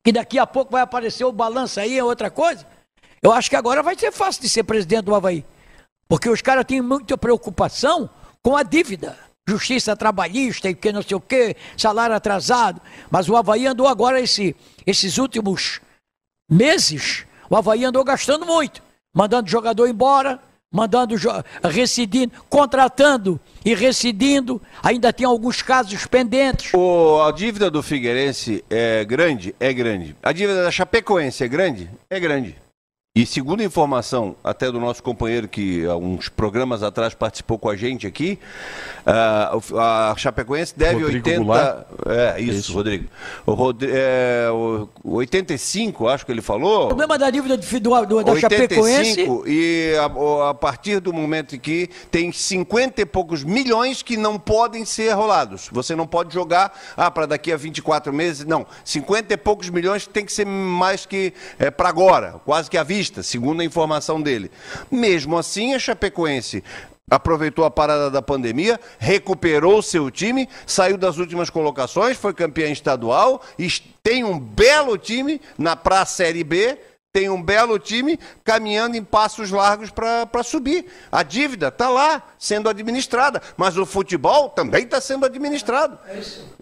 Que daqui a pouco vai aparecer o balanço aí, é outra coisa. Eu acho que agora vai ser fácil de ser presidente do Havaí. Porque os caras têm muita preocupação com a dívida. Justiça trabalhista e que não sei o quê, salário atrasado. Mas o Havaí andou agora esse, esses últimos meses, o Havaí andou gastando muito. Mandando jogador embora, mandando, residindo, contratando e residindo. Ainda tem alguns casos pendentes. O, a dívida do Figueirense é grande? É grande. A dívida da Chapecoense é grande? É grande. E segundo informação até do nosso companheiro que há uns programas atrás participou com a gente aqui, uh, a Chapecoense deve Rodrigo 80... Goulart. É, isso, isso. Rodrigo. O, Rod... é, o 85, acho que ele falou. O problema da dívida do, do, da 85, Chapecoense... e a, a, partir do momento que tem 50 e poucos milhões que não podem ser rolados. Você não pode jogar, ah, para daqui a 24 meses, não. 50 e poucos milhões tem que ser mais que é, para agora, quase que a vista segundo a informação dele. Mesmo assim, a Chapecoense aproveitou a parada da pandemia, recuperou seu time, saiu das últimas colocações, foi campeã estadual e tem um belo time na pra Série B. Tem um belo time caminhando em passos largos para subir. A dívida está lá, sendo administrada. Mas o futebol também está sendo administrado.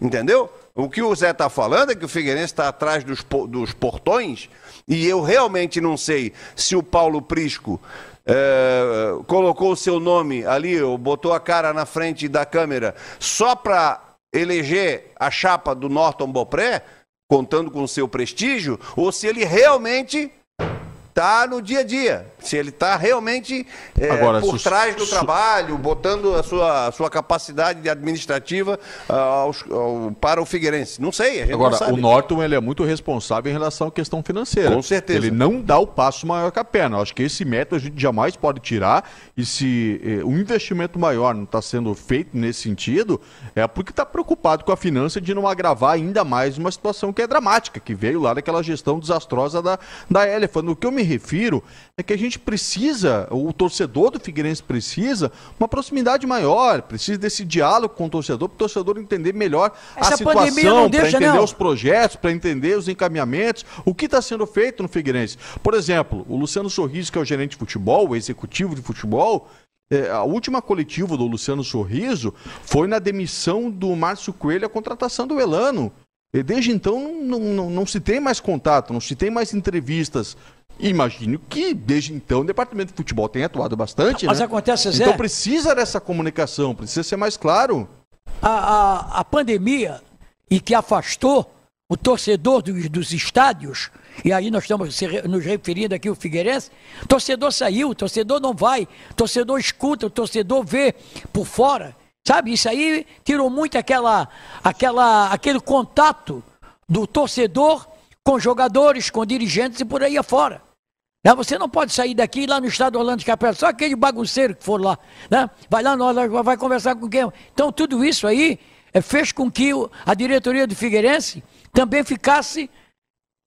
Entendeu? O que o Zé está falando é que o Figueirense está atrás dos, dos portões e eu realmente não sei se o Paulo Prisco é, colocou o seu nome ali, ou botou a cara na frente da câmera só para eleger a chapa do Norton Bopré, contando com o seu prestígio, ou se ele realmente está no dia a dia. Se ele está realmente é, Agora, por trás do trabalho, botando a sua, a sua capacidade administrativa uh, aos, ao, para o Figueirense. Não sei, a gente Agora, não sabe. o Norton ele é muito responsável em relação à questão financeira. Com certeza. Ele não dá o passo maior que a perna. acho que esse método a gente jamais pode tirar e se eh, o investimento maior não está sendo feito nesse sentido, é porque está preocupado com a finança de não agravar ainda mais uma situação que é dramática, que veio lá daquela gestão desastrosa da, da Elephant. O que eu me refiro é que a gente precisa, o torcedor do Figueirense precisa, uma proximidade maior, precisa desse diálogo com o torcedor, para o torcedor entender melhor Essa a situação, para entender não. os projetos, para entender os encaminhamentos, o que está sendo feito no Figueirense. Por exemplo, o Luciano Sorriso, que é o gerente de futebol, o executivo de futebol, é, a última coletiva do Luciano Sorriso foi na demissão do Márcio Coelho, a contratação do Elano. E desde então não, não, não, se tem mais contato, não se tem mais entrevistas imagino que desde então o departamento de futebol tem atuado bastante. Mas né? acontece, Zé. Então precisa dessa comunicação, precisa ser mais claro. A, a, a pandemia e que afastou o torcedor dos, dos estádios, e aí nós estamos nos referindo aqui o Figueirense, torcedor saiu, torcedor não vai, torcedor escuta, o torcedor vê por fora. Sabe, isso aí tirou muito aquela, aquela, aquele contato do torcedor com jogadores, com dirigentes e por aí afora. Né? Você não pode sair daqui lá no estado Orlando de Capela, só aquele bagunceiro que for lá, né? vai lá, vai conversar com quem. Então, tudo isso aí é, fez com que a diretoria do Figueirense também ficasse,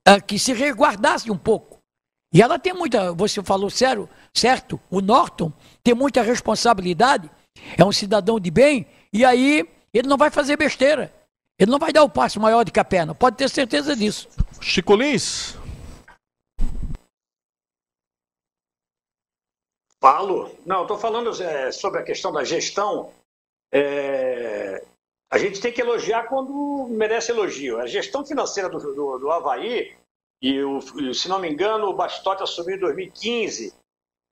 é, que se resguardasse um pouco. E ela tem muita, você falou sério, certo, o Norton tem muita responsabilidade, é um cidadão de bem, e aí ele não vai fazer besteira. Ele não vai dar o passo maior de que a perna, pode ter certeza disso. Chico Lins, Falo. Não, estou falando é, sobre a questão da gestão. É, a gente tem que elogiar quando merece elogio. A gestão financeira do, do, do Havaí, e, o, se não me engano, o Bastote assumiu em 2015.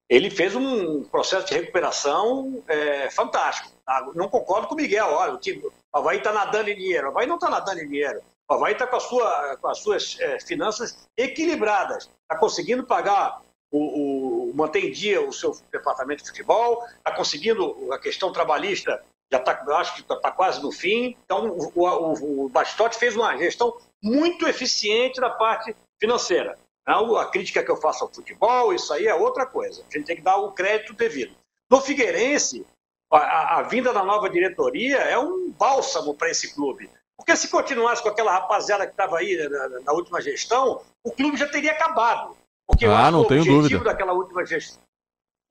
Ele fez um processo de recuperação é, fantástico. Ah, não concordo com o Miguel. Olha, o, time, o Havaí está nadando em dinheiro. O Havaí não está nadando em dinheiro. O Havaí está com, com as suas é, finanças equilibradas. Está conseguindo pagar o, o, manter em dia o seu departamento de futebol, está conseguindo a questão trabalhista, já está, acho que está quase no fim. Então, o, o, o Bastotti fez uma gestão muito eficiente na parte financeira. A crítica que eu faço ao futebol, isso aí é outra coisa. A gente tem que dar o crédito devido. No Figueirense, a, a vinda da nova diretoria é um bálsamo para esse clube. Porque se continuasse com aquela rapaziada que estava aí na, na, última gestão, o clube já teria acabado. Porque ah, não tenho dúvida. daquela última gestão.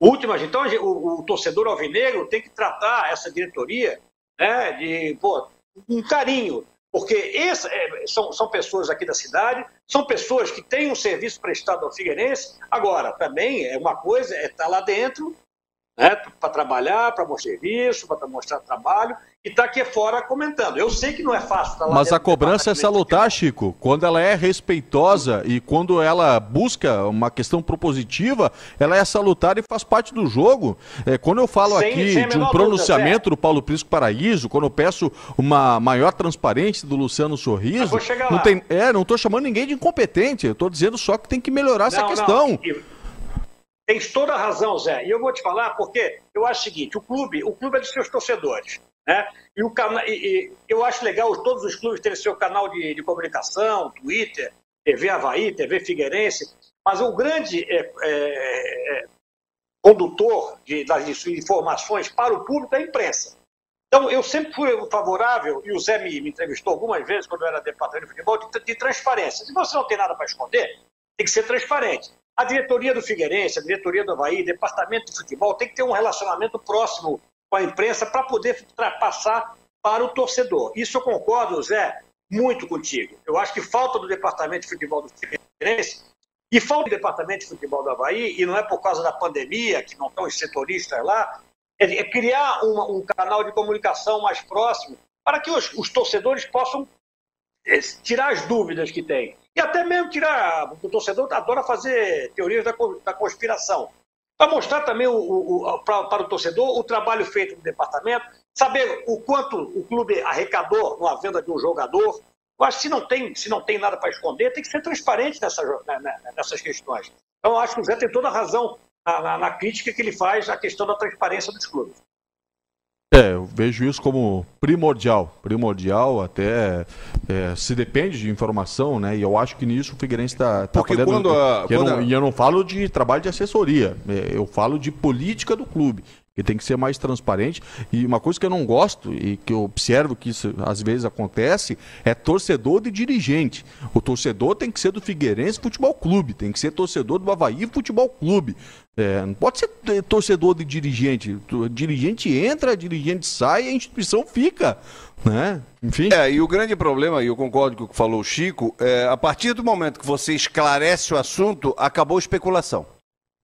Última, então o, o, torcedor alvinegro tem que tratar essa diretoria né, de pô, um carinho, porque esse, é, são, são pessoas aqui da cidade, são pessoas que têm um serviço prestado ao Figueirense. Agora, também é uma coisa é estar lá dentro né, para trabalhar, para mostrar serviço, para mostrar trabalho, e está aqui fora comentando. Eu sei que não é fácil lá Mas a cobrança é salutar, Chico. Quando ela é respeitosa e quando ela busca uma questão propositiva, ela é salutar e faz parte do jogo. É, quando eu falo sem, aqui sem de um pronunciamento dúvida, do Paulo Prisco Paraíso, quando eu peço uma maior transparência do Luciano Sorriso, não, tem, é, não estou chamando ninguém de incompetente, eu estou dizendo só que tem que melhorar não, essa questão. Não. Tens toda a razão, Zé. E eu vou te falar porque eu acho o seguinte: o clube, o clube é dos seus torcedores. Né? E, o cana... E, e eu acho legal todos os clubes terem seu canal de, de comunicação, Twitter, TV Havaí, TV Figueirense, mas o grande é, é, é, condutor de, das informações para o público é a imprensa. Então, eu sempre fui favorável, e o Zé me, me entrevistou algumas vezes quando eu era departamento de futebol, de, de transparência. Se você não tem nada para esconder, tem que ser transparente. A diretoria do Figueirense, a diretoria do Havaí, departamento de futebol, tem que ter um relacionamento próximo com a imprensa para poder passar para o torcedor. Isso eu concordo, Zé, muito contigo. Eu acho que falta do departamento de futebol do Figueirense e falta do departamento de futebol do Havaí, e não é por causa da pandemia, que não estão os setoristas lá, é, é criar uma, um canal de comunicação mais próximo para que os, os torcedores possam é, tirar as dúvidas que têm. E até mesmo tirar. O torcedor adora fazer teorias da, da conspiração. Para mostrar também o, o, pra, para o torcedor o trabalho feito no departamento, saber o quanto o clube arrecadou na venda de um jogador. Eu acho que se não tem, se não tem nada para esconder, tem que ser transparente nessa, né, né, nessas questões. Então, acho que o Zé tem toda a razão na, na, na crítica que ele faz à questão da transparência dos clubes. É, eu vejo isso como primordial, primordial até é, se depende de informação, né? E eu acho que nisso o Figueirense está tá fazendo. Quando a, quando eu não, E eu não falo de trabalho de assessoria, é, eu falo de política do clube tem que ser mais transparente. E uma coisa que eu não gosto e que eu observo que isso às vezes acontece é torcedor de dirigente. O torcedor tem que ser do Figueirense Futebol Clube, tem que ser torcedor do Havaí Futebol Clube. É, não pode ser é, torcedor de dirigente. O dirigente entra, dirigente sai a instituição fica. Né? Enfim. É, e o grande problema, e eu concordo com o que falou o Chico, é, a partir do momento que você esclarece o assunto, acabou a especulação.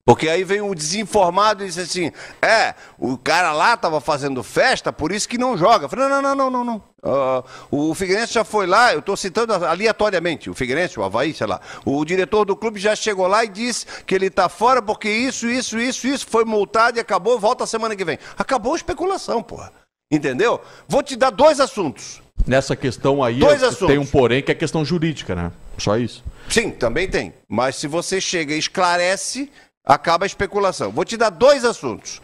Porque aí vem o desinformado e diz assim: é, o cara lá estava fazendo festa, por isso que não joga. Eu falei, não, não, não, não, não. Uh, o Figueirense já foi lá, eu estou citando aleatoriamente, o Figueirense, o Havaí, sei lá. O diretor do clube já chegou lá e disse que ele está fora porque isso, isso, isso, isso, foi multado e acabou, volta semana que vem. Acabou a especulação, porra. Entendeu? Vou te dar dois assuntos. Nessa questão aí, dois assuntos. tem um porém que é questão jurídica, né? Só isso. Sim, também tem. Mas se você chega e esclarece acaba a especulação. Vou te dar dois assuntos.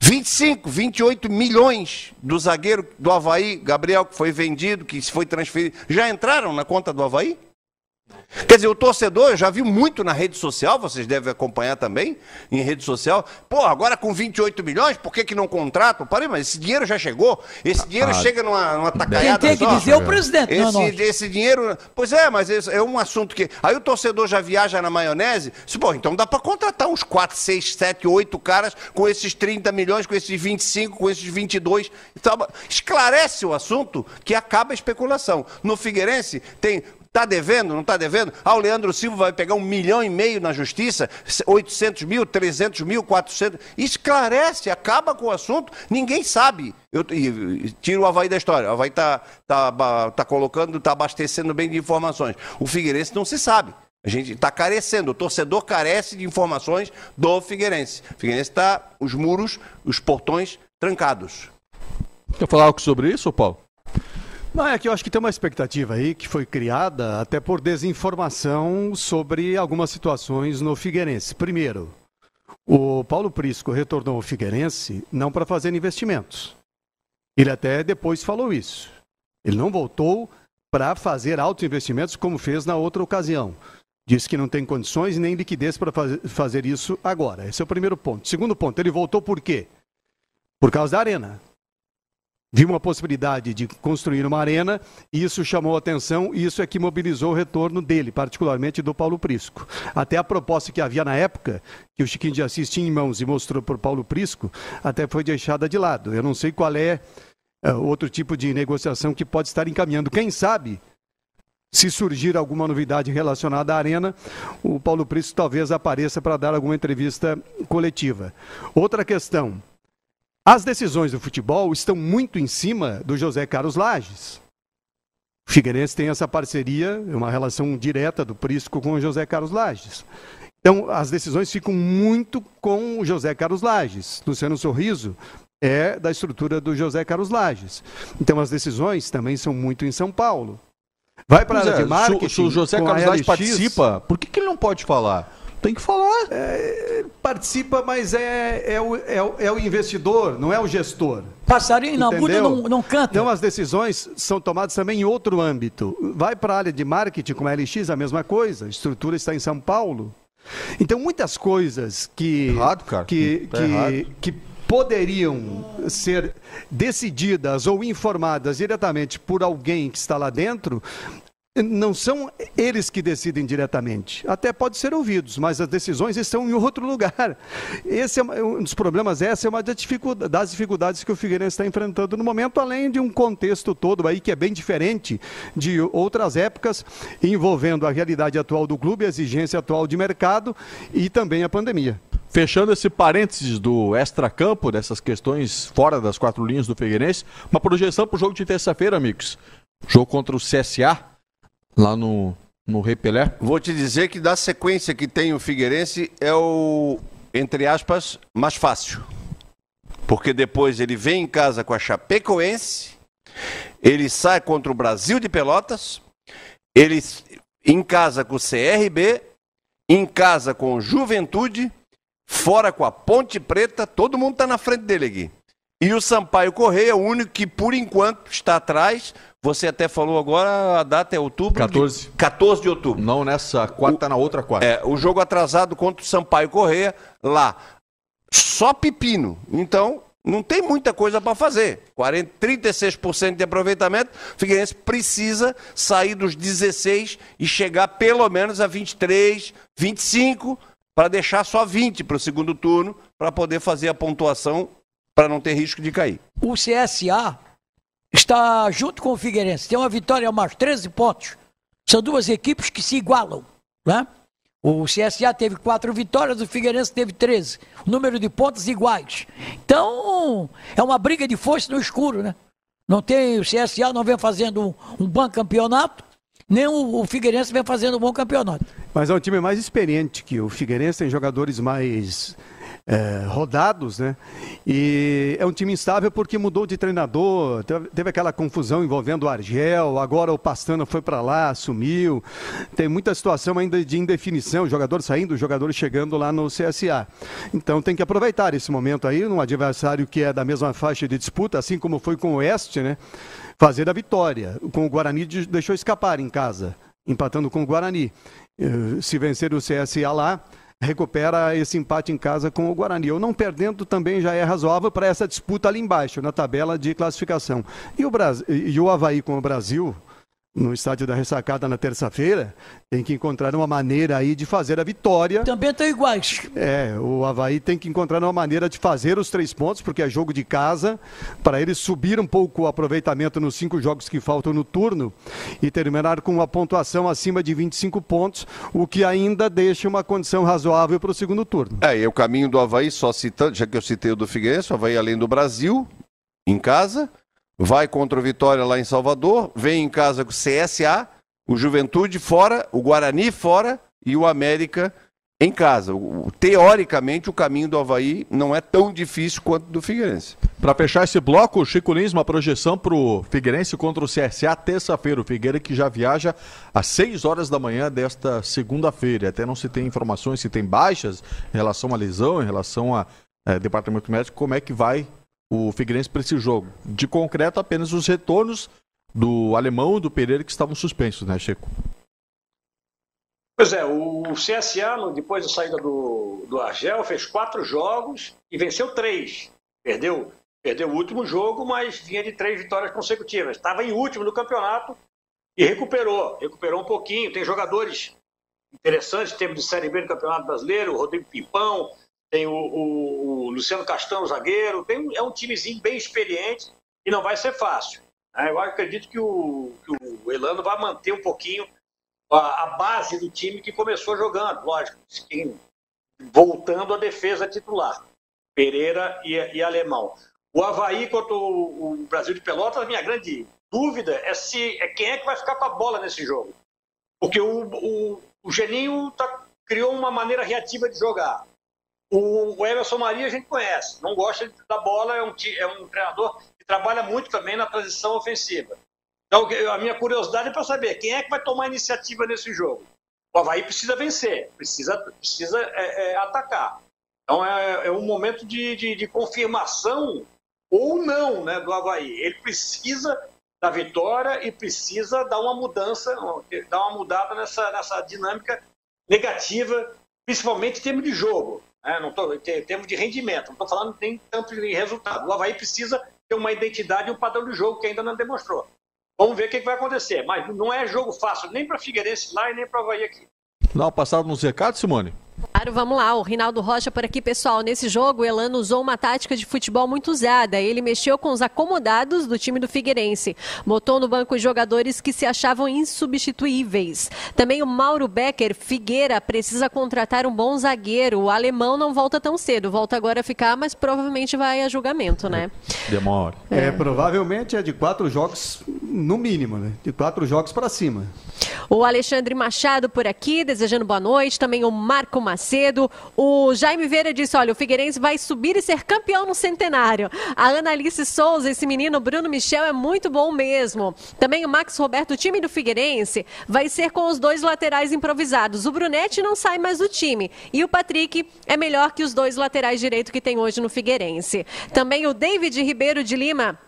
25, 28 milhões do zagueiro do Havaí, Gabriel, que foi vendido, que foi transferido, já entraram na conta do Havaí? Quer dizer, o torcedor, eu já vi muito na rede social, vocês devem acompanhar também, em rede social. Pô, agora com 28 milhões, por que, que não contratam? Parei, mas esse dinheiro já chegou. Esse dinheiro ah, chega numa, numa tacaiada Quem tem que só. dizer é o presidente, esse, não esse dinheiro... Pois é, mas é um assunto que... Aí o torcedor já viaja na maionese, se, pô, então dá para contratar uns 4, 6, 7, 8 caras com esses 30 milhões, com esses 25, com esses 22. Então, esclarece o assunto que acaba a especulação. No Figueirense tem Está devendo? Não está devendo? Ah, o Leandro Silva vai pegar um milhão e meio na justiça, 800 mil, 300 mil, 400. Esclarece, acaba com o assunto, ninguém sabe. Eu, tira o Havaí da história. O Havaí está tá, tá colocando, está abastecendo bem de informações. O Figueirense não se sabe. A gente está carecendo, o torcedor carece de informações do Figueirense. O Figueirense está, os muros, os portões trancados. Quer falar algo sobre isso, Paulo? Não, é que eu acho que tem uma expectativa aí que foi criada até por desinformação sobre algumas situações no Figueirense. Primeiro, o Paulo Prisco retornou ao Figueirense não para fazer investimentos. Ele até depois falou isso. Ele não voltou para fazer altos investimentos como fez na outra ocasião. Disse que não tem condições nem liquidez para fazer isso agora. Esse é o primeiro ponto. Segundo ponto, ele voltou por quê? Por causa da arena viu uma possibilidade de construir uma arena, e isso chamou atenção isso é que mobilizou o retorno dele, particularmente do Paulo Prisco. Até a proposta que havia na época, que o Chiquinho de Assis tinha em mãos e mostrou para o Paulo Prisco, até foi deixada de lado. Eu não sei qual é uh, outro tipo de negociação que pode estar encaminhando. Quem sabe, se surgir alguma novidade relacionada à arena, o Paulo Prisco talvez apareça para dar alguma entrevista coletiva. Outra questão, as decisões do futebol estão muito em cima do José Carlos Lages. O Figueirense tem essa parceria, uma relação direta do Prisco com o José Carlos Lages. Então, as decisões ficam muito com o José Carlos Lages. Luciano Sorriso é da estrutura do José Carlos Lages. Então, as decisões também são muito em São Paulo. Vai para a área é, de marketing. Se, se o José Carlos Lages participa, por que, que ele não pode falar? Tem que falar. É, participa, mas é, é, o, é, o, é o investidor, não é o gestor. Passarinho não, Buda não, não canta. Então as decisões são tomadas também em outro âmbito. Vai para a área de marketing, como a LX, a mesma coisa. A estrutura está em São Paulo. Então muitas coisas que. Errado, cara. Que, tá que, que poderiam ser decididas ou informadas diretamente por alguém que está lá dentro, não são eles que decidem diretamente. Até pode ser ouvidos, mas as decisões estão em outro lugar. Esse é um dos problemas, essa é uma das dificuldades que o Figueirense está enfrentando no momento, além de um contexto todo aí que é bem diferente de outras épocas, envolvendo a realidade atual do clube, a exigência atual de mercado e também a pandemia. Fechando esse parênteses do extracampo, dessas questões fora das quatro linhas do Figueirense, uma projeção para o jogo de terça-feira, amigos. Jogo contra o CSA, lá no, no Repelé? Vou te dizer que da sequência que tem o Figueirense é o, entre aspas, mais fácil. Porque depois ele vem em casa com a Chapecoense, ele sai contra o Brasil de Pelotas, ele em casa com o CRB, em casa com o Juventude, fora com a Ponte Preta, todo mundo está na frente dele aqui. E o Sampaio Correia é o único que, por enquanto, está atrás, você até falou agora, a data é outubro? 14. De, 14 de outubro. Não nessa quarta, o, na outra quarta. É, o jogo atrasado contra o Sampaio Correia, lá. Só pepino. Então, não tem muita coisa para fazer. 40, 36% de aproveitamento. O Figueirense precisa sair dos 16 e chegar pelo menos a 23, 25, para deixar só 20 para o segundo turno, para poder fazer a pontuação para não ter risco de cair. O CSA está junto com o Figueirense, tem uma vitória mais 13 pontos. São duas equipes que se igualam. Né? O CSA teve quatro vitórias, o Figueirense teve 13. O número de pontos iguais. Então, é uma briga de força no escuro, né? Não tem, o CSA não vem fazendo um, um bom campeonato, nem o, o Figueirense vem fazendo um bom campeonato. Mas é um time mais experiente que o Figueirense, tem jogadores mais é, rodados, né? E é um time instável porque mudou de treinador, teve, aquela confusão envolvendo o Argel, agora o Pastana foi para lá, assumiu. Tem muita situação ainda de indefinição, jogador saindo, jogador chegando lá no CSA. Então tem que aproveitar esse momento aí, num adversário que é da mesma faixa de disputa, assim como foi com o Oeste, né? Fazer a vitória. Com o Guarani deixou escapar em casa, empatando com o Guarani. Eh, se vencer o CSA lá, recupera esse empate em casa com o Guarani. Ou não perdendo também já é razoável para essa disputa ali embaixo, na tabela de classificação. E o, Brasil, e o Havaí com o Brasil, no estádio da ressacada na terça-feira, tem que encontrar uma maneira aí de fazer a vitória. Também estão iguais. É, o Havaí tem que encontrar uma maneira de fazer os três pontos, porque é jogo de casa, para eles subir um pouco o aproveitamento nos cinco jogos que faltam no turno e terminar com uma pontuação acima de 25 pontos, o que ainda deixa uma condição razoável para o segundo turno. É, e o caminho do Havaí, só citando, já que eu citei o do Figueirense, o Havaí além do Brasil, em casa, vai contra o Vitória lá em Salvador, vem em casa com o CSA, o Juventude fora, o Guarani fora e o América em casa. Teoricamente, o caminho do Havaí não é tão difícil quanto do Figueirense. Para fechar esse bloco, Chico Lins, uma projeção para o Figueirense contra o CSA terça-feira. O Figueira que já viaja às 6 horas da manhã desta segunda-feira. Até não se tem informações se tem baixas em relação à lesão, em relação a é, departamento médico, como é que vai o Figueirense para esse jogo. De concreto, apenas os retornos do alemão e do Pereira que estavam suspensos, né, Chico? Pois é, o CSA, depois da saída do, do Argel, fez quatro jogos e venceu três. Perdeu, perdeu o último jogo, mas vinha de três vitórias consecutivas. Estava em último no campeonato e recuperou. Recuperou um pouquinho. Tem jogadores interessantes, teve de Série B do Campeonato Brasileiro, o Rodrigo Pimpão, tem o, o, o Luciano Castão, zagueiro, tem, é um timezinho bem experiente e não vai ser fácil. Né? Eu acredito que o, que o Elano vai manter um pouquinho a, a, base do time que começou jogando, lógico, voltando à defesa titular, Pereira e, e Alemão. O Havaí contra o, o, Brasil de Pelotas, a minha grande dúvida é se é quem é que vai ficar com a bola nesse jogo. Porque o, o, o Geninho tá, criou uma maneira reativa de jogar. O, Emerson Maria a gente conhece, não gosta da bola, é um, é um treinador que trabalha muito também na transição ofensiva. Então, a minha curiosidade é para saber quem é que vai tomar iniciativa nesse jogo. O Havaí precisa vencer, precisa, precisa é, é, atacar. Então, é, é um momento de, de, de, confirmação ou não né, do Havaí. Ele precisa da vitória e precisa dar uma mudança, dar uma mudada nessa, nessa dinâmica negativa, principalmente em termos de jogo. Né? Não tô, em termos de rendimento, não estou falando nem tanto de resultado. O Havaí precisa ter uma identidade e um padrão de jogo que ainda não demonstrou. Vamos ver o que, vai acontecer. Mas não é jogo fácil nem para Figueirense lá e nem para o Havaí aqui. Dá uma passada nos recados, Simone? Claro, vamos lá. O Rinaldo Rocha por aqui, pessoal. Nesse jogo, o Elano usou uma tática de futebol muito usada. Ele mexeu com os acomodados do time do Figueirense. Botou no banco jogadores que se achavam insubstituíveis. Também o Mauro Becker, Figueira, precisa contratar um bom zagueiro. O alemão não volta tão cedo. Volta agora a ficar, mas provavelmente vai a julgamento, né? Demora. É, é provavelmente é de quatro jogos, no mínimo, né? De quatro jogos para cima. O Alexandre Machado por aqui, desejando boa noite. Também o Marco Macedo. O Jaime Vieira disse: olha, o Figueirense vai subir e ser campeão no centenário. A Analice Souza, esse menino Bruno Michel é muito bom mesmo. Também o Max Roberto, o time do Figueirense, vai ser com os dois laterais improvisados. O Brunetti não sai mais do time. E o Patrick é melhor que os dois laterais direito que tem hoje no Figueirense. Também o David Ribeiro de Lima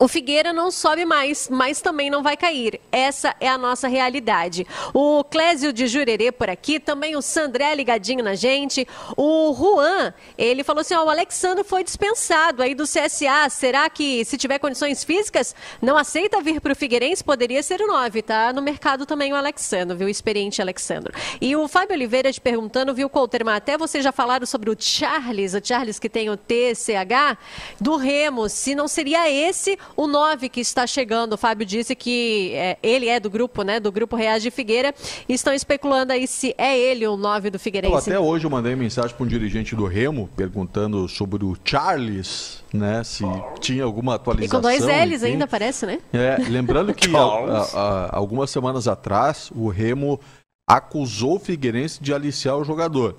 o Figueira não sobe mais, mas também não vai cair. Essa é a nossa realidade. O Clésio de Jurerê por aqui, também o Sandré ligadinho na gente. O Juan, ele falou assim: ó, o Alexandre foi dispensado aí do CSA. Será que, se tiver condições físicas, não aceita vir para o Figueirense? Poderia ser o 9, tá? No mercado também o Alexandre, viu? O experiente Alexandre. E o Fábio Oliveira te perguntando, viu, Colterman? Até vocês já falaram sobre o Charles, o Charles que tem o TCH, do Remo, se não seria esse o 9 que está chegando. O Fábio disse que é, ele é do grupo, né? Do grupo Reais de Figueira. E estão especulando aí se é ele o 9 do Figueirense. até hoje eu mandei mensagem para um dirigente do Remo perguntando sobre o Charles, né? Se tinha alguma atualização. E com dois L's enfim. ainda parece, né? É, lembrando que a, a, a, algumas semanas atrás o Remo acusou o Figueirense de aliciar o jogador.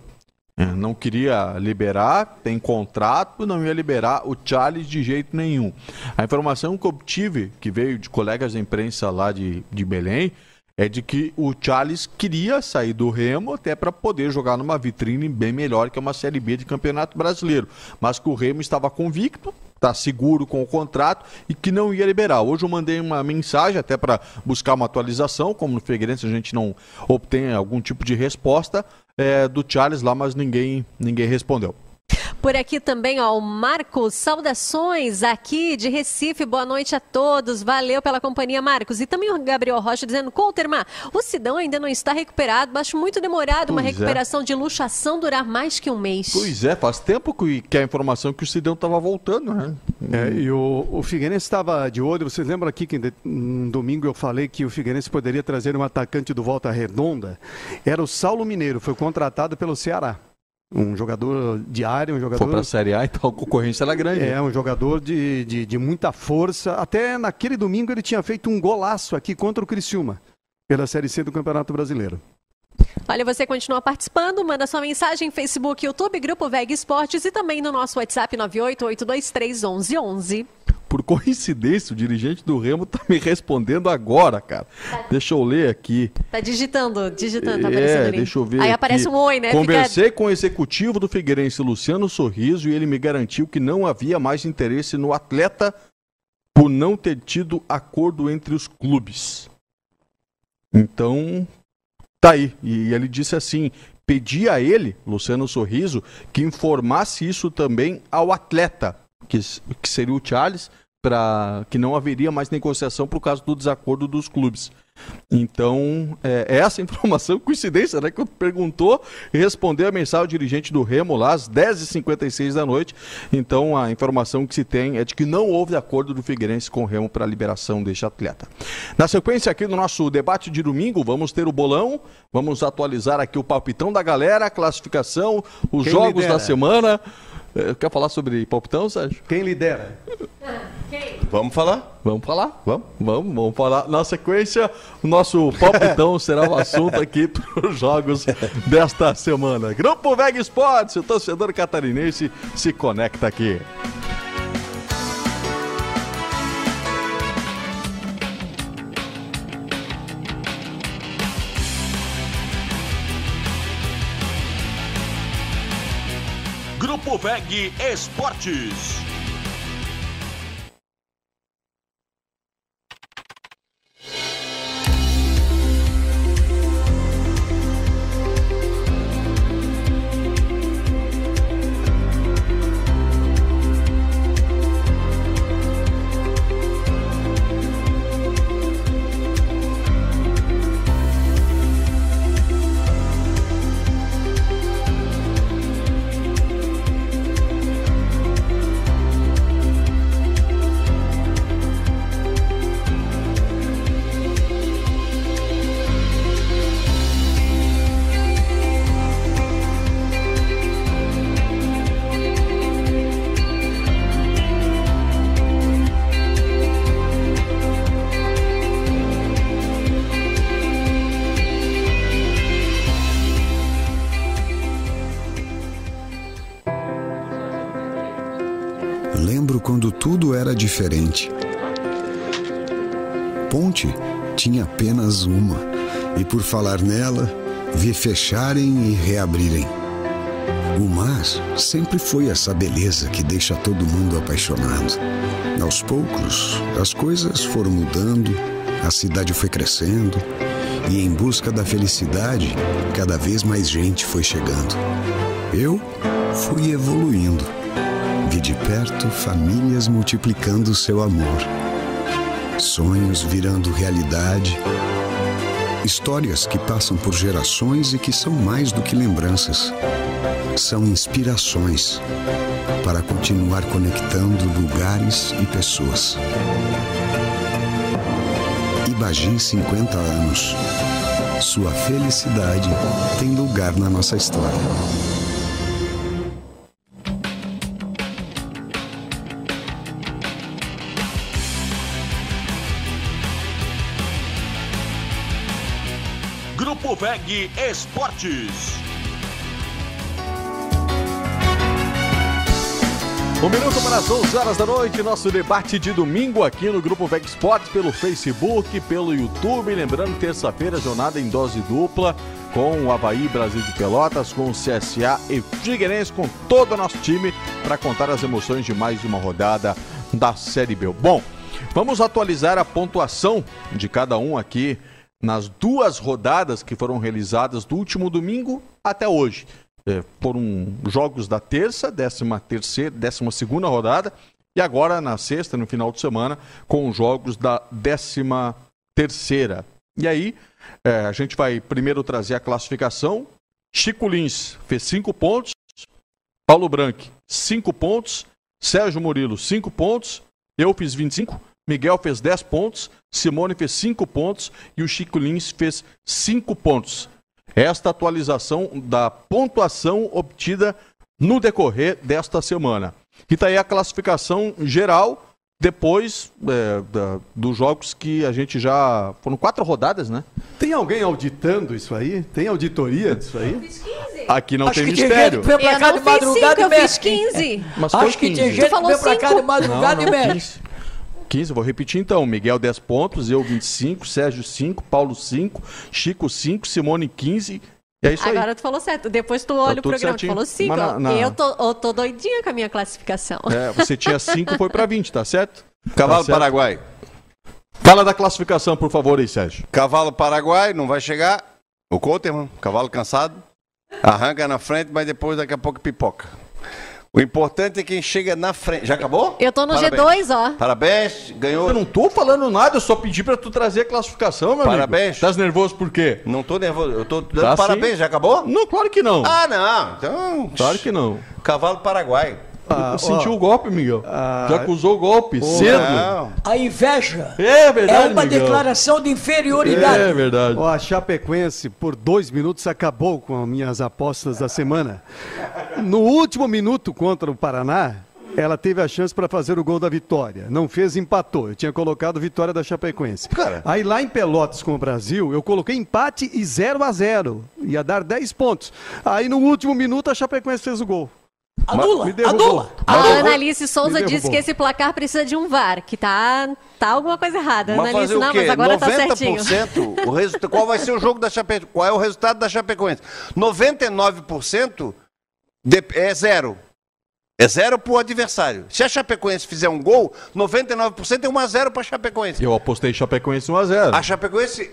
É, não queria liberar, tem contrato, não ia liberar o Charles de jeito nenhum. A informação que obtive, que veio de colegas da imprensa lá de, de Belém, é de que o Charles queria sair do Remo até para poder jogar numa vitrine bem melhor que uma Série B de Campeonato Brasileiro. Mas que o Remo estava convicto, está seguro com o contrato e que não ia liberar. Hoje eu mandei uma mensagem até para buscar uma atualização, como no Figueirense a gente não obtém algum tipo de resposta é, do Charles lá, mas ninguém, ninguém respondeu. Por aqui também, ó, o Marcos, saudações aqui de Recife, boa noite a todos, valeu pela companhia, Marcos. E também o Gabriel Rocha dizendo, Coltermar, o Sidão ainda não está recuperado, acho muito demorado pois uma é. recuperação é. de luxação durar mais que um mês. Pois é, faz tempo que, que a informação é que o Sidão estava voltando, né? É, e o, o Figueirense estava de olho, vocês lembram aqui que um domingo eu falei que o Figueirense poderia trazer um atacante do Volta Redonda? Era o Saulo Mineiro, foi contratado pelo Ceará. Um jogador de área, um jogador. For para a Série A, então a concorrência era grande. É, um jogador de, de, de, muita força. Até naquele domingo ele tinha feito um golaço aqui contra o Criciúma, pela Série C do Campeonato Brasileiro. Olha, você continua participando, manda sua mensagem em Facebook, YouTube, Grupo VEG Esportes e também no nosso WhatsApp 988231111 por coincidência, o dirigente do Remo tá me respondendo agora, cara. Tá. Deixa eu ler aqui. Tá digitando, digitando, tá é, ali. deixa eu ver Aí aqui. aparece um oi, né? Conversei Fica... com o executivo do Figueirense, Luciano Sorriso, e ele me garantiu que não havia mais interesse no atleta por não ter tido acordo entre os clubes. Então, tá aí. E ele disse assim: pedi a ele, Luciano Sorriso, que informasse isso também ao atleta, que, que seria o Charles, para que não haveria mais negociação por causa do desacordo dos clubes. Então, é, é essa informação, coincidência, né? Que perguntou e respondeu a mensagem ao dirigente do Remo lá às 10h56 da noite. Então, a informação que se tem é de que não houve acordo do Figueirense com o Remo para a liberação deste atleta. Na sequência aqui do nosso debate de domingo, vamos ter o bolão, vamos atualizar aqui o palpitão da galera, a classificação, os Quem jogos lidera? da semana. É, quer falar sobre palpitão, Sérgio? Quem lidera? Quem? Vamos falar? Vamos falar? Vamos, vamos, vamos falar. Na sequência, o nosso palpitão será o assunto aqui para os jogos desta semana. Grupo Veg Esportes, o torcedor catarinense se conecta aqui. VEG Esportes. Diferente. Ponte tinha apenas uma, e por falar nela, vi fecharem e reabrirem. O mar sempre foi essa beleza que deixa todo mundo apaixonado. Aos poucos, as coisas foram mudando, a cidade foi crescendo e, em busca da felicidade, cada vez mais gente foi chegando. Eu fui evoluindo Vi de perto famílias multiplicando seu amor, sonhos virando realidade, histórias que passam por gerações e que são mais do que lembranças. são inspirações para continuar conectando lugares e pessoas. Ibagi 50 anos. Sua felicidade tem lugar na nossa história. VEG Esportes. Um minuto para as 11 horas da noite, nosso debate de domingo aqui no Grupo VEG Sports, pelo Facebook, pelo YouTube. Lembrando, terça-feira, jornada em dose dupla, com o Havaí Brasil de Pelotas, com o CSA e Figueirense, com todo o nosso time, para contar as emoções de mais uma rodada da Série B. Bom, vamos atualizar a pontuação de cada um aqui nas duas rodadas que foram realizadas do último domingo até hoje é, foram jogos da terça, décima terceira, décima segunda rodada, e agora na sexta, no final de semana, com os jogos da décima terceira. E aí, é, a gente vai primeiro trazer a classificação. Chico Lins fez cinco pontos, Paulo Branco, cinco pontos, Sérgio Murilo, cinco pontos, eu fiz 25, Miguel fez 10 pontos, Simone fez 5 pontos e o Chico Lins fez 5 pontos esta atualização da pontuação obtida no decorrer desta semana. E está aí a classificação geral depois é, da, dos jogos que a gente já. Foram quatro rodadas, né? Tem alguém auditando isso aí? Tem auditoria disso aí? Aqui não Acho tem mistério. Tem gente que veio pra cá de madrugada cinco, e Eu fiz 15. Mas Acho que 15. tem gente que veio pra cá de madrugada não, não, e mexe. 15, vou repetir então. Miguel 10 pontos, eu 25, Sérgio 5, Paulo 5, Chico 5, Simone 15. E é isso Agora aí. tu falou certo. Depois tu olha tá o programa, certinho. tu falou 5. Na, na... Eu, tô, eu tô doidinha com a minha classificação. É, você tinha 5, foi para 20, tá certo? Cavalo tá certo? Paraguai. Fala da classificação, por favor, aí, Sérgio. Cavalo Paraguai, não vai chegar. O Coterman, cavalo cansado. Arranca na frente, mas depois daqui a pouco pipoca. O importante é quem chega na frente. Já acabou? Eu tô no Parabéns. G2, ó. Parabéns, ganhou. Eu não tô falando nada, eu só pedi pra tu trazer a classificação, meu Parabéns. Tá nervoso por quê? Não tô nervoso, eu tô dando tá parabéns. Sim. Já acabou? Não, claro que não. Ah, não. Então. Claro que não. Cavalo Paraguai. Ah, sentiu o golpe, Miguel. Ah, Já acusou o golpe cedo. Não. A inveja é, verdade, é uma Miguel. declaração de inferioridade. É verdade. Ó, a Chapecoense, por dois minutos, acabou com as minhas apostas da semana. No último minuto contra o Paraná, ela teve a chance para fazer o gol da vitória. Não fez, empatou. Eu tinha colocado vitória da Chapecoense. Cara. Aí lá em Pelotas com o Brasil, eu coloquei empate e 0 a 0 Ia dar 10 pontos. Aí no último minuto a Chapecoense fez o gol. Anula, anula. A Ana Alice Souza disse que esse placar precisa de um VAR, que tá, tá alguma coisa errada. Mas Ana Alice, não, mas agora 90%, tá certinho. O resultado, qual vai ser o jogo da Chapecoense? Qual é o resultado da Chapecoense? 99% de, é zero. É zero pro adversário. Se a Chapecoense fizer um gol, 99% é 1 a 0 para a Chapecoense. Eu apostei Chapecoense 1 a 0. A Chapecoense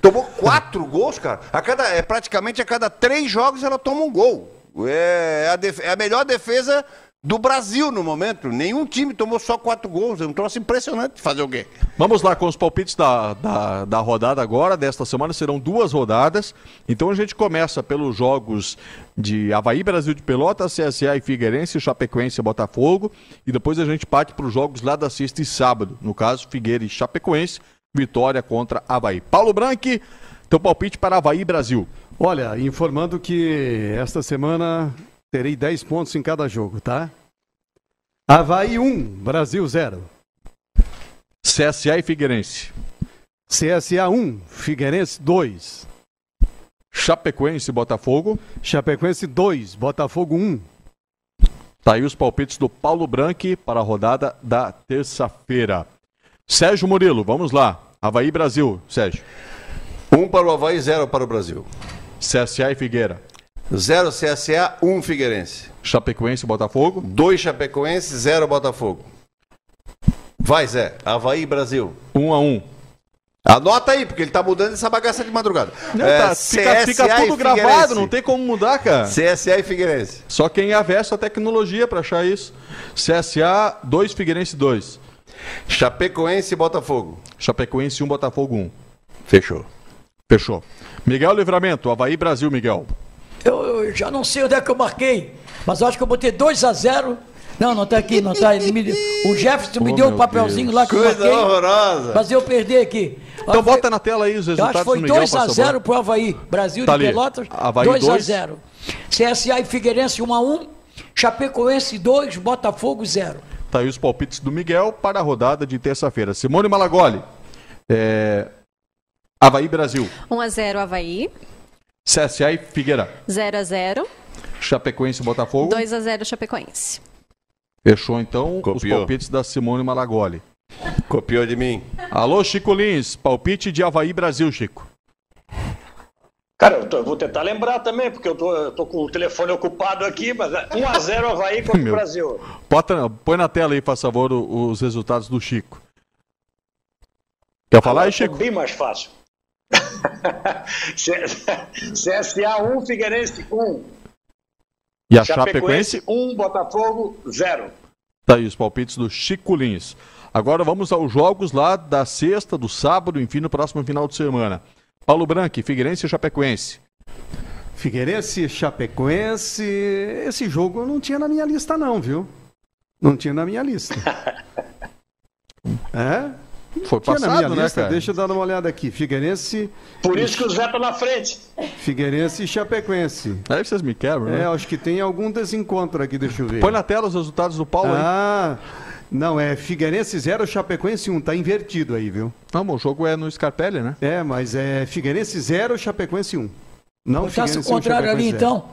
tomou quatro gols, cara. A cada, é praticamente a cada três jogos ela toma um gol. É a, def... é a melhor defesa do Brasil no momento. Nenhum time tomou só quatro gols. É um troço impressionante fazer o quê? Vamos lá com os palpites da, da, da, rodada agora. Desta semana serão duas rodadas. Então a gente começa pelos jogos de Havaí, Brasil de Pelotas, CSA e Figueirense, Chapecoense e Botafogo. E depois a gente parte para os jogos lá da sexta e sábado. No caso, Figueira e Chapecoense. Vitória contra Havaí. Paulo Branque, teu palpite para Havaí Brasil. Olha, informando que esta semana terei 10 pontos em cada jogo, tá? Havaí 1, Brasil 0. CSA e Figueirense. CSA 1, Figueirense 2. Chapecoense e Botafogo. Chapecoense 2, Botafogo 1. Tá aí os palpites do Paulo Branque para a rodada da terça-feira. Sérgio Murilo, vamos lá. Havaí Brasil, Sérgio. Um para o Havaí, zero para o Brasil. CSA e Figueira. 0 CSA, 1 um Figueirense. Chapecoense e Botafogo. 2 Chapecoense, 0 Botafogo. Vai, Zé. Havaí Brasil. 1 um a 1 um. Anota aí, porque ele tá mudando essa bagaça de madrugada. Não, é, tá, fica, fica tudo gravado, não tem como mudar, cara. CSA e Figueirense. Só quem é avesso à tecnologia para achar isso. CSA 2, Figueirense 2. Chapecoense e Botafogo. Chapecoense 1, Botafogo 1. Fechou. Fechou. Miguel Livramento, Havaí Brasil, Miguel. Eu, eu, já não sei onde é que eu marquei, mas eu acho que eu botei 2 a 0 Não, não tá aqui, não tá. Me, o Jefferson oh, me deu o um papelzinho Deus. lá que Coisa eu marquei. horrorosa. Mas eu perdi aqui. Então bota na tela aí os resultados acho que foi 2 a 0 pro Havaí. Brasil tá de ali. Pelotas, 2 a 0 CSA e Figueirense 1 a 1 Chapecoense 2, Botafogo 0. Tá aí os palpites do Miguel para a rodada de terça-feira. Simone Malagoli. É... Havaí Brasil. 1 a 0 Havaí. CSA e Figueira. 0 a 0 Chapecoense e Botafogo. 2 a 0 Chapecoense. Fechou então Copiou. os palpites da Simone Malagoli. Copiou de mim. Alô, Chico Lins, palpite de Havaí Brasil, Chico. Cara, eu, tô, eu, vou tentar lembrar também, porque eu tô, eu tô com o telefone ocupado aqui, mas 1x0 é Havaí contra o Brasil. Bota, põe na tela aí, por favor, os resultados do Chico. Quer falar aí, Chico? Bem mais fácil. CSA 1, Figueirense 1. E a Chapecoense? 1, Botafogo 0. Tá aí os palpites do Chico Lins. Agora vamos aos jogos lá da sexta, do sábado, enfim, no próximo final de semana. Paulo Branco, Figueirense e Chapecoense. Figueirense, Chapecoense, esse jogo eu não tinha na minha lista não, viu? Não tinha na minha lista. é? Foi passado, né, lista. cara? Deixa eu dar uma olhada aqui. Figueirense... Por isso que o Zé tá na frente. Figueirense e Chapecoense. Aí vocês me quebram, né? É, acho que tem algum desencontro aqui, deixa eu ver. Põe na tela os resultados do Paulo ah, aí. Não, é Figueirense 0, Chapecoense 1. Um, tá invertido aí, viu? Não, o jogo é no Scarpelli, né? É, mas é Figueirense 0, Chapecoense 1. Um. Não Figueirense o contrário ali, então.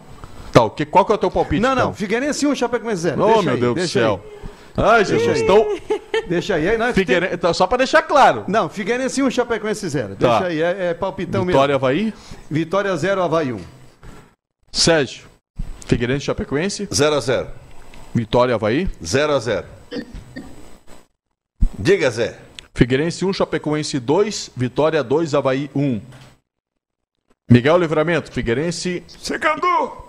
Tá, que, qual que é o teu palpite? Não, então? não, Figueirense 1, Chapecoense 0. Oh, meu aí, Deus do céu. Aí. Ai, Jesus, então... Deixa aí. aí nós Figueirense, tem... Só para deixar claro. Não, Figueirense 1, Chapecoense 0. Tá. Deixa aí, é, é palpitão Vitória, mesmo. Vitória, Havaí? Vitória 0, Havaí 1. Sérgio, Figueirense, Chapecoense? 0 a 0 Vitória, Havaí? 0 a 0 Diga, Zé. Figueirense 1, Chapecoense 2, Vitória 2, Havaí 1. Miguel Livramento, Figueirense. Secador!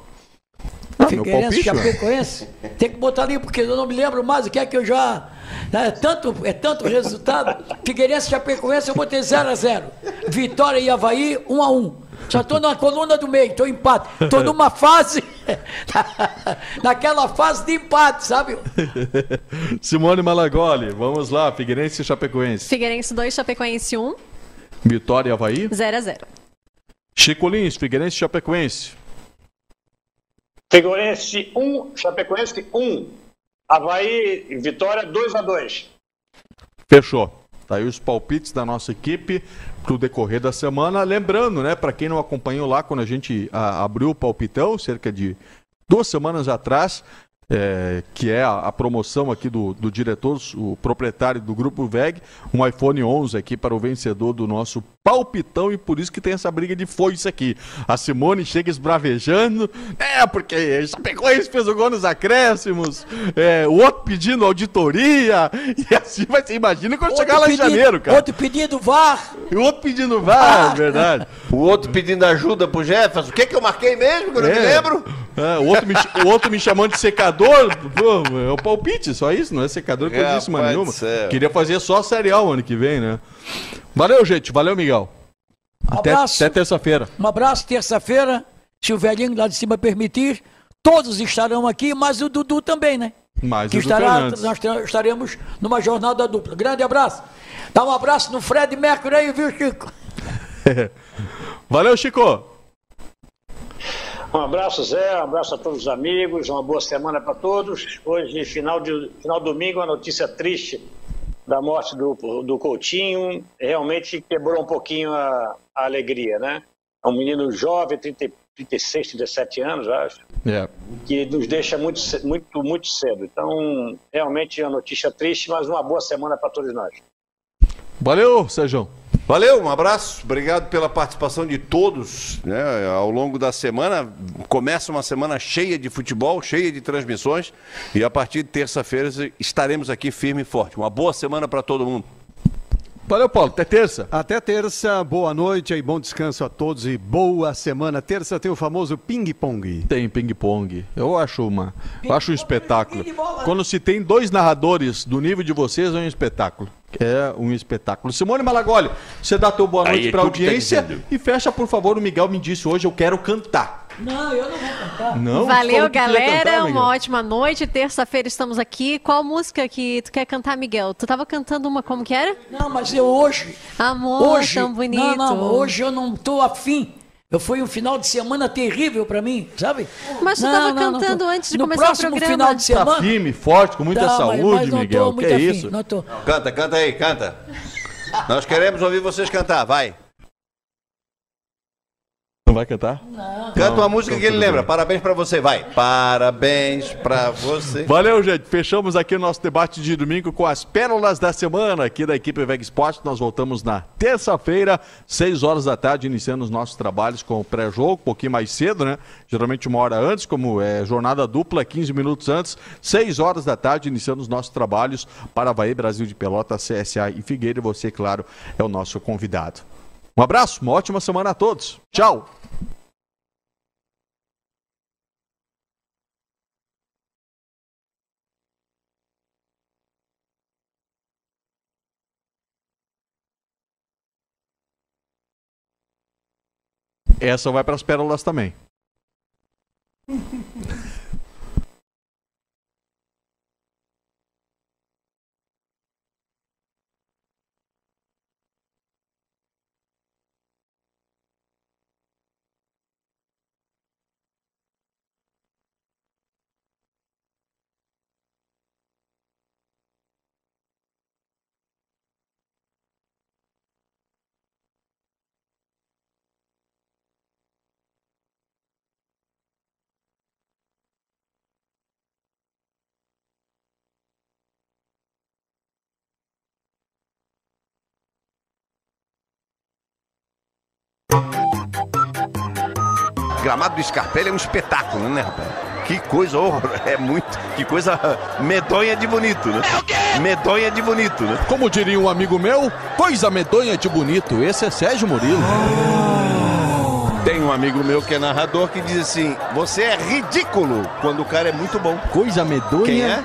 Ah, Figueirense, Chapecoense. Tem que botar ali, porque eu não me lembro mais o que é que eu já. Né, é tanto, é tanto resultado. Figueirense, Chapecoense, eu botei 0x0. Vitória e Havaí, 1x1. Já estou na coluna do meio, estou empate. Estou numa fase, naquela fase de empate, sabe? Simone Malagoli, vamos lá, Figueirense e Chapecoense. Figueirense 2, Chapecoense 1. Vitória e Havaí? 0 a 0 Chico Lins, Figueirense e Chapecoense. Figueirense 1, Chapecoense 1. Havaí, Vitória 2 a 2 Fechou. Tá aí os palpites da nossa equipe para o decorrer da semana. Lembrando, né, para quem não acompanhou lá, quando a gente a, abriu o palpitão, cerca de duas semanas atrás, é, que é a, a, promoção aqui do, do diretor, o proprietário do Grupo VEG, um iPhone 11 aqui para o vencedor do nosso palpitão e por isso que tem essa briga de foice aqui. A Simone chega esbravejando, é, porque Chapecoense fez o gol nos acréscimos, é, o outro pedindo auditoria, e assim vai ser, imagina quando outro chegar lá pedido, em janeiro, cara. Outro pedindo VAR. E o outro pedindo VAR, ah. verdade. O outro pedindo ajuda pro Jefferson. O que que eu marquei mesmo, que eu não é. me lembro? É, o, outro me, o outro me chamando de secador, pô, é o palpite, só isso, não é secador que eu disse, mas nenhuma. Queria fazer só serial ano que vem, né? Valeu, gente. Valeu, Miguel. Um até, abraço. Até terça-feira. Um abraço, terça-feira. Se o velhinho lá de cima permitir, todos estarão aqui, mas o Dudu também, né? Mais que estará, nós estaremos numa jornada dupla. Grande abraço. Dá um abraço no Fred Mercury aí, viu, Chico? Valeu, Chico. Um abraço, Zé, um abraço a todos os amigos, uma boa semana para todos. Hoje, final de final domingo, uma notícia triste da morte do, do Coutinho. Realmente quebrou um pouquinho a, a alegria, né? É um menino jovem, 30, 36, 37 anos, acho, yeah. que nos deixa muito, muito, muito cedo. Então, realmente é uma notícia triste, mas uma boa semana para todos nós. Valeu, Sérgio. Valeu, um abraço, obrigado pela participação de todos né, ao longo da semana. Começa uma semana cheia de futebol, cheia de transmissões e a partir de terça-feira estaremos aqui firme e forte. Uma boa semana para todo mundo. Valeu, Paulo. Até terça. Até terça. Boa noite e bom descanso a todos e boa semana. Terça tem o famoso ping-pong. Tem ping-pong. Eu acho uma, eu acho um espetáculo. Quando se tem dois narradores do nível de vocês, é um espetáculo. É um espetáculo. Simone Malagoli, você dá teu boa noite para a tá audiência tá e fecha, por favor, o Miguel me disse hoje, eu quero cantar. Não, eu não vou cantar. Não? Valeu, galera. cantar, uma ótima noite. Terça-feira estamos aqui. Qual música que tu quer cantar, Miguel? Tu tava cantando uma como que era? Não, mas eu hoje. Amor, hoje tão bonito. Não, não, hoje eu não tô afim. Eu foi um final de semana terrível pra mim, sabe? Mas tu Não, tava não, não cantando tô. antes de no começar o próximo programa. final de semana. Tá firme, forte, com muita Tá, saúde, não tô Miguel. Que é afim, isso? Não tô. Canta, canta aí, canta. Nós queremos ouvir vocês cantar, vai. Não vai cantar? Canta uma música então que ele lembra. bem. Parabéns pra você, vai. Parabéns pra você. Valeu, gente. Fechamos aqui o nosso debate de domingo com as pérolas da semana aqui da equipe Veg Esporte. Nós voltamos na terça-feira, 6 horas da tarde, iniciando os nossos trabalhos com o pré-jogo, um pouquinho mais cedo, né? Geralmente uma hora antes, como é jornada dupla, 15 minutos antes, 6 horas da tarde, iniciando os nossos trabalhos para Havaí, Brasil de Pelota, CSA e Figueira. E você, claro, é o nosso convidado. Um abraço, uma ótima semana a todos. Tchau. Essa vai para as pérolas também. Gramado do Scarpelli é um espetáculo, né, rapaz? Que coisa horror, é muito, que coisa medonha de bonito, né? É o quê? Medonha de bonito, né? Como diria um amigo meu, coisa medonha de bonito. Esse é Sérgio Murilo. Tem um amigo meu que é narrador que diz assim: "Você é ridículo quando o cara é muito bom". Coisa medonha. Quem é?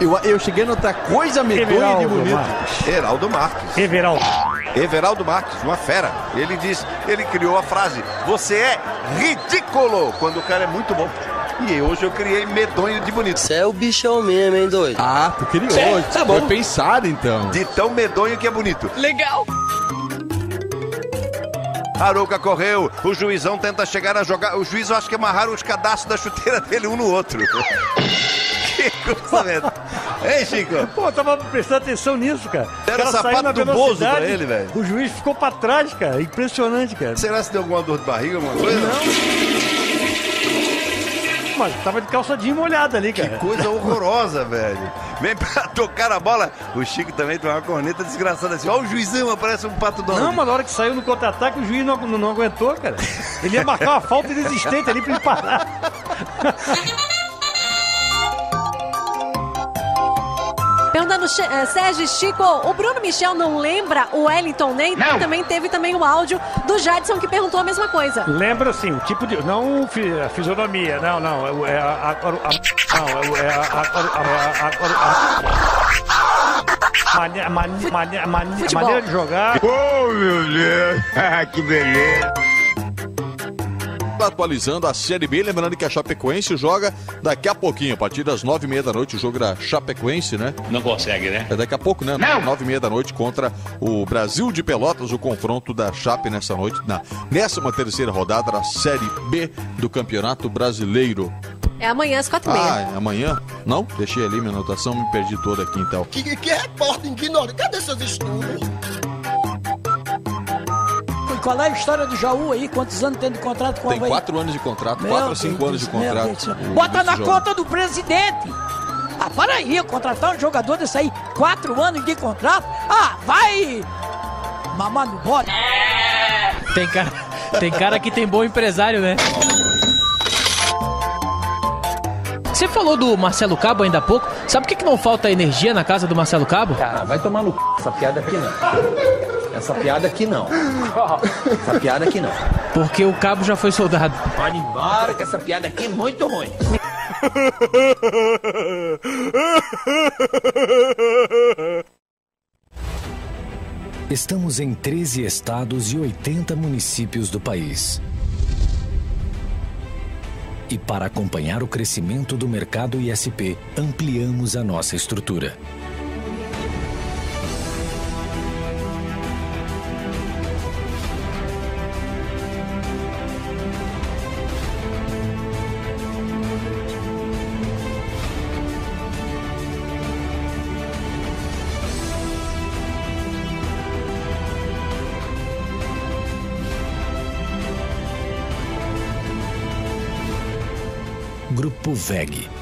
Eu, eu cheguei a notar coisa medonha de bonito. Marques. Heraldo Marques. Everaldo. Everaldo Marques, uma fera. Ele diz, ele criou a frase: "Você é ridículo quando o cara é muito bom". E hoje eu criei medonho de bonito. Você é o bichão mesmo, hein, doido? Ah, tu criou. Tá bom. Foi pensado então. De tão medonho que é bonito. Legal. Arouca correu, o juizão tenta chegar a jogar. O juiz eu acho que amarraram os cadastros da chuteira dele um no outro. que velho. Hein, Chico? Pô, eu tava prestando atenção nisso, cara. O Deram cara sapato do Bozo pra ele, velho. O juiz ficou pra trás, cara. Impressionante, cara. Será que deu alguma dor de barriga, alguma coisa? Mas tava de calça jeans molhada ali, cara. Que coisa horrorosa, velho. Vem pra tocar a bola. O Chico também tem uma corneta desgraçada assim. Ó, o juizão aparece um pato dono. Não, mas na hora que saiu no contra-ataque, o juiz não, não, não aguentou, cara. Ele ia marcar uma falta inexistente ali pra ele parar. Perguntando, eh, Sérgio Chico, o Bruno Michel não lembra o Wellington Ney? Também teve também o áudio do Jadson que perguntou a mesma coisa. Lembra assim, o tipo de. Não a fisionomia, não, não. É, é a, a, a- Não, é, o- é a. a, a, a, a, a mane- mane- mane- mane- Futebol. maneira de jogar. Oh, meu Deus. que beleza. Atualizando a Série B, lembrando que a Chapecoense joga daqui a pouquinho, a partir das nove e meia da noite, o jogo da Chapecoense, né? Não consegue, né? É daqui a pouco, né? Não. Nove e meia da noite contra o Brasil de Pelotas, o confronto da Chape nessa noite, na 13 terceira rodada da Série B do Campeonato Brasileiro. É amanhã às quatro e meia. Ah, é amanhã? Não? Deixei ali minha anotação, me perdi toda aqui então. Que, que repórter ignorante? Cadê seus estudos? Qual é a história do Jaú aí? Quantos anos tem de contrato com o Tem Havaí? quatro anos de contrato, Meu quatro a cinco Deus anos de contrato. Deus do céu. O- Bota na jogo. conta do presidente. Ah, para aí, eu contratar um jogador desse aí, quatro anos de contrato? Ah, vai mamar no bode. Tem cara, tem cara que tem bom empresário, né? Você falou do Marcelo Cabo ainda há pouco. Sabe por que, que não falta energia na casa do Marcelo Cabo? Cara, vai tomar no c... essa piada aqui não. Essa piada aqui não. Essa piada aqui não. Porque o Cabo já foi soldado. Pode ir embora que essa piada aqui é muito ruim. Estamos em 13 estados e 80 municípios do país. E para acompanhar o crescimento do mercado ISP, ampliamos a nossa estrutura.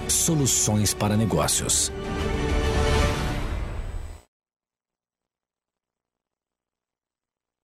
Soluções para Negócios.